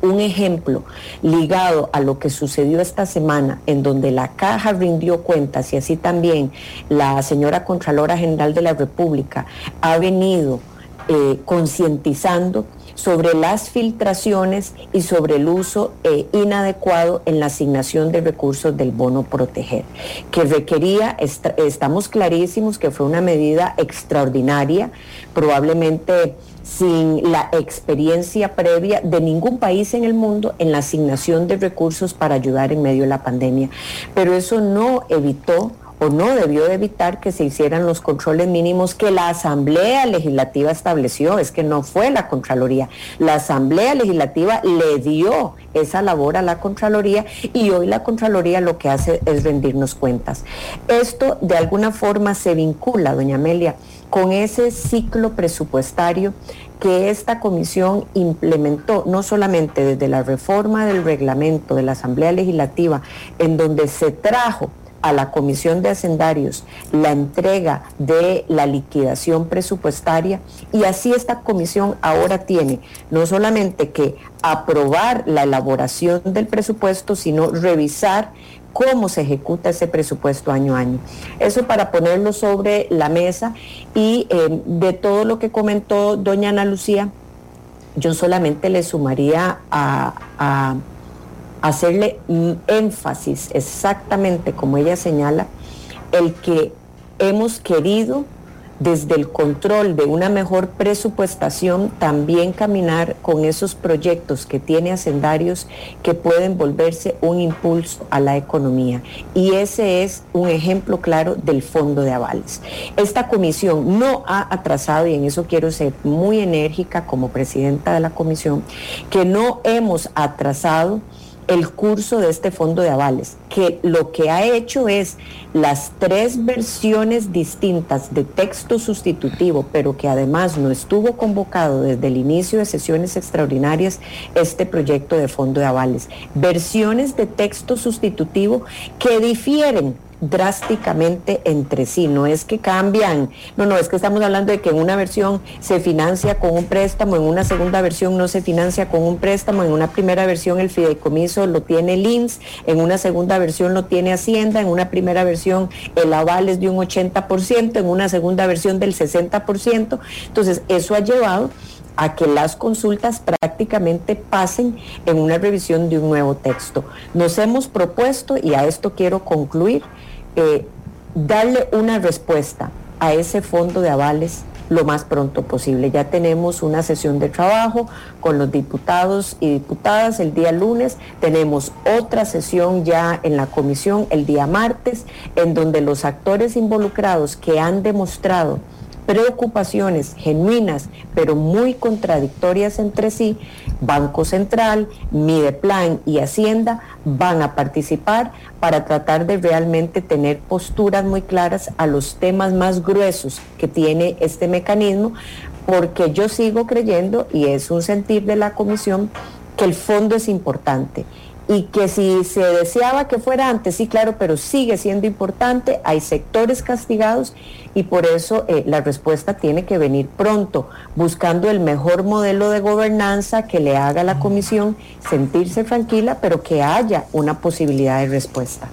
un ejemplo ligado a lo que sucedió esta semana, en donde la caja rindió cuentas y así también la señora Contralora General de la República ha venido eh, concientizando sobre las filtraciones y sobre el uso eh, inadecuado en la asignación de recursos del bono proteger, que requería, estamos clarísimos que fue una medida extraordinaria, probablemente sin la experiencia previa de ningún país en el mundo en la asignación de recursos para ayudar en medio de la pandemia. Pero eso no evitó o no debió de evitar que se hicieran los controles mínimos que la Asamblea Legislativa estableció. Es que no fue la Contraloría. La Asamblea Legislativa le dio esa labor a la Contraloría y hoy la Contraloría lo que hace es rendirnos cuentas. Esto de alguna forma se vincula, doña Amelia, con ese ciclo presupuestario que esta comisión implementó, no solamente desde la reforma del reglamento de la Asamblea Legislativa, en donde se trajo a la Comisión de Hacendarios la entrega de la liquidación presupuestaria y así esta comisión ahora tiene no solamente que aprobar la elaboración del presupuesto, sino revisar cómo se ejecuta ese presupuesto año a año. Eso para ponerlo sobre la mesa y eh, de todo lo que comentó doña Ana Lucía, yo solamente le sumaría a, a hacerle énfasis exactamente como ella señala, el que hemos querido desde el control de una mejor presupuestación, también caminar con esos proyectos que tiene Hacendarios que pueden volverse un impulso a la economía. Y ese es un ejemplo claro del fondo de avales. Esta comisión no ha atrasado, y en eso quiero ser muy enérgica como presidenta de la comisión, que no hemos atrasado el curso de este fondo de avales, que lo que ha hecho es las tres versiones distintas de texto sustitutivo, pero que además no estuvo convocado desde el inicio de sesiones extraordinarias este proyecto de fondo de avales. Versiones de texto sustitutivo que difieren drásticamente entre sí. No es que cambian, no, no, es que estamos hablando de que en una versión se financia con un préstamo, en una segunda versión no se financia con un préstamo, en una primera versión el fideicomiso lo tiene el en una segunda versión lo tiene Hacienda, en una primera versión el aval es de un 80%, en una segunda versión del 60%. Entonces, eso ha llevado a que las consultas prácticamente pasen en una revisión de un nuevo texto. Nos hemos propuesto, y a esto quiero concluir, eh, darle una respuesta a ese fondo de avales lo más pronto posible. Ya tenemos una sesión de trabajo con los diputados y diputadas el día lunes, tenemos otra sesión ya en la comisión el día martes, en donde los actores involucrados que han demostrado preocupaciones genuinas, pero muy contradictorias entre sí, Banco Central, Mideplan y Hacienda van a participar para tratar de realmente tener posturas muy claras a los temas más gruesos que tiene este mecanismo, porque yo sigo creyendo, y es un sentir de la comisión, que el fondo es importante y que si se deseaba que fuera antes, sí, claro, pero sigue siendo importante, hay sectores castigados y por eso eh, la respuesta tiene que venir pronto, buscando el mejor modelo de gobernanza que le haga a la comisión sentirse tranquila, pero que haya una posibilidad de respuesta.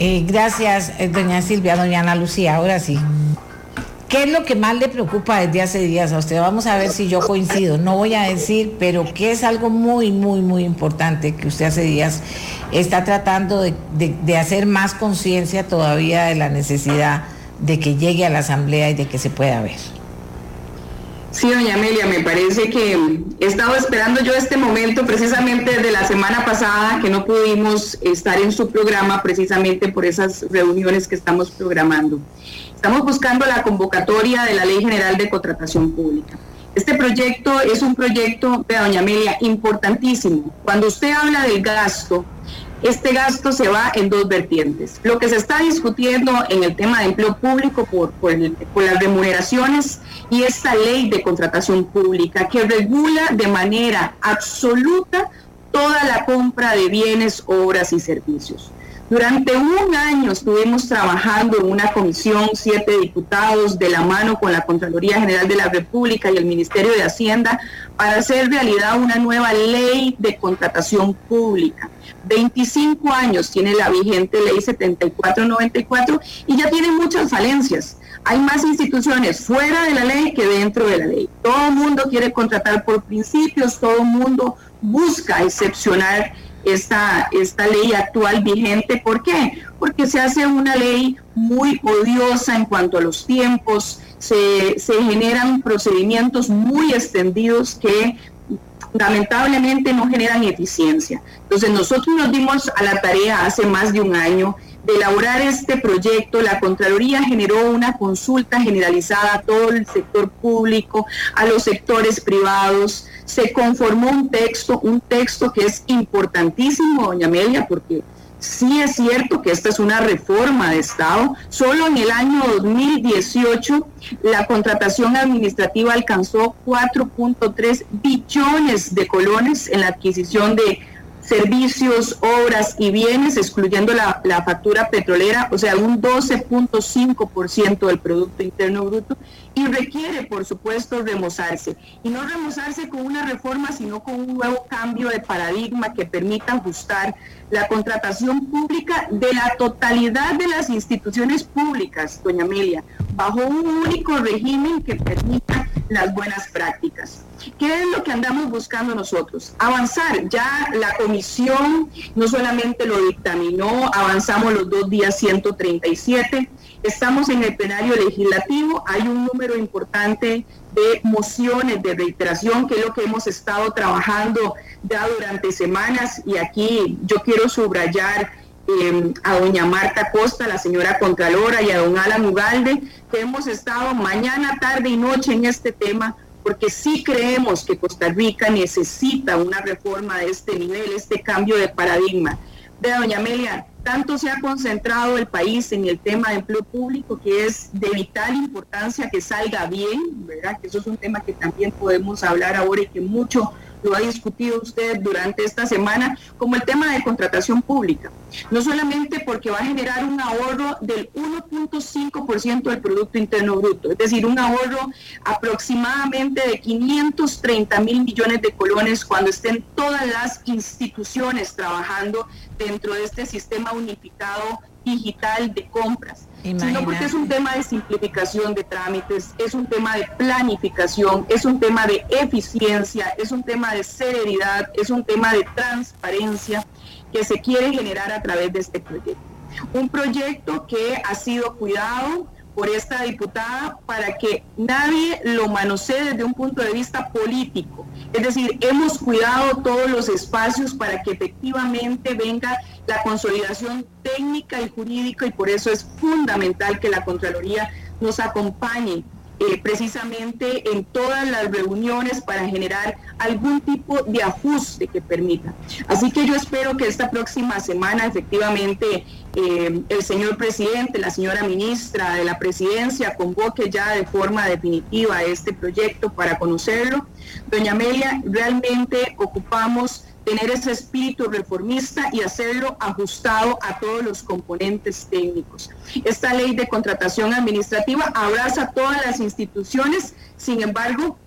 Eh, gracias, eh, doña Silvia, doña Ana Lucía, ahora sí. ¿Qué es lo que más le preocupa desde hace días a usted? Vamos a ver si yo coincido. No voy a decir, pero que es algo muy, muy, muy importante que usted hace días está tratando de, hacer más conciencia todavía de la necesidad de que llegue a la Asamblea y de que se pueda ver. Sí, doña Amelia, me parece que he estado esperando yo este momento precisamente desde la semana pasada que no pudimos estar en su programa precisamente por esas reuniones que estamos programando. Estamos buscando la convocatoria de la Ley General de Contratación Pública. Este proyecto es un proyecto, de doña Amelia, importantísimo. Cuando usted habla del gasto, este gasto se va en dos vertientes. Lo que se está discutiendo en el tema de empleo público por, las remuneraciones y esta ley de contratación pública que regula de manera absoluta toda la compra de bienes, obras y servicios. Durante un año estuvimos trabajando en una comisión, siete diputados, de la mano con la Contraloría General de la República y el Ministerio de Hacienda, para hacer realidad una nueva ley de contratación pública. 25 años tiene la vigente ley 7494 y ya tiene muchas falencias. Hay más instituciones fuera de la ley que dentro de la ley. Todo el mundo quiere contratar por principios, todo el mundo busca excepcionar esta, esta ley actual vigente. ¿Por qué? Porque se hace una ley muy odiosa en cuanto a los tiempos, se, se generan procedimientos muy extendidos que lamentablemente no generan eficiencia. Entonces nosotros nos dimos a la tarea hace más de un año elaborar este proyecto, la Contraloría generó una consulta generalizada a todo el sector público, a los sectores privados, se conformó un texto, un texto que es importantísimo, doña Amelia, porque sí es cierto que esta es una reforma de Estado. Solo en el año 2018 la contratación administrativa alcanzó 4.3 billones de colones en la adquisición de servicios, obras y bienes, excluyendo la, factura petrolera, o sea, un 12.5% del Producto Interno Bruto, y requiere, por supuesto, remozarse. Y no remozarse con una reforma, sino con un nuevo cambio de paradigma que permita ajustar la contratación pública de la totalidad de las instituciones públicas, doña Amelia, bajo un único régimen que permita las buenas prácticas. ¿Qué es lo que andamos buscando nosotros? Avanzar. Ya la comisión no solamente lo dictaminó, avanzamos los dos días 137. Estamos en el plenario legislativo, hay un número importante de mociones de reiteración, que es lo que hemos estado trabajando ya durante semanas. Y aquí yo quiero subrayar eh, a doña Marta Costa, la señora Contralora y a don Alan Ugalde, que hemos estado mañana, tarde y noche en este tema porque sí creemos que Costa Rica necesita una reforma de este nivel, este cambio de paradigma. De doña Amelia, tanto se ha concentrado el país en el tema de empleo público que es de vital importancia que salga bien, ¿verdad? Que eso es un tema que también podemos hablar ahora y que mucho lo ha discutido usted durante esta semana, como el tema de contratación pública. No solamente porque va a generar un ahorro del 1.5% del Producto Interno Bruto, es decir, un ahorro aproximadamente de 530 mil millones de colones cuando estén todas las instituciones trabajando dentro de este sistema unificado digital de compras, sino porque es un tema de simplificación de trámites, es un tema de planificación, es un tema de eficiencia, es un tema de celeridad, es un tema de transparencia que se quiere generar a través de este proyecto. Un proyecto que ha sido cuidado, por esta diputada para que nadie lo manosee desde un punto de vista político. Es decir, hemos cuidado todos los espacios para que efectivamente venga la consolidación técnica y jurídica y por eso es fundamental que la Contraloría nos acompañe eh, precisamente en todas las reuniones para generar algún tipo de ajuste que permita. Así que yo espero que esta próxima semana efectivamente eh, el señor presidente, la señora ministra de la presidencia convoque ya de forma definitiva este proyecto para conocerlo. Doña Amelia, realmente ocupamos tener ese espíritu reformista y hacerlo ajustado a todos los componentes técnicos. Esta ley de contratación administrativa abraza todas las instituciones, sin embargo,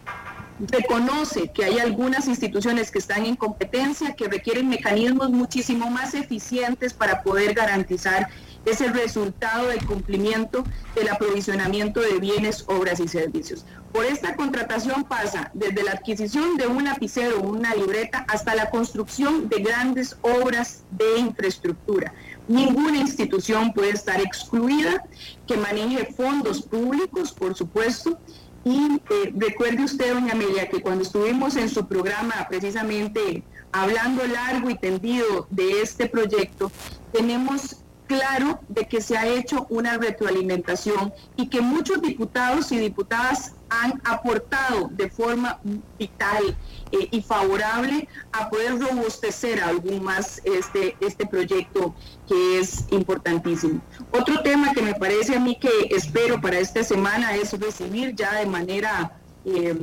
reconoce que hay algunas instituciones que están en competencia, que requieren mecanismos muchísimo más eficientes para poder garantizar ese resultado del cumplimiento del aprovisionamiento de bienes, obras y servicios. Por esta contratación pasa desde la adquisición de un lapicero o una libreta hasta la construcción de grandes obras de infraestructura. Ninguna institución puede estar excluida que maneje fondos públicos, por supuesto. Y eh, recuerde usted, doña Amelia, que cuando estuvimos en su programa precisamente hablando largo y tendido de este proyecto, tenemos claro de que se ha hecho una retroalimentación y que muchos diputados y diputadas han aportado de forma vital eh, y favorable a poder robustecer aún más este, este proyecto que es importantísimo. Otro tema que me parece a mí que espero para esta semana es recibir ya de manera... Eh,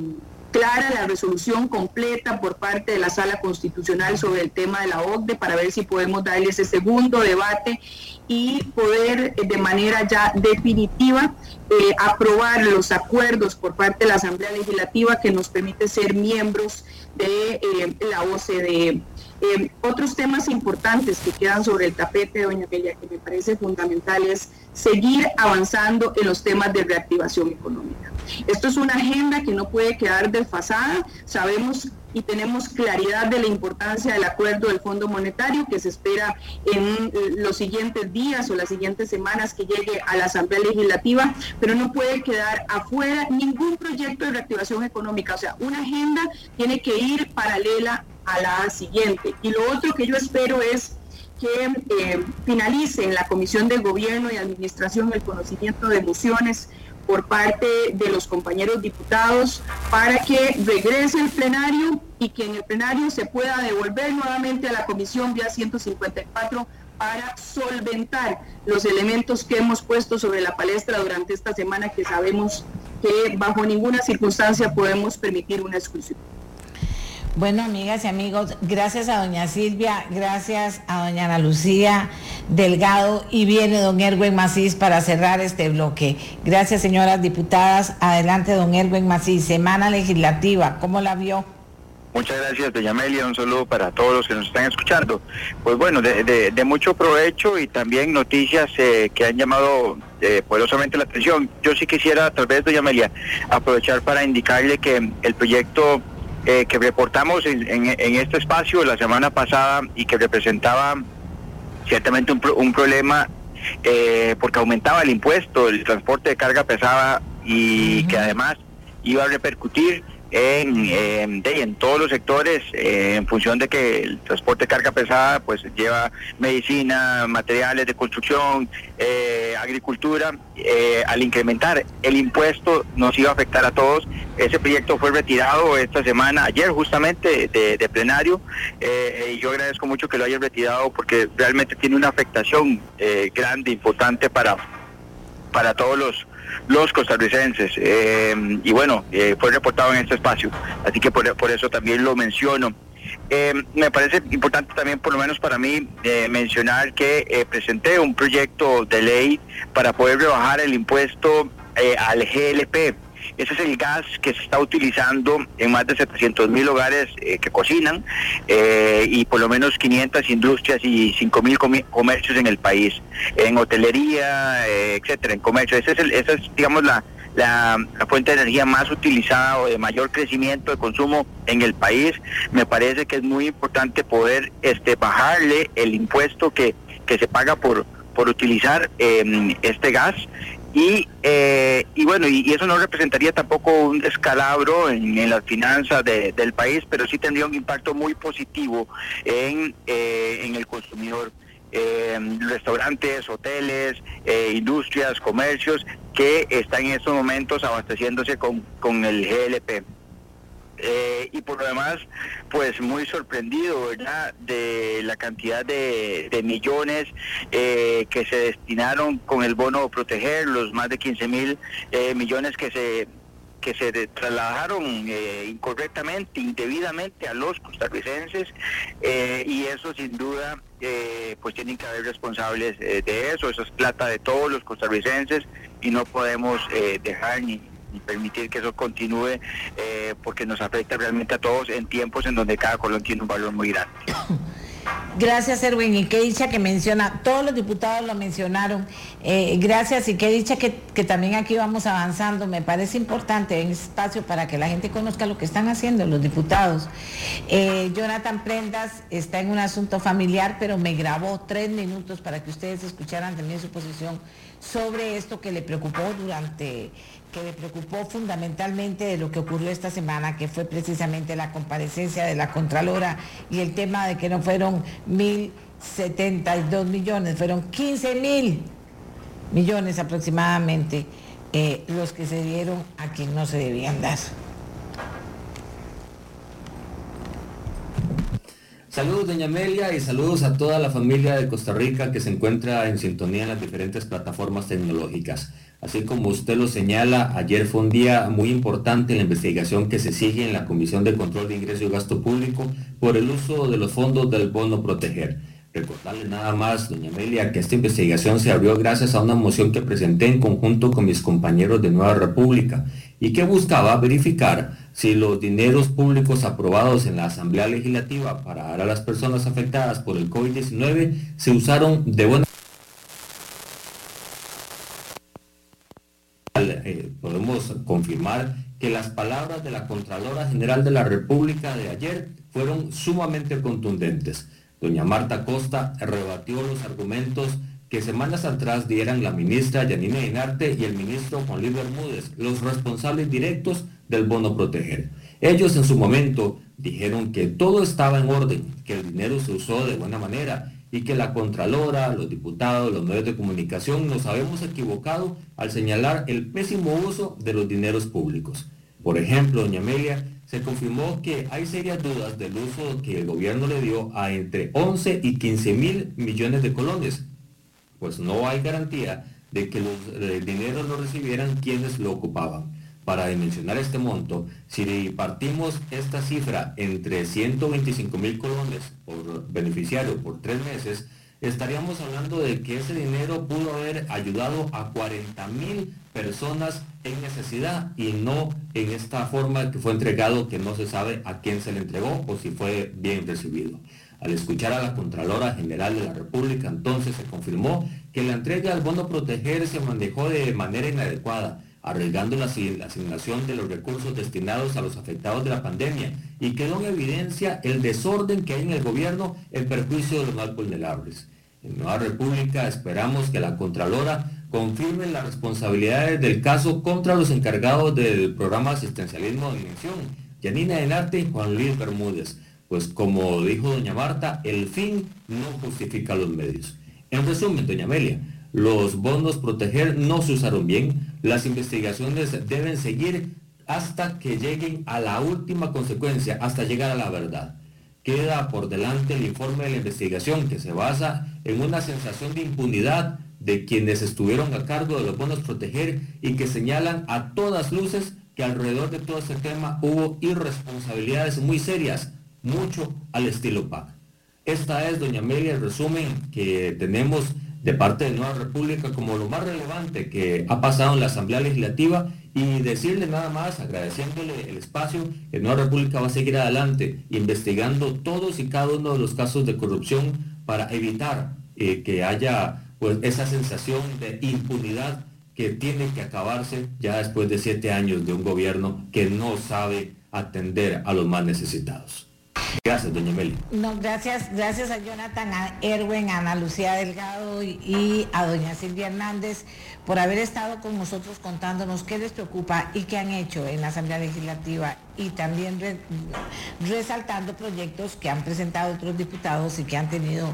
clara la resolución completa por parte de la Sala Constitucional sobre el tema de la OCDE para ver si podemos darle ese segundo debate y poder eh, de manera ya definitiva eh, aprobar los acuerdos por parte de la Asamblea Legislativa que nos permite ser miembros de eh, la OCDE. otros temas importantes que quedan sobre el tapete, doña Bella, que me parece fundamental es seguir avanzando en los temas de reactivación económica. Esto es una agenda que no puede quedar desfasada. Sabemos y tenemos claridad de la importancia del acuerdo del Fondo Monetario que se espera en los siguientes días o las siguientes semanas que llegue a la Asamblea Legislativa, pero no puede quedar afuera ningún proyecto de reactivación económica. O sea, una agenda tiene que ir paralela a la siguiente. Y lo otro que yo espero es que eh, finalice en la Comisión de Gobierno y Administración el conocimiento de mociones por parte de los compañeros diputados para que regrese el plenario y que en el plenario se pueda devolver nuevamente a la comisión vía 154 para solventar los elementos que hemos puesto sobre la palestra durante esta semana que sabemos que bajo ninguna circunstancia podemos permitir una exclusión. Bueno, amigas y amigos, gracias a doña Silvia, gracias a doña Ana Lucía Delgado y viene don Erwin Macís para cerrar este bloque. Gracias, señoras diputadas. Adelante, don Erwin Macís. Semana legislativa, ¿cómo la vio? Muchas gracias, doña Amelia. Un saludo para todos los que nos están escuchando. Pues bueno, de, mucho provecho y también noticias eh, que han llamado eh, poderosamente la atención. Yo sí quisiera, tal vez, doña Amelia, aprovechar para indicarle que el proyecto eh, que reportamos en, este espacio la semana pasada y que representaba ciertamente un, problema eh, porque aumentaba el impuesto, el transporte de carga pesada y que además iba a repercutir en, en todos los sectores eh, en función de que el transporte de carga pesada pues lleva medicina, materiales de construcción, eh, agricultura. Eh, al incrementar el impuesto nos iba a afectar a todos. Ese proyecto fue retirado esta semana, ayer justamente de, plenario, y yo agradezco mucho que lo hayan retirado porque realmente tiene una afectación grande, importante para, para todos los los costarricenses. Eh, y bueno, eh, fue reportado en este espacio, así que por, eso también lo menciono. Eh, me parece importante también, por lo menos para mí, mencionar que presenté un proyecto de ley para poder rebajar el impuesto al GLP ese es el gas que se está utilizando en más de 700 mil hogares eh, que cocinan eh, y por lo menos 500 industrias y 5 mil comercios en el país, en hotelería, eh, etcétera, en comercio. Esa es, esa es digamos, la, la, fuente de energía más utilizada o de mayor crecimiento de consumo en el país. Me parece que es muy importante poder este, bajarle el impuesto que, que se paga por, por utilizar em, este gas y, eh, y bueno, y, eso no representaría tampoco un descalabro en, las finanzas del país, pero sí tendría un impacto muy positivo en, eh, en el consumidor. Eh, restaurantes, hoteles, industrias, comercios que están en estos momentos abasteciéndose con, con el GLP. Eh, y por lo demás, pues muy sorprendido, ¿verdad?, de la cantidad de, millones eh, que se destinaron con el bono proteger, los más de 15 mil eh, millones que se que se trasladaron incorrectamente, indebidamente a los costarricenses y eso sin duda pues tienen que haber responsables de eso, eso es plata de todos los costarricenses y no podemos dejar ni, y permitir que eso continúe eh, porque nos afecta realmente a todos en tiempos en donde cada colón tiene un valor muy grande. [COUGHS] Gracias, Erwin. Y qué dicha que menciona, todos los diputados lo mencionaron. Eh, gracias y qué dicha que, también aquí vamos avanzando. Me parece importante en espacio para que la gente conozca lo que están haciendo los diputados. Eh, Jonathan Prendas está en un asunto familiar, pero me grabó tres minutos para que ustedes escucharan también su posición sobre esto que le preocupó durante que le preocupó fundamentalmente de lo que ocurrió esta semana, que fue precisamente la comparecencia de la Contralora y el tema de que no fueron 1.072 millones, fueron 15 mil millones aproximadamente eh, los que se dieron a quien no se debían dar. Saludos, doña Amelia, y saludos a toda la familia de Costa Rica que se encuentra en sintonía en las diferentes plataformas tecnológicas. Así como usted lo señala, ayer fue un día muy importante en la investigación que se sigue en la Comisión de Control de Ingreso y Gasto Público por el uso de los fondos del bono proteger. Recordarle nada más, doña Amelia, que esta investigación se abrió gracias a una moción que presenté en conjunto con mis compañeros de Nueva República y que buscaba verificar si los dineros públicos aprobados en la Asamblea Legislativa para dar a las personas afectadas por el COVID-19 se usaron de buena Eh, podemos confirmar que las palabras de la Contralora General de la República de ayer fueron sumamente contundentes. Doña Marta Costa rebatió los argumentos que semanas atrás dieran la ministra Yanina Enarte y el ministro Juan Luis Bermúdez, los responsables directos del bono proteger. Ellos en su momento dijeron que todo estaba en orden, que el dinero se usó de buena manera y que la Contralora, los diputados, los medios de comunicación nos habíamos equivocado al señalar el pésimo uso de los dineros públicos. Por ejemplo, doña Amelia, se confirmó que hay serias dudas del uso que el gobierno le dio a entre 11 y 15 mil millones de colones, pues no hay garantía de que los dineros lo recibieran quienes lo ocupaban. Para dimensionar este monto, si partimos esta cifra entre 125 mil colones por beneficiario por tres meses, estaríamos hablando de que ese dinero pudo haber ayudado a 40 mil personas en necesidad y no en esta forma que fue entregado que no se sabe a quién se le entregó o si fue bien recibido. Al escuchar a la Contralora General de la República, entonces se confirmó que la entrega al bono proteger se manejó de manera inadecuada, arriesgando la asignación de los recursos destinados a los afectados de la pandemia y quedó en evidencia el desorden que hay en el gobierno en perjuicio de los más vulnerables. En Nueva República esperamos que la Contralora confirme las responsabilidades del caso contra los encargados del programa asistencialismo de dimensión, Yanina Enarte y Juan Luis Bermúdez, pues como dijo doña Marta, el fin no justifica los medios. En resumen, doña Amelia, los bonos proteger no se usaron bien, las investigaciones deben seguir hasta que lleguen a la última consecuencia, hasta llegar a la verdad. Queda por delante el informe de la investigación que se basa en una sensación de impunidad de quienes estuvieron a cargo de los bonos proteger y que señalan a todas luces que alrededor de todo este tema hubo irresponsabilidades muy serias, mucho al estilo PAC. Esta es, doña Amelia, el resumen que tenemos de parte de Nueva República como lo más relevante que ha pasado en la Asamblea Legislativa y decirle nada más, agradeciéndole el espacio, que Nueva República va a seguir adelante investigando todos y cada uno de los casos de corrupción para evitar eh, que haya pues esa sensación de impunidad que tiene que acabarse ya después de siete años de un gobierno que no sabe atender a los más necesitados. Gracias, doña Meli. No, gracias, gracias a Jonathan, a Erwin, a Ana Lucía Delgado y, a doña Silvia Hernández por haber estado con nosotros contándonos qué les preocupa y qué han hecho en la Asamblea Legislativa y también resaltando proyectos que han presentado otros diputados y que han tenido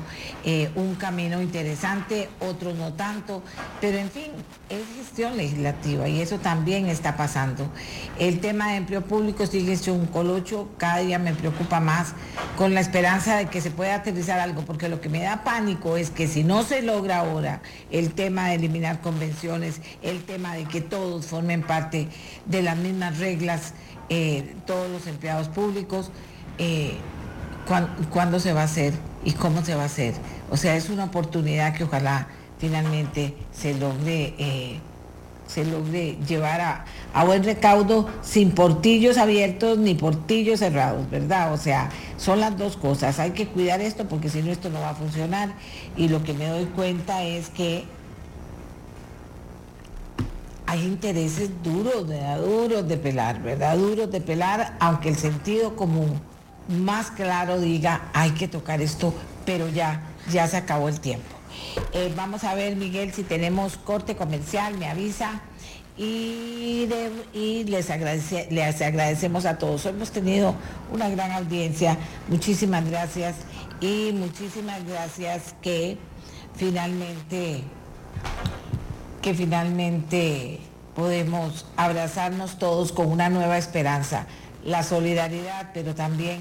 eh, un camino interesante, otros no tanto, pero en fin, es gestión legislativa y eso también está pasando. El tema de empleo público sigue siendo un colocho, cada día me preocupa más con la esperanza de que se pueda aterrizar algo, porque lo que me da pánico es que si no se logra ahora el tema de eliminar convenciones, el tema de que todos formen parte de las mismas reglas, eh, todos los empleados públicos, eh, cuándo se va a hacer y cómo se va a hacer. O sea, es una oportunidad que ojalá finalmente se logre, eh, se logre llevar a, a, buen recaudo sin portillos abiertos ni portillos cerrados, ¿verdad? O sea, son las dos cosas. Hay que cuidar esto porque si no esto no va a funcionar. Y lo que me doy cuenta es que hay intereses duros, duros de pelar, ¿verdad? Duros de pelar, aunque el sentido común más claro diga, hay que tocar esto, pero ya, ya se acabó el tiempo. Eh, vamos a ver, Miguel, si tenemos corte comercial, me avisa. Y, les, les agradecemos a todos. Hemos tenido una gran audiencia. Muchísimas gracias. Y muchísimas gracias que finalmente que finalmente podemos abrazarnos todos con una nueva esperanza, la solidaridad, pero también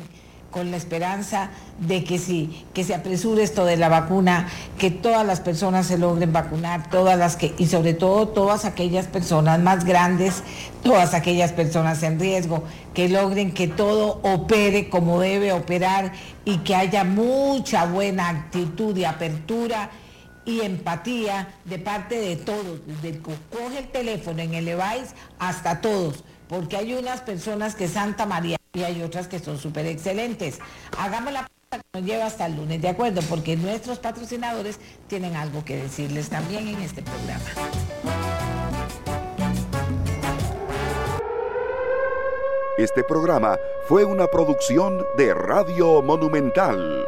con la esperanza de que sí, que se apresure esto de la vacuna, que todas las personas se logren vacunar, todas las que, y sobre todo todas aquellas personas más grandes, todas aquellas personas en riesgo, que logren que todo opere como debe operar y que haya mucha buena actitud y apertura y empatía de parte de todos, desde el que coge el teléfono en el Levice hasta todos, porque hay unas personas que Santa María y hay otras que son súper excelentes. Hagamos la que nos lleva hasta el lunes, ¿de acuerdo? Porque nuestros patrocinadores tienen algo que decirles también en este programa. Este programa fue una producción de Radio Monumental.